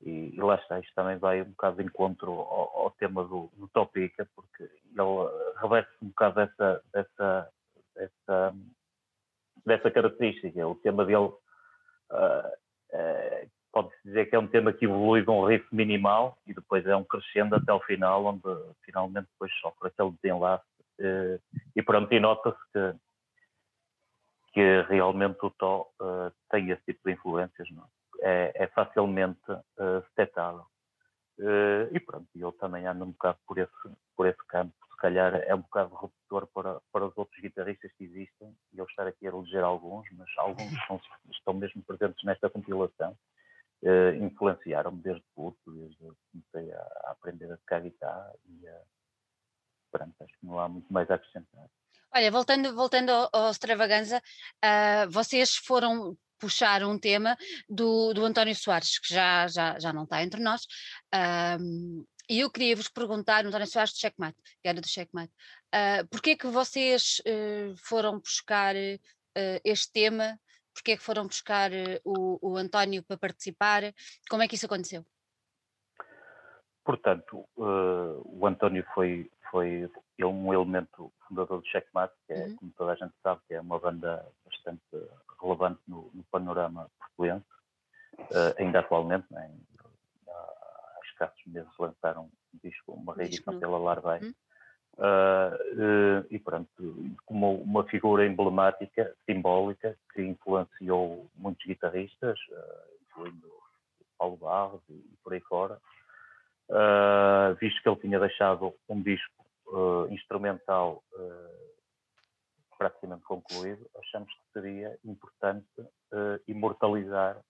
E, e, lá está, isto também vai um bocado de encontro ao, ao tema do, do Topica, porque ele reveste um bocado dessa, dessa, dessa, dessa característica. O tema dele uh, uh, pode-se dizer que é um tema que evolui de um riff minimal e depois é um crescendo até o final, onde finalmente sofre aquele desenlace. Uh, e pronto, e nota-se que que realmente o Tó uh, tem esse tipo de influências, não é? é, é facilmente uh, detectável. Uh, e pronto, eu também ando um bocado por esse, por esse campo. Se calhar é um bocado redutor para, para os outros guitarristas que existem, e eu estar aqui a eleger alguns, mas alguns estão, estão mesmo presentes nesta compilação. Uh, influenciaram-me desde puto, desde que comecei a, a, aprender a tocar guitarra e uh, pronto, acho que não há muito mais a acrescentar. Olha, voltando, voltando ao, ao Extravaganza, uh, vocês foram puxar um tema do, do António Soares, que já, já, já não está entre nós, uh, e eu queria vos perguntar, António Soares do Checkmate, que era do Checkmate, uh, porquê é que vocês uh, foram buscar uh, este tema, porquê é que foram buscar o, o António para participar, como é que isso aconteceu? Portanto, o António foi, foi é um elemento fundador do Checkmate, que é, uhum. como toda a gente sabe, que é uma banda bastante relevante no, no panorama portuense, uh, ainda atualmente, né, há escassos meses lançaram um disco, uma reedição pela Larvei. Uhum. Uh, uh, e pronto, como uma figura emblemática, simbólica, que influenciou muitos guitarristas, incluindo Paulo Barros e, e por aí fora, visto que ele tinha deixado um disco uh, instrumental uh, praticamente concluído, achamos que seria importante uh, imortalizar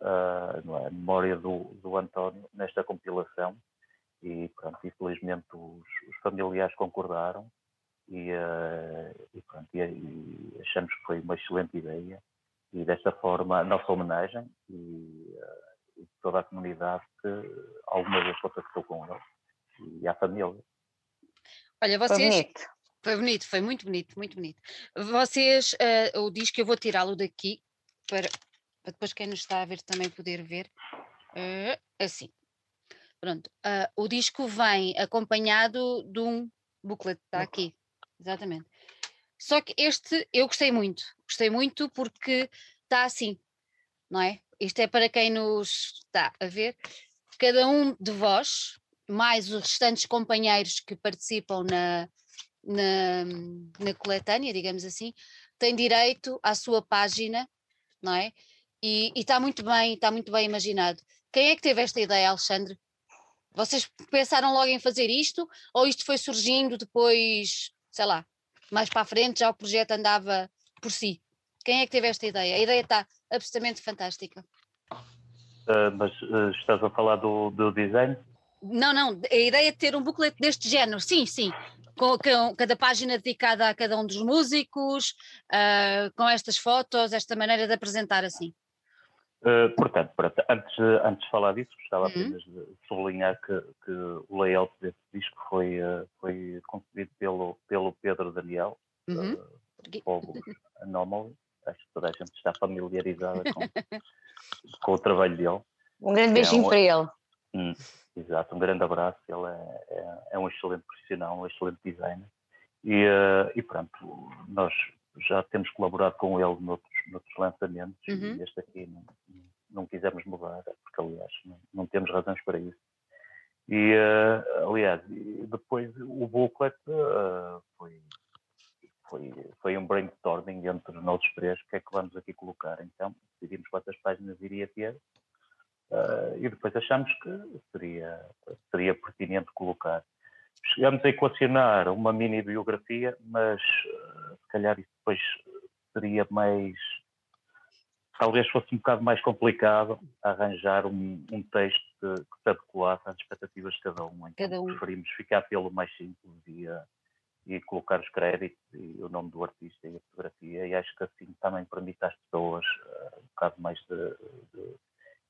é, a memória do, do António nesta compilação e, pronto, infelizmente os, os familiares concordaram e, e, pronto, e, e, achamos que foi uma excelente ideia e desta forma a nossa homenagem e, toda a comunidade que alguma vez contactou com ele e à família. Olha, vocês. Foi bonito. Foi bonito, foi muito bonito, muito bonito. Vocês, uh, o disco, eu vou tirá-lo daqui para, para, depois quem nos está a ver também poder ver. Uh, assim. Pronto. Uh, o disco vem acompanhado de um booklet, está aqui. Exatamente. Só que este eu gostei muito. Gostei muito porque está assim, não é? Isto é para quem nos está a ver. Cada um de vós mais os restantes companheiros que participam na, na, na coletânea, digamos assim, têm direito à sua página, não é? E está muito bem, está muito bem imaginado. Quem é que teve esta ideia, Alexandre? Vocês pensaram logo em fazer isto ou isto foi surgindo depois, sei lá, mais para a frente já o projeto andava por si? Quem é que teve esta ideia? A ideia está absolutamente fantástica. Uh, mas uh, estás a falar do, do design? Não, não, a ideia de ter um booklet deste género, sim, sim, com, com, cada página dedicada a cada um dos músicos, uh, com estas fotos, esta maneira de apresentar assim? Uh, portanto, antes, antes de falar disso, gostava uhum. apenas de sublinhar que, que, o layout desse disco foi, uh, foi concebido pelo, pelo Pedro Daniel, uhum. uh, Anomaly. Acho que toda a gente está familiarizada com, com o trabalho dele. Um grande beijinho é um, para ele. Exato, um grande abraço. Ele é, é, é, um excelente profissional, um excelente designer. E, e pronto, nós já temos colaborado com ele noutros, noutros lançamentos uhum. e este aqui não, não quisemos mudar, porque aliás não, não temos razões para isso. E uh, aliás, depois o booklet uh, foi, foi, foi um brainstorming entre nós três, o que é que vamos aqui colocar. Então decidimos quantas páginas iria ter uh, e depois achamos que seria, seria pertinente colocar. Chegamos a equacionar uma mini biografia, mas se calhar isso depois seria mais. Talvez fosse um bocado mais complicado arranjar um, um texto que, que se adequasse às expectativas de cada um. Então cada um. preferimos ficar pelo mais simples e, uh, e colocar os créditos e o nome do artista e a fotografia. E acho que assim também permite às pessoas uh, um bocado mais de, de,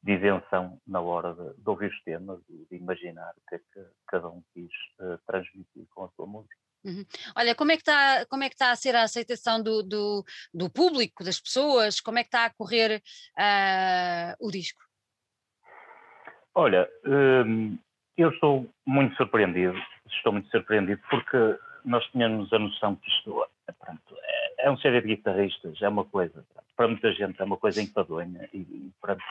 de isenção na hora de, de, ouvir os temas e de imaginar o que é que cada um quis uh, transmitir com a sua música. Uhum. Olha, como é, que está, como é que está a ser a aceitação do, do, do público, das pessoas? Como é que está a correr uh, o disco? Olha, hum, eu estou muito surpreendido, estou muito surpreendido porque nós tínhamos a noção que isto pronto, é, é um série de guitarristas, é uma coisa, para muita gente é uma coisa enfadonha e pronto,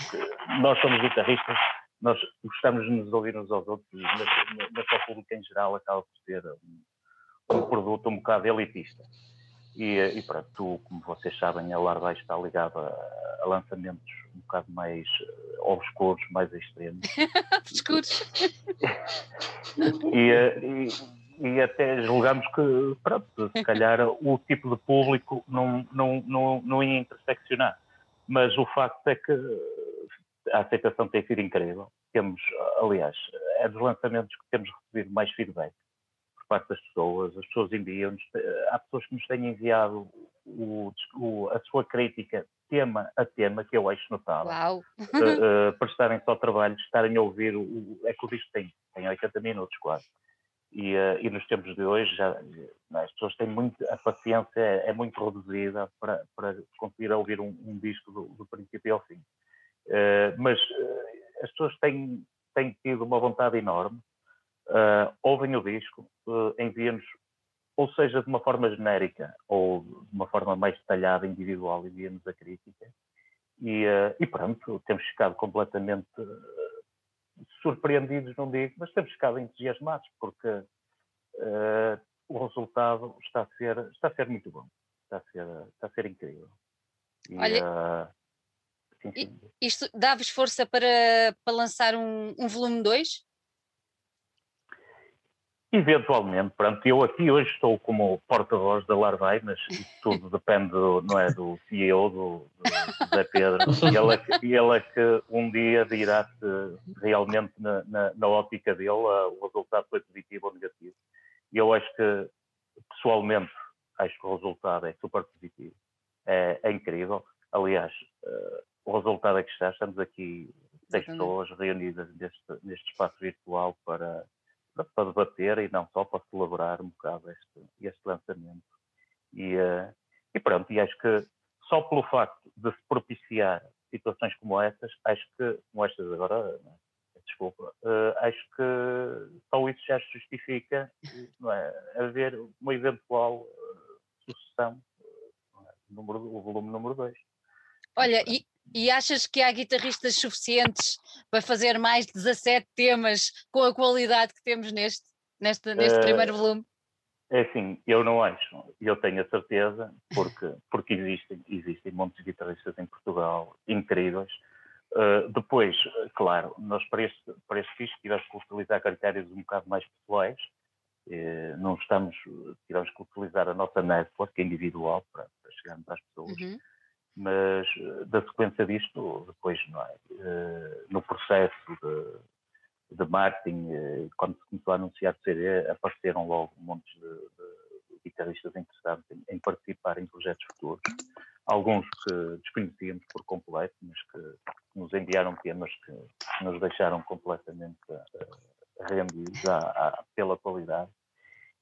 nós somos guitarristas, nós gostamos de nos ouvir uns aos outros, mas, mas para o público em geral acaba por ser um, um produto um bocado elitista. E, e pronto, como vocês sabem, a Larvai está ligada a, a, lançamentos um bocado mais uh, obscuros, mais extremos. obscuros. e, e, e, até julgamos que, pronto, se calhar o tipo de público não, não, não, não ia interseccionar. Mas o facto é que a aceitação tem sido incrível. Temos, aliás, é dos lançamentos que temos recebido mais feedback parte das pessoas, as pessoas enviam-nos, há pessoas que nos têm enviado o, o, a sua crítica tema a tema, que eu acho notável. Uau! uh, uh, prestarem só trabalho, estarem a ouvir, o, é que o disco tem, tem 80 minutos quase. E, uh, e nos tempos de hoje já as pessoas têm muito, a paciência é, é muito reduzida para, para conseguir ouvir um, um disco do, do, princípio ao fim. Uh, mas uh, as pessoas têm, têm tido uma vontade enorme uh, ouvem o disco, uh, enviam-nos, ou seja, de uma forma genérica ou de uma forma mais detalhada, individual, enviam-nos a crítica. E, e, pronto, temos ficado completamente surpreendidos, não digo, mas temos ficado entusiasmados, porque o resultado está a, ser, está a ser muito bom, está a ser, está a ser incrível. E, Olha, sim, sim. isto dá-vos força para, para lançar um, um volume 2? Eventualmente, pronto, eu aqui hoje estou como porta-voz da Larvai, mas tudo depende, do, não é, do CEO, do, do Zé Pedro, e ele, é que, ele é que um dia dirá se realmente na, na, na ótica dele o resultado foi positivo ou negativo. E eu acho que, pessoalmente, acho que o resultado é super positivo, é, é incrível. Aliás, uh, o resultado é que está, estamos aqui seis pessoas reunidas neste, neste espaço virtual para para debater e não só para celebrar um bocado este, este lançamento. E, uh, e pronto, e acho que só pelo facto de se propiciar situações como estas, acho que, como estas agora, é? desculpa, uh, acho que só isso já justifica não é, haver uma eventual uh, sucessão, é, número, o volume número 2. Olha, e, e achas que há guitarristas suficientes para fazer mais de 17 temas com a qualidade que temos neste, neste, neste uh, primeiro volume? É assim, eu não acho, eu tenho a certeza, porque, porque existem, existem muitos guitarristas em Portugal incríveis. Uh, depois, claro, nós para este, para este disco tivemos que utilizar critérios um bocado mais pessoais, uh, não estamos, tivemos que utilizar a nossa network individual para, para chegarmos às pessoas. Uhum mas eh, da sequência disto, depois, não é? Uh, no processo de, de marketing, eh, quando se começou a anunciar CD, apareceram logo um monte de, de guitarristas interessados em, em, participar em projetos futuros. Alguns que desconhecíamos por completo, mas que nos enviaram temas que nos deixaram completamente rendidos à, à, pela qualidade.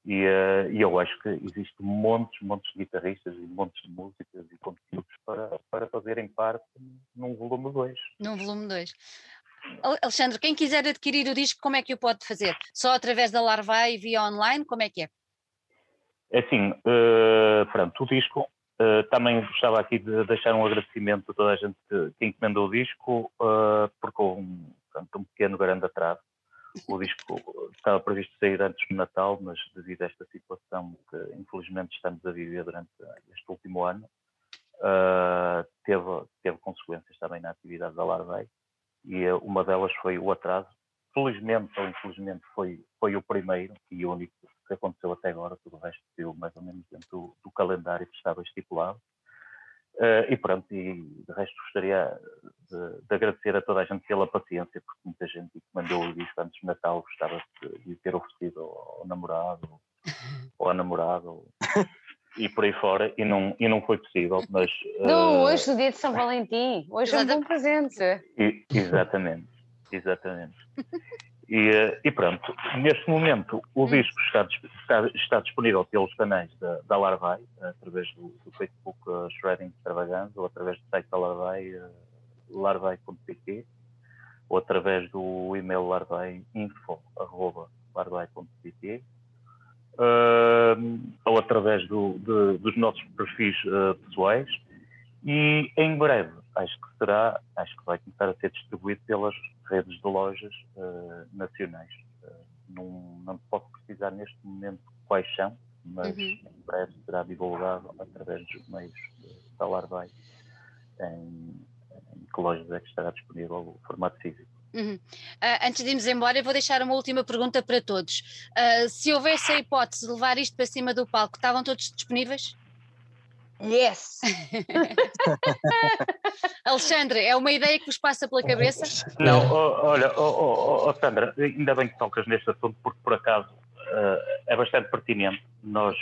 E, uh, e, eu acho que existe montes, montes de guitarristas e montes de músicas e conteúdos para, para fazerem parte num volume 2. Num volume 2. Alexandre, quem quiser adquirir o disco, como é que o pode fazer? Só através da Larvai via online? Como é que é? É assim, uh, pronto, o disco, uh, também gostava aqui de deixar um agradecimento a toda a gente que, que encomendou o disco, uh, porque houve um, pronto, um pequeno grande atraso. O disco estava previsto sair antes do Natal, mas devido a esta situação que infelizmente estamos a viver durante este último ano, teve, teve consequências também na atividade da Larvei e eh, uma delas foi o atraso. Felizmente ou infelizmente foi, foi o primeiro e único que aconteceu até agora, tudo o resto saiu mais ou menos dentro do, do calendário que estava estipulado. Uh, e pronto, e de resto gostaria de, de, agradecer a toda a gente pela paciência, porque muita gente mandou o disco antes de Natal, gostava de, de ter oferecido ao, ao namorado ou à namorada. Ou, e por aí fora, e não, e não foi possível, mas... Não, uh... hoje é o dia de São Valentim, hoje é um bom presente. E, exatamente, exatamente. E, uh, e, pronto, neste momento o disco está, está, está disponível pelos canais da, da Larvai, através do, do Facebook uh, Shredding Extravaganza, ou através do site da Larvai, uh, larvai.pt, ou através do e-mail larvainfo.larvai.pt uh, ou através do, de, dos nossos perfis uh, pessoais. E em breve acho que será, acho que vai começar a ser distribuído pelas redes de lojas uh, nacionais. não, não posso precisar neste momento quais são, mas uhum. em breve será divulgado através dos meios da Larvai em, em que lojas é que estará disponível o formato físico. Uhum. Uh, antes de irmos embora, eu vou deixar uma última pergunta para todos. Uh, se houvesse a hipótese de levar isto para cima do palco, estavam todos disponíveis? Yes! Alexandre, é uma ideia que vos passa pela cabeça? Não, olha, oh, oh, oh, Sandra, ainda bem que tocas neste assunto, porque por acaso uh, é bastante pertinente. Nós,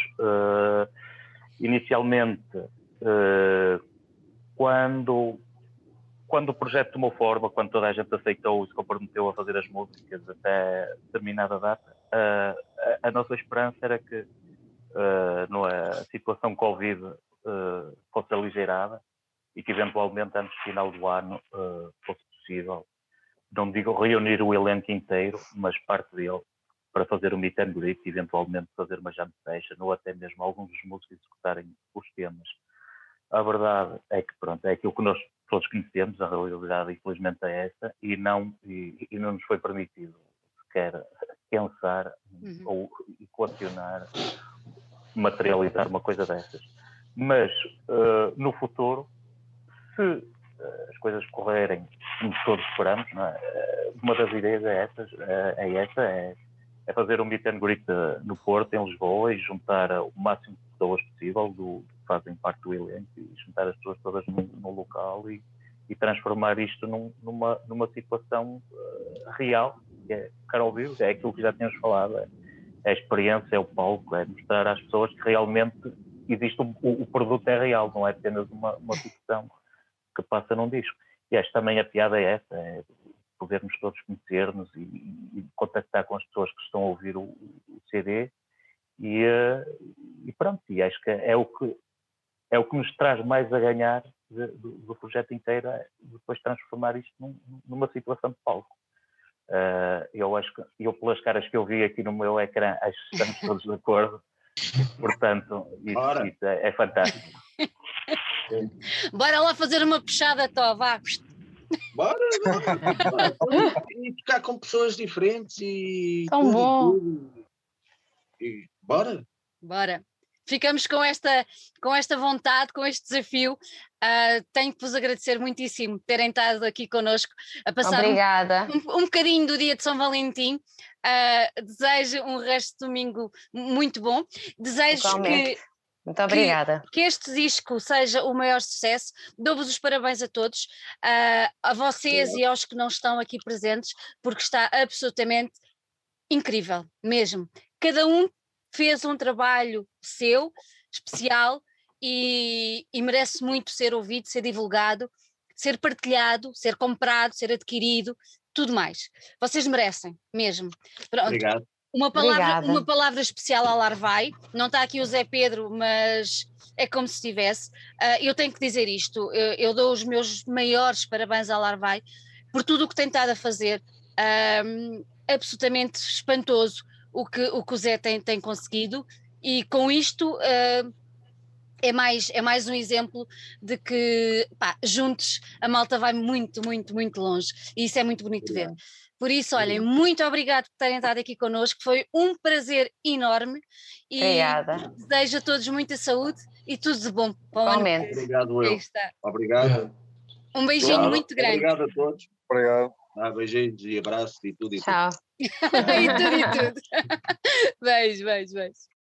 inicialmente, quando quando o projeto tomou forma, quando toda a gente aceitou e se comprometeu a fazer as músicas até determinada data, uh, a, a, nossa esperança era que uh, a situação Covid uh, fosse aligeirada e que eventualmente antes do final do ano fosse possível, não digo reunir o elenco inteiro, mas parte dele, para fazer um meet and greet e eventualmente fazer uma jam session ou até mesmo alguns dos músicos executarem os temas. A verdade é que pronto, é aquilo que nós todos conhecemos, a realidade infelizmente é essa, e não, e, e não nos foi permitido sequer pensar uhum. ou equacionar, materializar uma coisa dessas. Mas uh, no futuro, se uh, as coisas correrem como todos esperamos, é? uma das ideias é, essas, é, essa, é, é, fazer um meet and greet no Porto, em Lisboa, e juntar o máximo de pessoas possível do, fazem parte do elenco e juntar as pessoas todas no, no local e, e, transformar isto num, numa, numa situação real, que é Carol viu, é aquilo que já tínhamos falado, é, é, a experiência, é o palco, é mostrar às pessoas que realmente existe o, o, produto é real, não é apenas uma, uma ficção que passa num disco. E acho também a piada é essa, é podermos todos conhecer-nos e, e, contactar com as pessoas que estão a ouvir o, o CD e, uh, e, pronto, e acho que é o que é o que nos traz mais a ganhar de, do, do, projeto inteiro, é depois transformar isto num, numa situação de palco. Uh, eu acho que, eu pelas caras que eu vi aqui no meu ecrã, acho que estamos todos de acordo. Portanto, isso, isso é, é, fantástico. Bora lá fazer uma puxada, Tó, vá. Bora, bora, bora. E ficar com pessoas diferentes e. Tão bom. E, e bora. Bora ficamos com esta, com esta vontade, com este desafio. Uh, tenho que vos agradecer muitíssimo terem estado aqui connosco a passar um, um, bocadinho do dia de São Valentim. Uh, desejo um resto de domingo muito bom. Desejo que Muito obrigada. Que, que, este disco seja o maior sucesso. Dou-vos os parabéns a todos, uh, a vocês e aos que não estão aqui presentes, porque está absolutamente incrível, mesmo. Cada um fez um trabalho seu, especial, e, e merece muito ser ouvido, ser divulgado, ser partilhado, ser comprado, ser adquirido, tudo mais. Vocês merecem, mesmo. Pronto. Obrigado. Uma palavra, uma palavra especial ao Larvai, não está aqui o Zé Pedro, mas é como se estivesse. Uh, eu tenho que dizer isto, eu, eu, dou os meus maiores parabéns ao Larvai por tudo o que tem estado a fazer. Um, absolutamente espantoso o que o, que o Zé tem, tem conseguido, e com isto uh, é mais, é mais um exemplo de que pá, juntos a malta vai muito, muito, muito longe e isso é muito bonito de ver. Por isso, olhem, muito obrigado por terem estado aqui connosco, foi um prazer enorme e Obrigada. desejo a todos muita saúde e tudo de bom para o ano. Obrigado, eu. Obrigado. Um beijinho muito grande. Obrigado a todos. Obrigado. Ah, beijinhos e abraços e tudo e Tchau. tudo. e tudo e tudo. beijo, beijo, beijo.